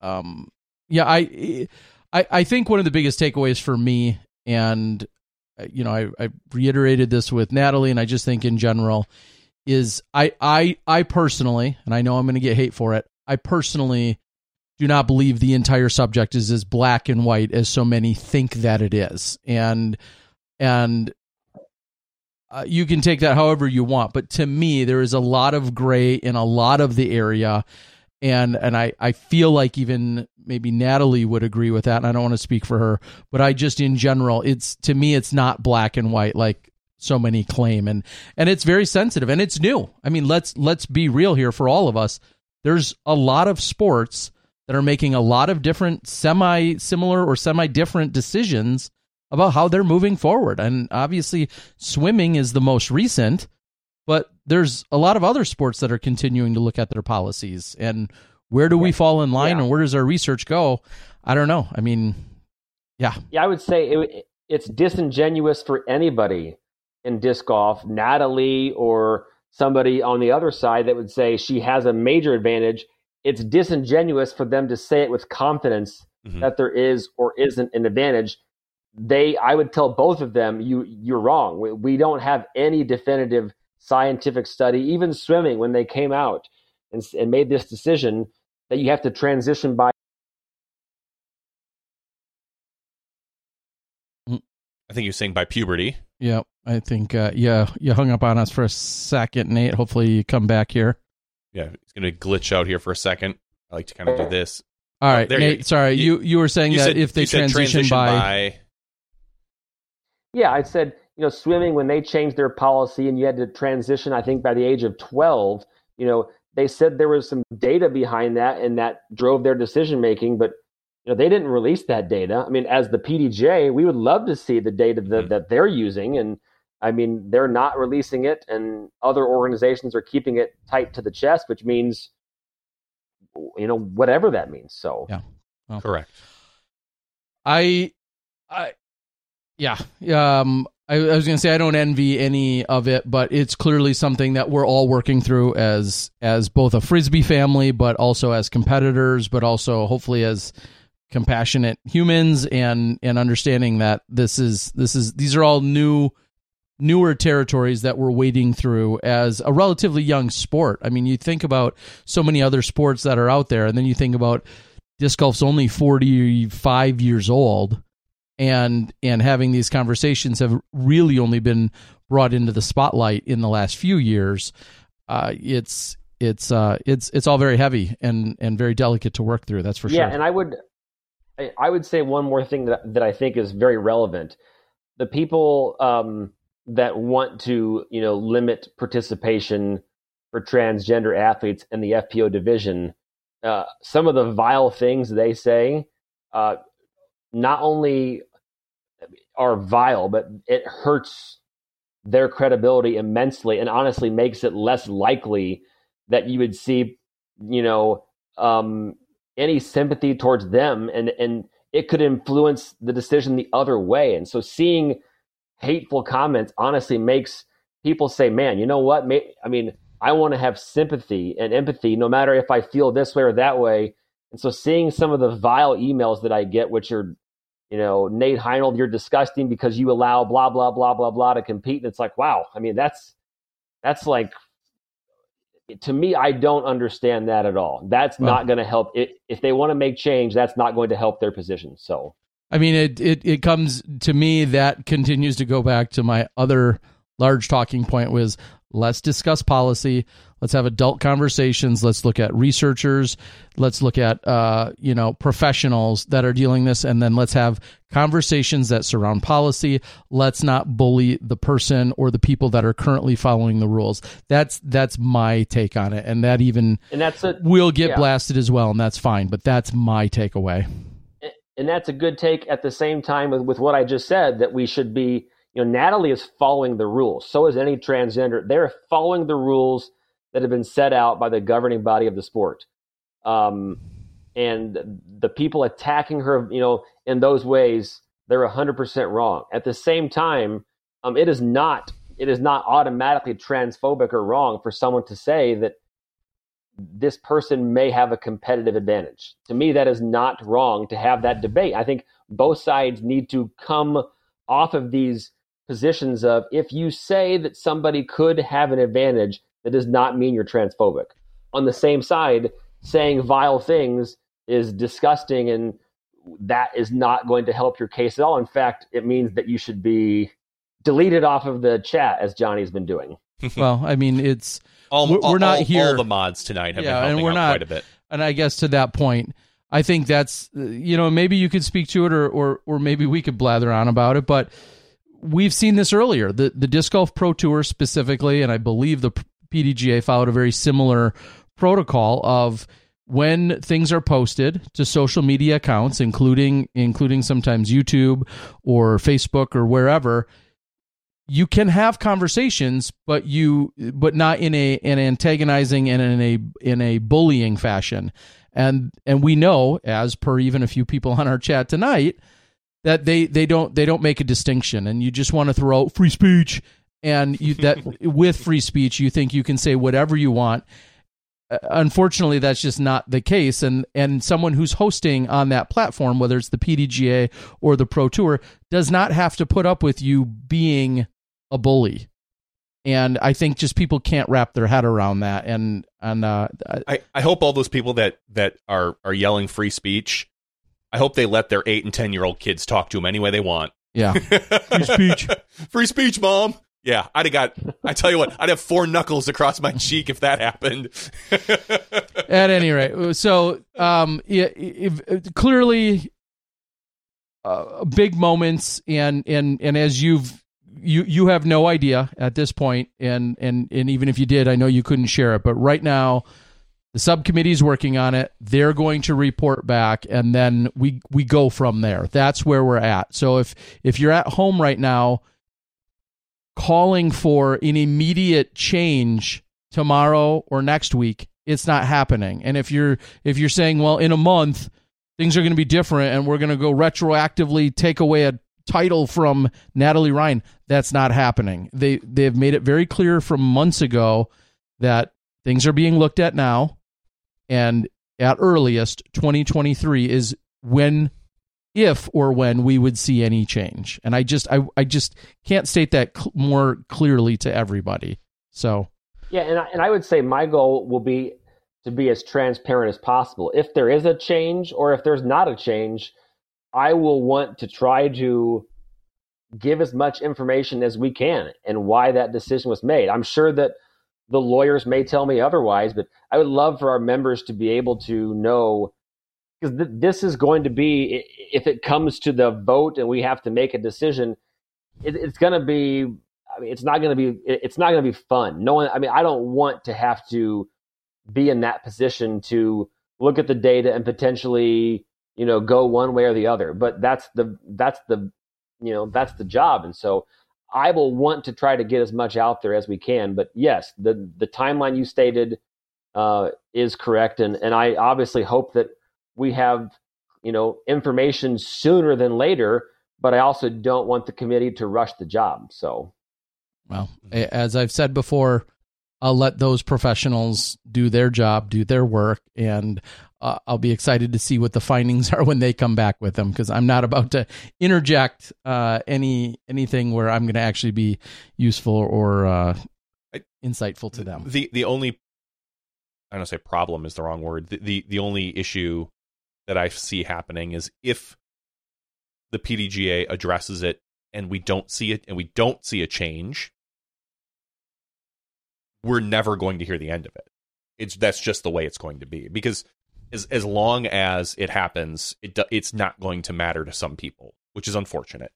um, yeah, I, I I think one of the biggest takeaways for me, and uh, you know, I, I reiterated this with Natalie, and I just think in general is I I I personally, and I know I'm going to get hate for it. I personally do not believe the entire subject is as black and white as so many think that it is, and and uh, you can take that however you want. But to me, there is a lot of gray in a lot of the area, and and I I feel like even maybe Natalie would agree with that. And I don't want to speak for her, but I just in general, it's to me, it's not black and white like so many claim and and it's very sensitive and it's new i mean let's let's be real here for all of us there's a lot of sports that are making a lot of different semi similar or semi different decisions about how they're moving forward and obviously swimming is the most recent but there's a lot of other sports that are continuing to look at their policies and where do we fall in line Yeah. and where does our research go i don't know i mean yeah Yeah, I would say it, it's disingenuous for anybody in disc golf, Natalie or somebody on the other side that would say she has a major advantage. It's disingenuous for them to say it with confidence Mhm. that there is or isn't an advantage. They, I would tell both of them, you, you're wrong. We, we don't have any definitive scientific study, even swimming when they came out and, and made this decision that you have to transition by I think you're saying by puberty. yeah i think uh yeah you hung up on us for a second nate hopefully you come back here Yeah, it's going to glitch out here for a second. I like to kind of do this. all right, Oh, Nate. you- sorry, you- you, you were saying You that said- if they you said transition, by, Yeah, I said, you know, swimming when they changed their policy and you had to transition, I think by the age of 12, you know, they said there was some data behind that and that drove their decision making, but you know, they didn't release that data. I mean, as the PDGA, we would love to see the data that, Mhm. that they're using and I mean, they're not releasing it and other organizations are keeping it tight to the chest, which means you know, whatever that means. So, Yeah. correct. I, I, yeah, um, I, I was gonna say I don't envy any of it, but it's clearly something that we're all working through as as both a frisbee family, but also as competitors, but also hopefully as compassionate humans and and understanding that this is this is these are all new newer territories that we're wading through as a relatively young sport. I mean, you think about so many other sports that are out there, and then you think about disc golf's only 45 years old and and having these conversations have really only been brought into the spotlight in the last few years uh it's it's uh it's it's all very heavy and and very delicate to work through that's for yeah, sure Yeah, and I would I- would say one more thing that that I think is very relevant. The people um, that want to you know limit participation for transgender athletes in the FPO division, uh, some of the vile things they say uh, not only are vile, but it hurts their credibility immensely, and honestly makes it less likely that you would see you know um, any sympathy towards them and and it could influence the decision the other way and so seeing hateful comments honestly makes people say man you know what May- i mean I want to have sympathy and empathy, no matter if I feel this way or that way. And so, seeing some of the vile emails that I get, which are, you know, Nate Heinold, you're disgusting because you allow blah blah blah blah blah to compete, and it's like, wow. I mean, that's that's like to me, I don't understand that at all. That's well, not going to help. It, if they want to make change, that's not going to help their position. So, I mean, it, it it comes to me that continues to go back to my other large talking point was let's discuss policy. Let's have adult conversations. Let's look at researchers. Let's look at uh, you know professionals that are dealing this and then let's have conversations that surround policy. Let's not bully the person or the people that are currently following the rules. That's that's my take on it and that even and that's a, will get yeah. blasted as well and that's fine but that's my takeaway. And that's a good take at the same time with, with what i just said that we should be you know, Natalie is following the rules. So is any transgender. They're following the rules that have been set out by the governing body of the sport. Um, and the people attacking her, you know, in those ways, they're 100% wrong. At the same time, um, it is not it is not automatically transphobic or wrong for someone to say that this person may have a competitive advantage. To me, that is not wrong to have that debate. I think both sides need to come off of these positions of if you say that somebody could have an advantage, that does not mean you're transphobic. On the same side, saying vile things is disgusting and that is not going to help your case at all. In fact, it means that you should be deleted off of the chat as Johnny's been doing. well, I mean, it's all, we're, all, not here. All the mods tonight have yeah, been and we're not, quite a bit. And I guess to that point, I think that's you know maybe you could speak to it or or or maybe we could blather on about it, but we've seen this earlier. The the disc golf pro tour specifically, and I believe the PDGA followed a very similar protocol of when things are posted to social media accounts, including including sometimes YouTube or Facebook or wherever, you can have conversations, but you but not in a an antagonizing and in a in a bullying fashion. And and we know, as per even a few people on our chat tonight, that they they don't they don't make a distinction and you just want to throw out free speech and you that with free speech you think you can say whatever you want. Uh, unfortunately that's just not the case and and someone who's hosting on that platform whether it's the PDGA or the Pro Tour does not have to put up with you being a bully. And I think just people can't wrap their head around that and and uh, I I hope all those people that that are are yelling free speech I hope they let their eight and ten year old kids talk to him any way they want. Yeah, free speech, free speech, mom. Yeah, I'd have got. I tell you what, I'd have four knuckles across my cheek if that happened. At any rate, so um, yeah, if, clearly, uh, big moments, and and and as you've you you have no idea at this point, and and and even if you did, I know you couldn't share it, but right now the subcommittee is working on it. They're going to report back, and then we we go from there. That's where we're at. So if if you're at home right now, calling for an immediate change tomorrow or next week, it's not happening. And if you're if you're saying, well, in a month things are going to be different, and we're going to go retroactively take away a title from Natalie Ryan, that's not happening. They they've made it very clear from months ago that things are being looked at now and at earliest 2023 is when if or when we would see any change. And i just i, I just can't state that cl- more clearly to everybody. So. Yeah and I, and I would say my goal will be to be as transparent as possible. If there is a change or if there's not a change i will want to try to give as much information as we can and why that decision was made. I'm sure that the lawyers may tell me otherwise, but I would love for our members to be able to know because th- this is going to be if it comes to the vote and we have to make a decision, it, it's going to be. I mean, it's not going to be. It's not going to be fun. No one. I mean, I don't want to have to be in that position to look at the data and potentially, you know, go one way or the other. But that's the that's the you know that's the job, and so I will want to try to get as much out there as we can. But yes, the the timeline you stated uh, is correct, and and I obviously hope that we have you know information sooner than later. But I also don't want the committee to rush the job. So, well, as I've said before, I'll let those professionals do their job, do their work, and uh, I'll be excited to see what the findings are when they come back with them because I'm not about to interject uh, any anything where I'm going to actually be useful or uh, insightful to them. The the only I don't say problem is the wrong word. The, the the only issue that I see happening is if the PDGA addresses it and we don't see it and we don't see a change, we're never going to hear the end of it. It's that's just the way it's going to be because as as long as it happens, it it's not going to matter to some people, which is unfortunate.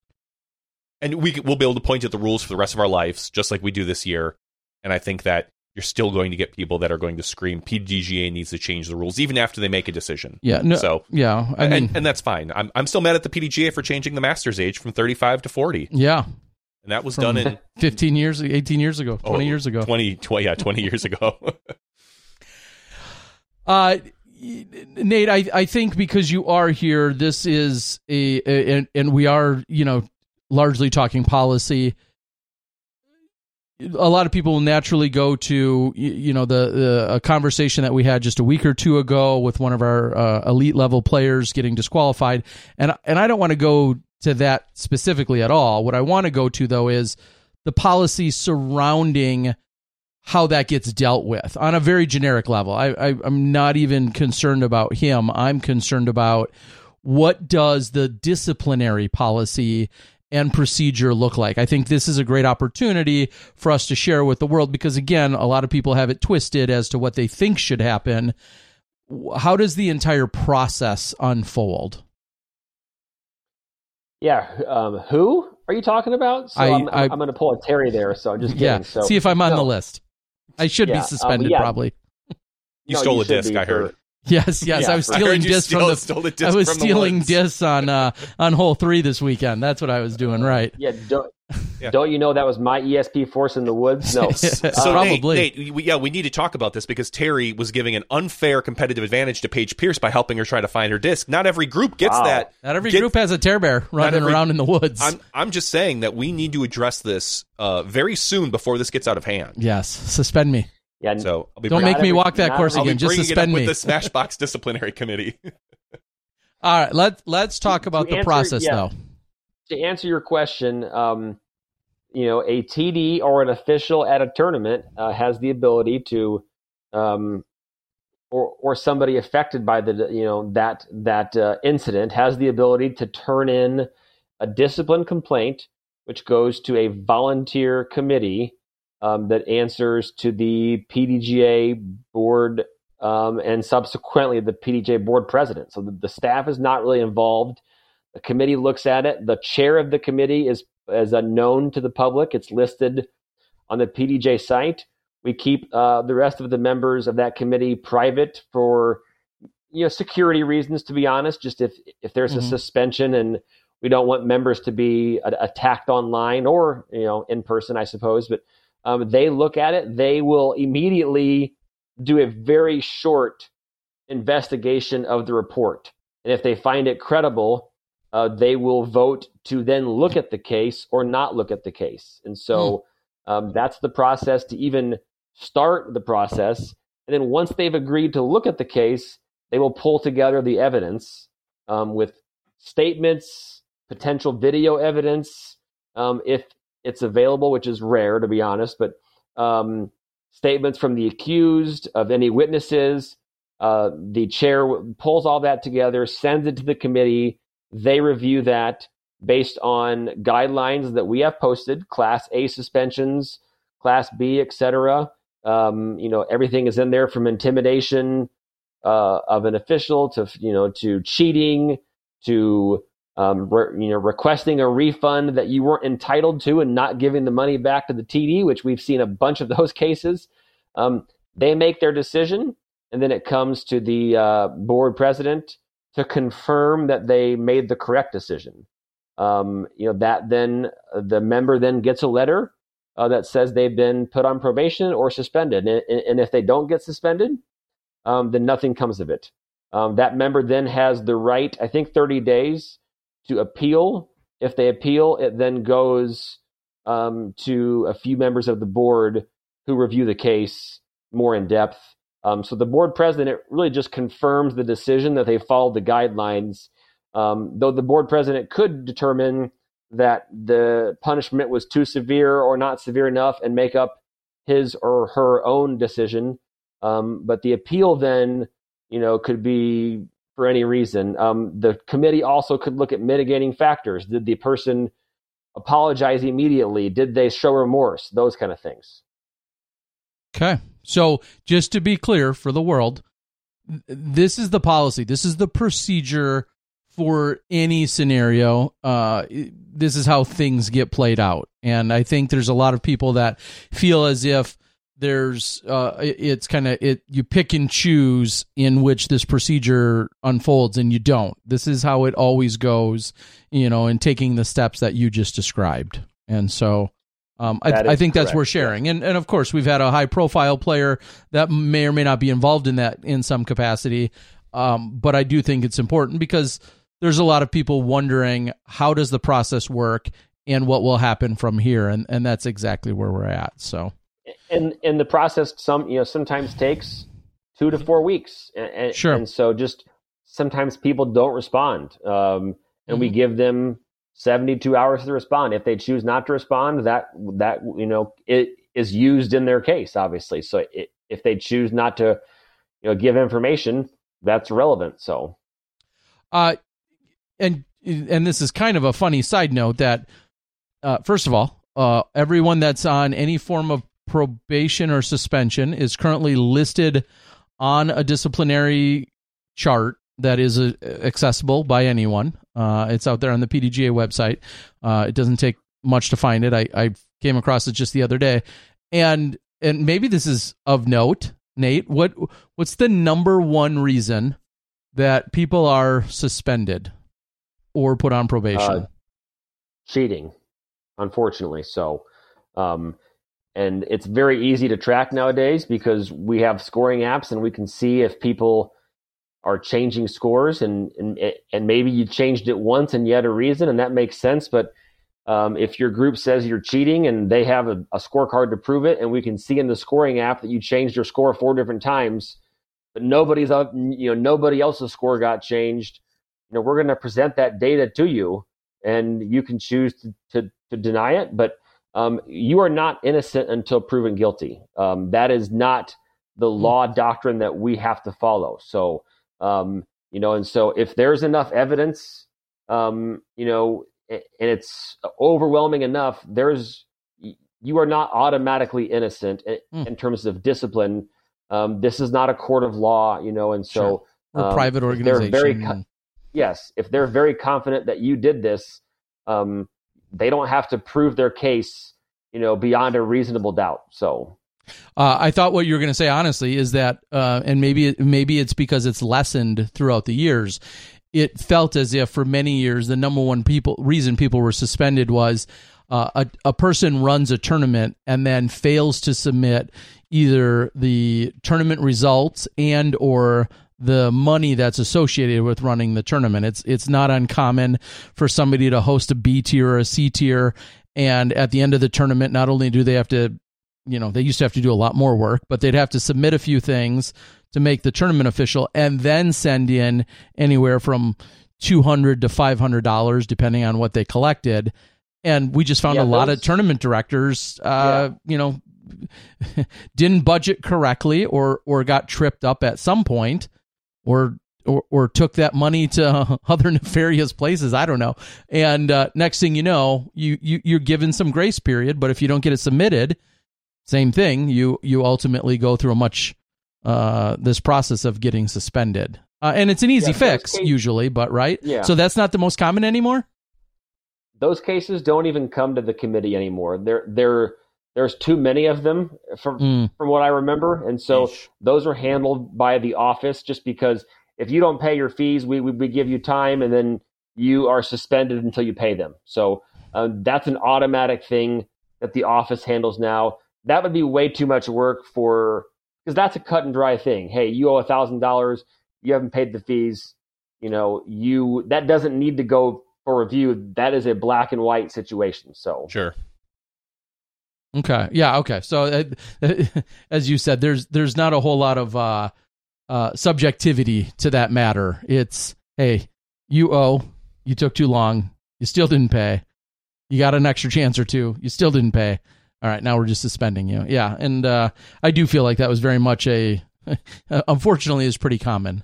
And we we'll be able to point at the rules for the rest of our lives, just like we do this year. And I think that you're still going to get people that are going to scream PDGA needs to change the rules even after they make a decision. Yeah, no, so yeah, I mean, and, and that's fine. I'm I'm still mad at the PDGA for changing the master's age from 35 to 40. Yeah, and that was done in 15 years, 18 years ago, 20 oh, years ago, 20, 20 yeah, 20 years ago. uh, Nate, I I think because you are here, this is a, a and, and we are you know largely talking policy. A lot of people will naturally go to you know the, the, a conversation that we had just a week or two ago with one of our uh, elite level players getting disqualified. And and I don't want to go to that specifically at all. What I want to go to though is the policy surrounding how that gets dealt with on a very generic level I, I I'm not even concerned about him I'm concerned about what does the disciplinary policy and procedure look like? I think this is a great opportunity for us to share with the world because, again, a lot of people have it twisted as to what they think should happen. How does the entire process unfold? Yeah, um, who are you talking about? So I, am going to pull a Terry there. So I'm just kidding. Yeah, so, see if I'm on the list. I should yeah, be suspended, um, yeah. probably. You no, stole you a disc, I heard. Yes, yes. Yeah, I was stealing discs from the. Stole the disc I was stealing discs on uh, on hole three this weekend. That's what I was doing. Right. Yeah. Don't, yeah. don't you know that was my ESP force in the woods? No. so uh, probably. Nate, Nate we, yeah, we need to talk about this because Terry was giving an unfair competitive advantage to Paige Pierce by helping her try to find her disc. Not every group gets wow. that. Not every group has a tear bear running every, around in the woods. I'm I'm just saying that we need to address this uh, very soon before this gets out of hand. Yes. Suspend me. Yeah, so don't make me walk that course again. Just suspend me. With the SmashBoxx disciplinary committee. All right, let let's talk about the answer, process yeah, though. To answer your question, um, you know, a TD or an official at a tournament uh, has the ability to, um, or or somebody affected by the you know that that uh, incident has the ability to turn in a discipline complaint, which goes to a volunteer committee um, that answers to the PDGA board um, and subsequently the PDGA board president. So the, the, staff is not really involved. The committee looks at it. The chair of the committee is is unknown to the public. It's listed on the PDJ site. We keep uh, the rest of the members of that committee private for you know security reasons. To be honest, just if if there's mm-hmm. a suspension and we don't want members to be attacked online or you know in person, I suppose, but um, they look at it, they will immediately do a very short investigation of the report. And if they find it credible, uh, they will vote to then look at the case or not look at the case. And so hmm. um, that's the process to even start the process. And then once they've agreed to look at the case, they will pull together the evidence um, with statements, potential video evidence. Um, if it's available, which is rare to be honest, but um, statements from the accused of any witnesses. Uh, the chair pulls all that together, sends it to the committee. They review that based on guidelines that we have posted, Class A suspensions, Class B, etc. Um, you know, everything is in there from intimidation uh, of an official to you know to cheating to um, re- you know, requesting a refund that you weren't entitled to and not giving the money back to the TD, which we've seen a bunch of those cases. Um, they make their decision, and then it comes to the uh, board president to confirm that they made the correct decision. Um, you know that then uh, the member then gets a letter uh, that says they've been put on probation or suspended, and, and if they don't get suspended, um, then nothing comes of it. Um, that member then has the right, I think, 30 days to appeal. If they appeal, it then goes um, to a few members of the board who review the case more in depth. Um, so the board president really just confirms the decision that they followed the guidelines. Um, though the board president could determine that the punishment was too severe or not severe enough and make up his or her own decision. Um, but the appeal then, you know, could be for any reason. Um, the committee also could look at mitigating factors. Did the person apologize immediately? Did they show remorse? Those kind of things. Okay. So just to be clear for the world, this is the policy. This is the procedure for any scenario. Uh, this is how things get played out. And I think there's a lot of people that feel as if there's uh, it's kind of it you pick and choose in which this procedure unfolds and you don't this is how it always goes you know in taking the steps that you just described and so um, I, I, think correct. that's worth sharing. And, and of course, we've had a high profile player that may or may not be involved in that in some capacity. Um, but I do think it's important because there's a lot of people wondering how does the process work and what will happen from here. And, and that's exactly where we're at. So, and, and the process some, you know, sometimes takes two to four weeks. And, sure. And so just sometimes people don't respond. Um, and mm-hmm. we give them 72 hours to respond. If they choose not to respond, that that you know it is used in their case, obviously. So it, if they choose not to, you know, give information, that's relevant. So, uh, and and this is kind of a funny side note that, uh, first of all, uh, everyone that's on any form of probation or suspension is currently listed on a disciplinary chart that is uh, accessible by anyone. Uh, it's out there on the PDGA website. Uh, it doesn't take much to find it. I, I came across it just the other day, and and maybe this is of note, Nate. What what's the number one reason that people are suspended or put on probation? Uh, cheating, unfortunately. So, um, and it's very easy to track nowadays because we have scoring apps and we can see if people are changing scores and, and and maybe you changed it once and you had a reason and that makes sense but um, if your group says you're cheating and they have a, a, scorecard to prove it and we can see in the scoring app that you changed your score four different times but nobody's up you know nobody else's score got changed you know we're going to present that data to you and you can choose to, to, to deny it but um, you are not innocent until proven guilty um, that is not the hmm. law doctrine that we have to follow so um, you know, and so if there's enough evidence, um, you know, and it's overwhelming enough, there's you are not automatically innocent in, mm. in terms of discipline. Um, this is not a court of law, you know, and so sure. um, private organization. They're very yes, if they're very confident that you did this, um, they don't have to prove their case, you know, beyond a reasonable doubt. So uh, I thought what you were going to say, honestly, is that, uh, and maybe maybe it's because it's lessened throughout the years. It felt as if for many years the number one people reason people were suspended was uh, a a person runs a tournament and then fails to submit either the tournament results and or the money that's associated with running the tournament. It's it's not uncommon for somebody to host a B tier or a C tier and at the end of the tournament not only do they have to you know, they used to have to do a lot more work, but they'd have to submit a few things to make the tournament official and then send in anywhere from 200 to $500 depending on what they collected. And we just found yeah, a lot of tournament directors uh, yeah. you know, didn't budget correctly or or got tripped up at some point or or, or took that money to other nefarious places. I don't know. And uh, next thing you know, you, you you're given some grace period, but if you don't get it submitted, same thing. You you ultimately go through a much uh, this process of getting suspended, uh, and it's an easy yeah, fix usually, but right. Yeah. So that's not the most common anymore. Those cases don't even come to the committee anymore. There there there's too many of them from mm. from what I remember, and so Eesh. those are handled by the office. Just because if you don't pay your fees, we we, we give you time, and then you are suspended until you pay them. So uh, that's an automatic thing that the office handles now that would be way too much work for because that's a cut and dry thing. Hey, you owe a thousand dollars, you haven't paid the fees. You know, you that doesn't need to go for review. That is a black and white situation. So sure. Okay. Yeah. Okay. So, uh, as you said, there's there's not a whole lot of uh, uh, subjectivity to that matter. It's hey, you owe, you took too long, you still didn't pay, you got an extra chance or two, you still didn't pay. All right, now we're just suspending you. Yeah, and uh, I do feel like that was very much a, unfortunately, is pretty common.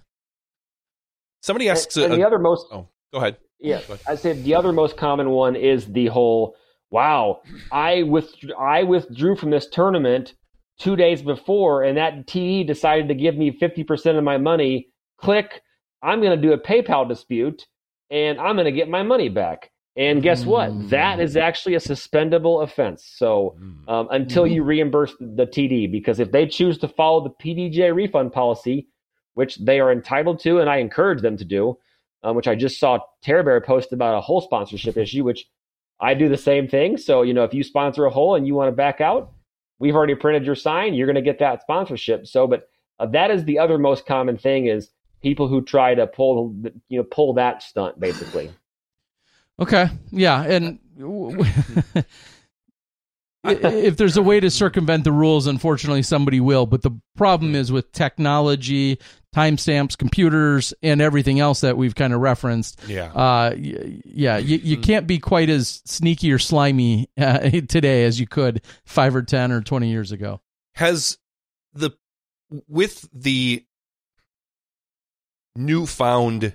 Somebody asks, and, and the other most. Oh, go ahead. Yeah, I said the other most common one is the whole. Wow, I with I withdrew from this tournament two days before, and that TD decided to give me fifty percent of my money. Click, I'm going to do a PayPal dispute, and I'm going to get my money back. And guess what? Mm. That is actually a suspendable offense. So mm. um, until you reimburse the TD, because if they choose to follow the PDJ refund policy, which they are entitled to, and I encourage them to do, um, which I just saw Terror Bear post about a whole sponsorship issue, which I do the same thing. So, you know, if you sponsor a hole and you want to back out, we've already printed your sign, you're going to get that sponsorship. So, but uh, that is the other most common thing is people who try to pull, you know, pull that stunt basically. Okay. Yeah. And if there's a way to circumvent the rules, unfortunately, somebody will. But the problem is with technology, timestamps, computers, and everything else that we've kind of referenced. Yeah. Uh, yeah. You, you mm-hmm. can't be quite as sneaky or slimy uh, today as you could five or 10 or 20 years ago. Has the, with the newfound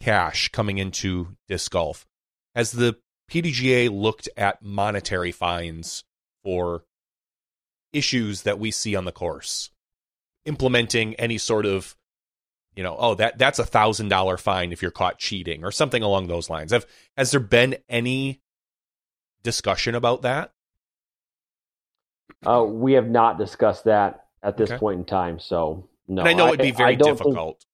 cash coming into disc golf, has the PDGA looked at monetary fines for issues that we see on the course, implementing any sort of, you know, oh that that's a thousand dollar fine if you're caught cheating or something along those lines. Have has there been any discussion about that? Uh, we have not discussed that at this okay. point in time. So no, and I know it'd be very difficult. Think,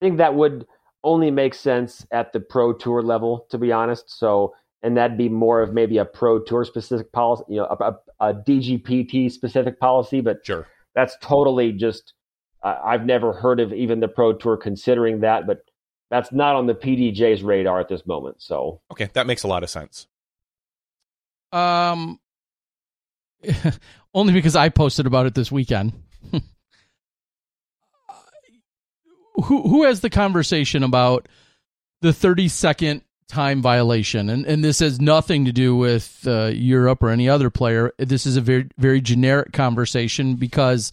I think that would only makes sense at the pro tour level, to be honest. So, and that'd be more of maybe a pro tour specific policy, you know, a, a, a DGPT specific policy. But sure, that's totally just. Uh, I've never heard of even the pro tour considering that, but that's not on the PDJ's radar at this moment. So, okay, that makes a lot of sense. Um, only because I posted about it this weekend. who who has the conversation about the 30 second time violation? And and this has nothing to do with uh, Europe or any other player. This is a very very generic conversation because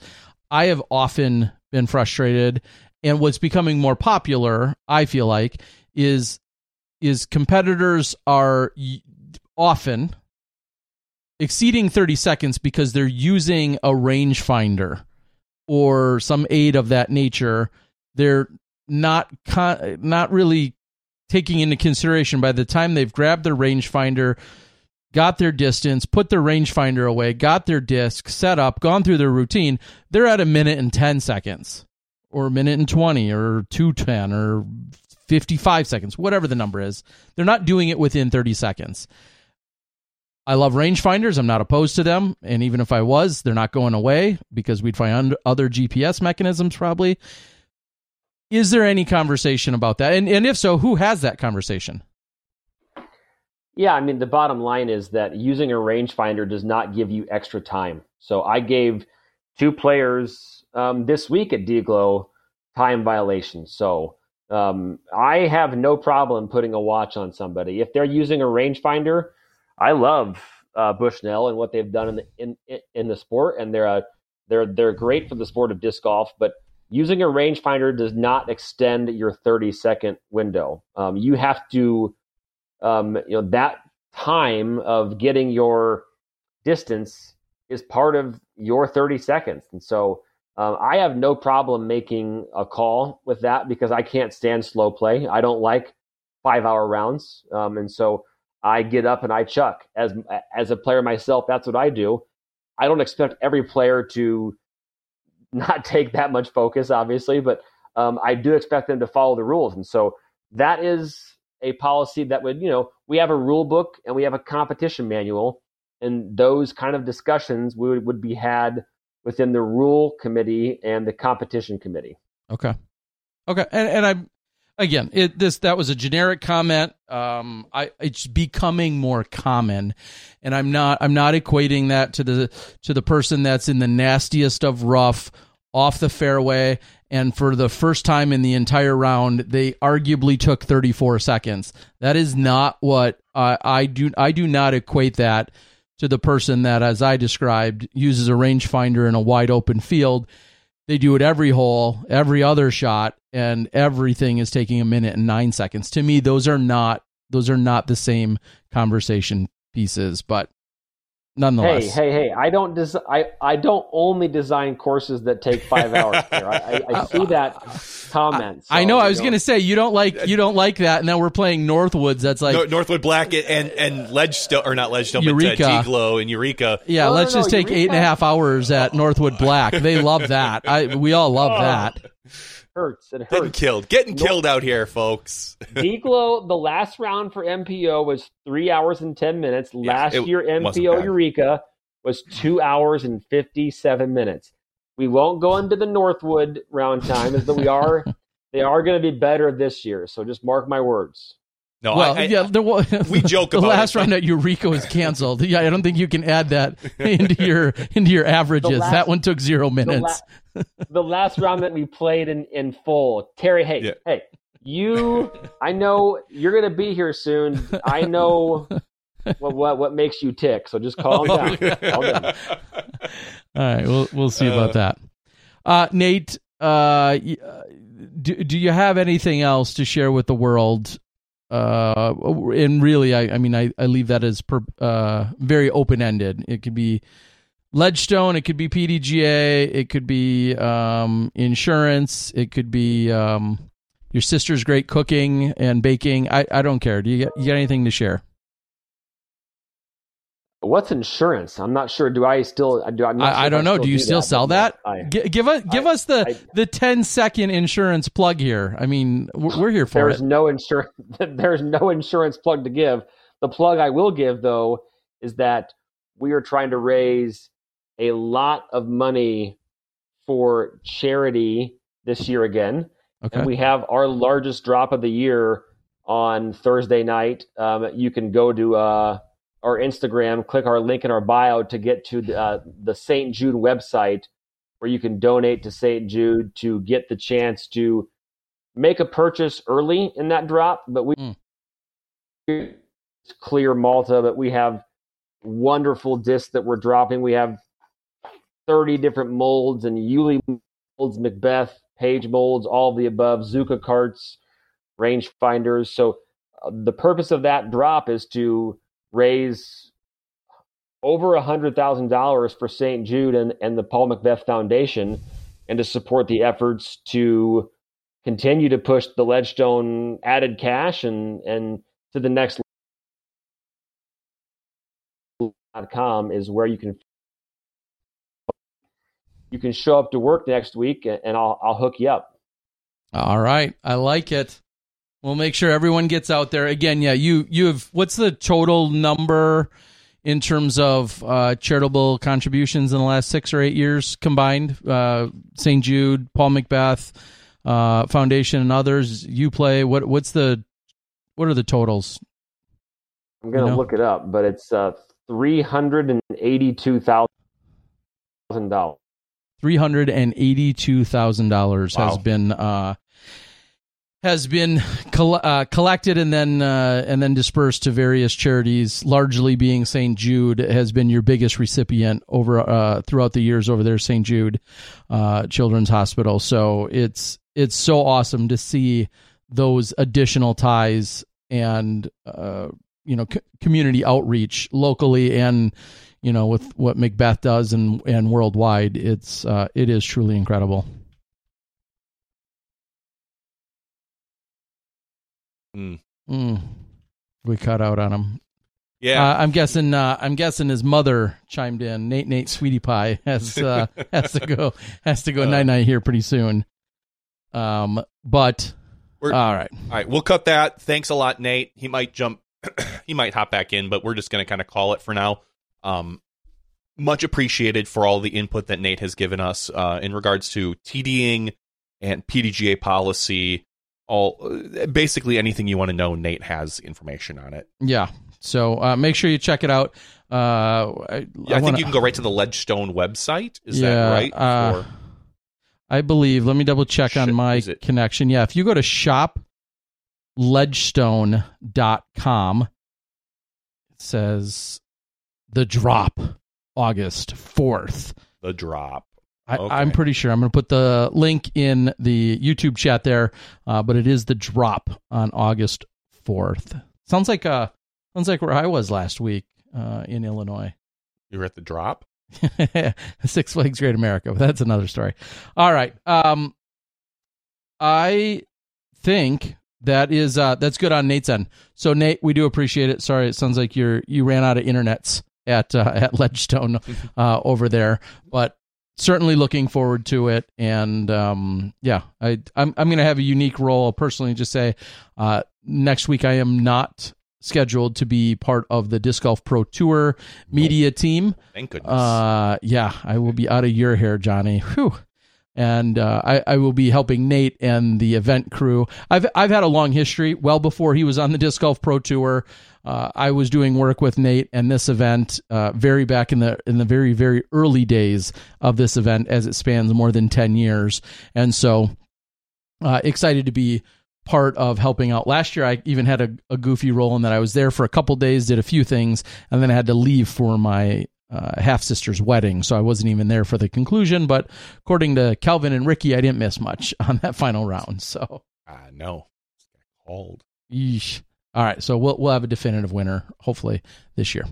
I have often been frustrated. And what's becoming more popular I feel like is is competitors are often exceeding 30 seconds because they're using a rangefinder or some aid of that nature they're not con- not really taking into consideration by the time they've grabbed their rangefinder, got their distance, put their rangefinder away, got their disc set up, gone through their routine, they're at a minute and 10 seconds or a minute and 20 or 210 or 55 seconds, whatever the number is. They're not doing it within 30 seconds. I love rangefinders. I'm not opposed to them. And even if I was, they're not going away because we'd find other GPS mechanisms probably. Is there any conversation about that? And, and if so, who has that conversation? Yeah, I mean, the bottom line is that using a rangefinder does not give you extra time. So I gave two players um, this week at DGLO time violations. So um, I have no problem putting a watch on somebody. If they're using a rangefinder, I love uh, Bushnell and what they've done in the in, in the sport, and they're a, they're they're great for the sport of disc golf. But using a rangefinder does not extend your 30 second window. Um, you have to, um, you know, that time of getting your distance is part of your 30 seconds. And so um, I have no problem making a call with that because I can't stand slow play. I don't like five hour rounds. Um, and so I get up and I chuck as, as a player myself. That's what I do. I don't expect every player to not take that much focus, obviously, but um, I do expect them to follow the rules. And so that is a policy that would, you know, we have a rule book and we have a competition manual, and those kind of discussions would, would be had within the rule committee and the competition committee. Okay. Okay. And, and I'm, again, it this that was a generic comment. Um, I it's becoming more common, and I'm not I'm not equating that to the to the person that's in the nastiest of rough off the fairway and for the first time in the entire round they arguably took 34 seconds that is not what I, I do i do not equate that to the person that as i described uses a rangefinder in a wide open field they do it every hole every other shot and everything is taking a minute and nine seconds. To me those are not those are not the same conversation pieces but nonetheless. Hey, hey, hey! I don't des- I, I don't only design courses that take five hours. I, I, I, see that comment. So, I know. I was going to say you don't like you don't like that, and then we're playing Northwoods. That's like no, Northwood Black and and Ledgestone or not Ledgestone, Eureka. but uh, Glow and Eureka. Yeah, No, no, let's no, just take Eureka- eight and a half hours at Northwood Black. They love that. I we all love Oh. that. Hurts. It Getting killed, getting killed out here, folks. DGLO, the last round for MPO was three hours and ten minutes. Yeah, last year, MPO. Eureka was two hours and fifty-seven minutes. We won't go into the Northwood round time, as though we are. they are going to be better this year. So just mark my words. No, well, I, I, yeah, there was, we joke about the about last it, round at Eureka was canceled. Yeah, I don't think you can add that into your into your averages. last- that one took zero The, minutes. la- the last round that we played in, in full. Terry, hey, Yeah. hey, you, I know you're going to be here soon. I know what, what, what makes you tick. So just calm Oh, down. Calm down. All right, we'll we'll see about that. Uh, Nate, uh, uh, do do you have anything else to share with the world? Uh, and really, I, I mean, I, I leave that as per, uh, very open ended. It could be Ledgestone, it could be PDGA, it could be um, insurance, it could be um, your sister's great cooking and baking. I, I don't care. Do you get you got anything to share? What's insurance? I'm not sure. Do I still? Do I'm not sure I, I don't know. Do you still sell that? I, G- give us give I- us the I- the 10 second insurance plug here. I mean, we're, we're here for there's it. no insurance. there's no insurance plug to give. The plug I will give though is that we are trying to raise a lot of money for charity this year again. Okay. And we have our largest drop of the year on Thursday night. Um, you can go to uh, our Instagram, click our link in our bio to get to the, uh, the St. Jude website where you can donate to St. Jude to get the chance to make a purchase early in that drop. But we Mm. clear Malta, but we have wonderful discs that we're dropping. We have 30 different molds and Yuli molds, McBeth, Paige molds, all of the above, Zuca carts, range finders. So uh, the purpose of that drop is to raise over a hundred thousand dollars for St. Jude and, and the Paul McBeth Foundation, and to support the efforts to continue to push the Ledgestone added cash and and to the next com is where you can you can show up to work next week and I'll I'll hook you up. All right. I like it. We'll make sure everyone gets out there. Again, yeah, you you have what's the total number in terms of uh, charitable contributions in the last six or eight years combined? Uh, St. Jude, Paul McBeth uh, Foundation, and others. You play. What what's the what are the totals? I'm gonna You know? look it up, but it's uh three hundred and eighty two thousand dollars. three hundred and eighty-two thousand dollars has been uh, has been coll- uh, collected and then uh, and then dispersed to various charities. Largely being St. Jude has been your biggest recipient over uh, throughout the years over there, St. Jude uh, Children's Hospital. So it's it's so awesome to see those additional ties and uh, you know c- community outreach locally and you know with what McBeth does and and worldwide it's uh it is truly incredible Mm. mm. we cut out on him Yeah, uh, i'm guessing uh i'm guessing his mother chimed in nate nate sweetie pie has uh has to go has to go Uh. night night here pretty soon um but We're- all right All right, we'll cut that. Thanks a lot, Nate. He might jump, he might hop back in, but we're just going to kind of call it for now. Um, much appreciated for all the input that Nate has given us uh, in regards to TDing and PDGA policy. All basically anything you want to know. Nate has information on it. Yeah. So uh, make sure you check it out. Uh, I, I, I think wanna- you can go right to the Ledgestone website. Is Yeah, that right? uh, Or- I believe. Let me double check on my connection. Yeah, if you go to shopledgestone.com, it says the drop August 4th. the drop. I, Okay. I'm pretty sure. I'm going to put the link in the YouTube chat there, uh, but it is the drop on August 4th. Sounds like uh, sounds like where I was last week uh, in Illinois. You were at the drop. Six Flags Great America, but that's another story. All right. Um I think that is uh that's good on Nate's end. So Nate, we do appreciate it. Sorry, it sounds like you're you ran out of internets at uh, at Ledgestone uh over there, but certainly looking forward to it and um yeah, I I'm I'm going to have a unique role I'll personally just say uh next week I am not scheduled to be part of the Disc Golf Pro Tour media team. Thank goodness. Uh, yeah, I will be out of your hair, Johnny. Whew. And uh, I, I will be helping Nate and the event crew. I've I've had a long history. Well before he was on the Disc Golf Pro Tour, uh, I was doing work with Nate and this event uh, very back in the in the very very early days of this event, as it spans more than ten years. And so, uh, excited to be part of helping out. Last year, I even had a, a goofy role in that I was there for a couple days, did a few things, and then I had to leave for my uh, half sister's wedding. So I wasn't even there for the conclusion. But according to Calvin and Ricky, I didn't miss much on that final round. So, no. Cold. yeesh. All right. So we'll we'll have a definitive winner hopefully this year.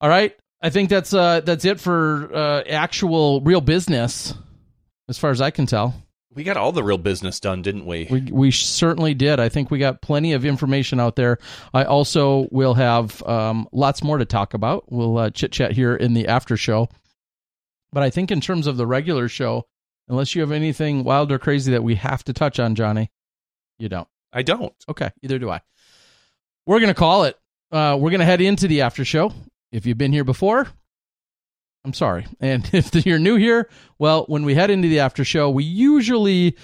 All right. I think that's uh that's it for uh, actual real business, as far as I can tell. We got all the real business done, didn't we? We we certainly did. I think we got plenty of information out there. I also will have um, lots more to talk about. We'll uh, chit chat here in the after show. But I think in terms of the regular show, unless you have anything wild or crazy that we have to touch on, Johnny, you don't. I don't. Okay, either do I. We're gonna call it. Uh, we're gonna head into the after show. If you've been here before, I'm sorry. And if you're new here, well, when we head into the after show, we usually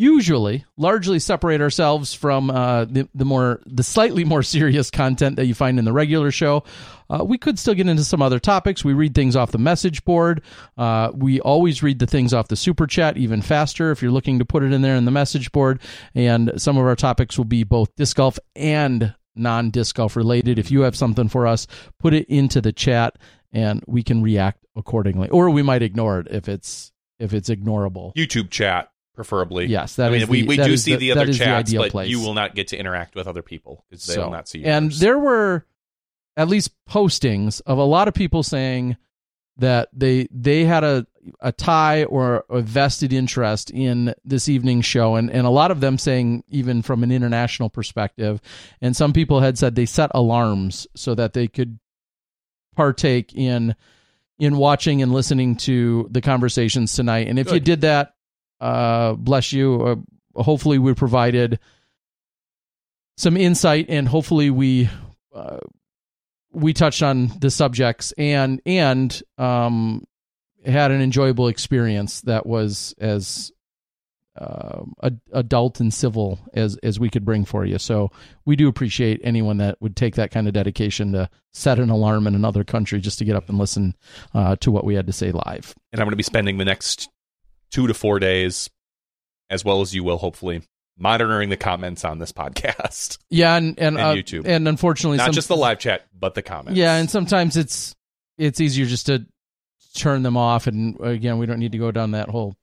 usually largely separate ourselves from uh, the, the more the slightly more serious content that you find in the regular show. Uh, we could still get into some other topics. We read things off the message board. Uh, we always read the things off the super chat even faster if you're looking to put it in there in the message board. And some of our topics will be both disc golf and non disc golf related. If you have something for us put it into the chat and we can react accordingly. Or we might ignore it if it's if it's ignorable. YouTube chat, preferably. Yes, that I mean, we, the- we do see the- the, other the chats, ideal but place. you will not get to interact with other people because they will not see you. And there were at least postings of a lot of people saying that they they had a a tie or a vested interest in this evening's show and, and a lot of them saying even from an international perspective and some people had said they set alarms so that they could partake in in watching and listening to the conversations tonight and if you did that uh bless you uh, hopefully we provided some insight and hopefully we uh, we touched on the subjects and and um had an enjoyable experience that was as uh, ad- adult and civil as as we could bring for you. So we do appreciate anyone that would take that kind of dedication to set an alarm in another country just to get up and listen uh, to what we had to say live. and I'm going to be spending the next two to four days, as well as you will, hopefully, monitoring the comments on this podcast. Yeah, and and, And uh, YouTube. and unfortunately, Not some- just the live chat, but the comments. Yeah, and sometimes it's it's easier just to turn them off. And again, we don't need to go down that whole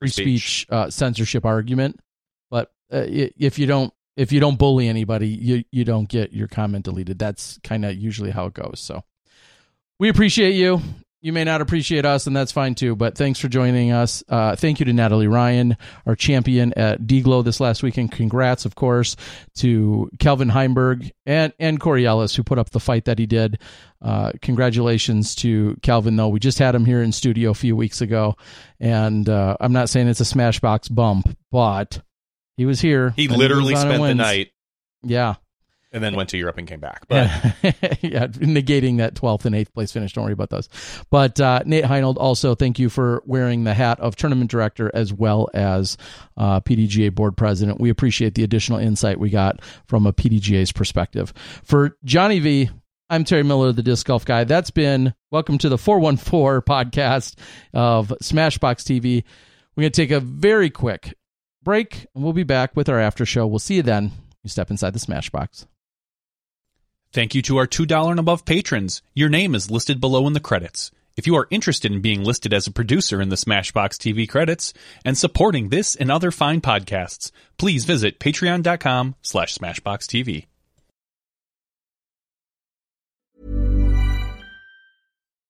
free Speech. speech uh, censorship argument. But uh, if you don't if you don't bully anybody, you you don't get your comment deleted. That's kind of usually how it goes. So we appreciate you. You may not appreciate us, and that's fine too. But thanks for joining us. Uh, thank you to Natalie Ryan, our champion at DGLO this last weekend. Congrats, of course, to Calvin Heimburg and and Corey Ellis who put up the fight that he did. Uh, congratulations to Calvin, though. We just had him here in studio a few weeks ago, and uh, I'm not saying it's a SmashBoxx bump, but he was here. He literally on spent the night. Yeah, and then went to Europe and came back. But yeah, negating that 12th and 8th place finish. Don't worry about those. But uh, Nate Heinold, also thank you for wearing the hat of tournament director as well as uh, PDGA board president. We appreciate the additional insight we got from a PDGA's perspective. For Johnny V, I'm Terry Miller, the disc golf guy. That's been welcome to the 414 podcast of SmashBoxx TV. We're going to take a very quick break and we'll be back with our after show. We'll see you then. You step inside the SmashBoxx. Thank you to our $2 and above patrons. Your name is listed below in the credits. If you are interested in being listed as a producer in the SmashBoxx TV credits and supporting this and other fine podcasts, please visit patreon.com slash smashboxtv.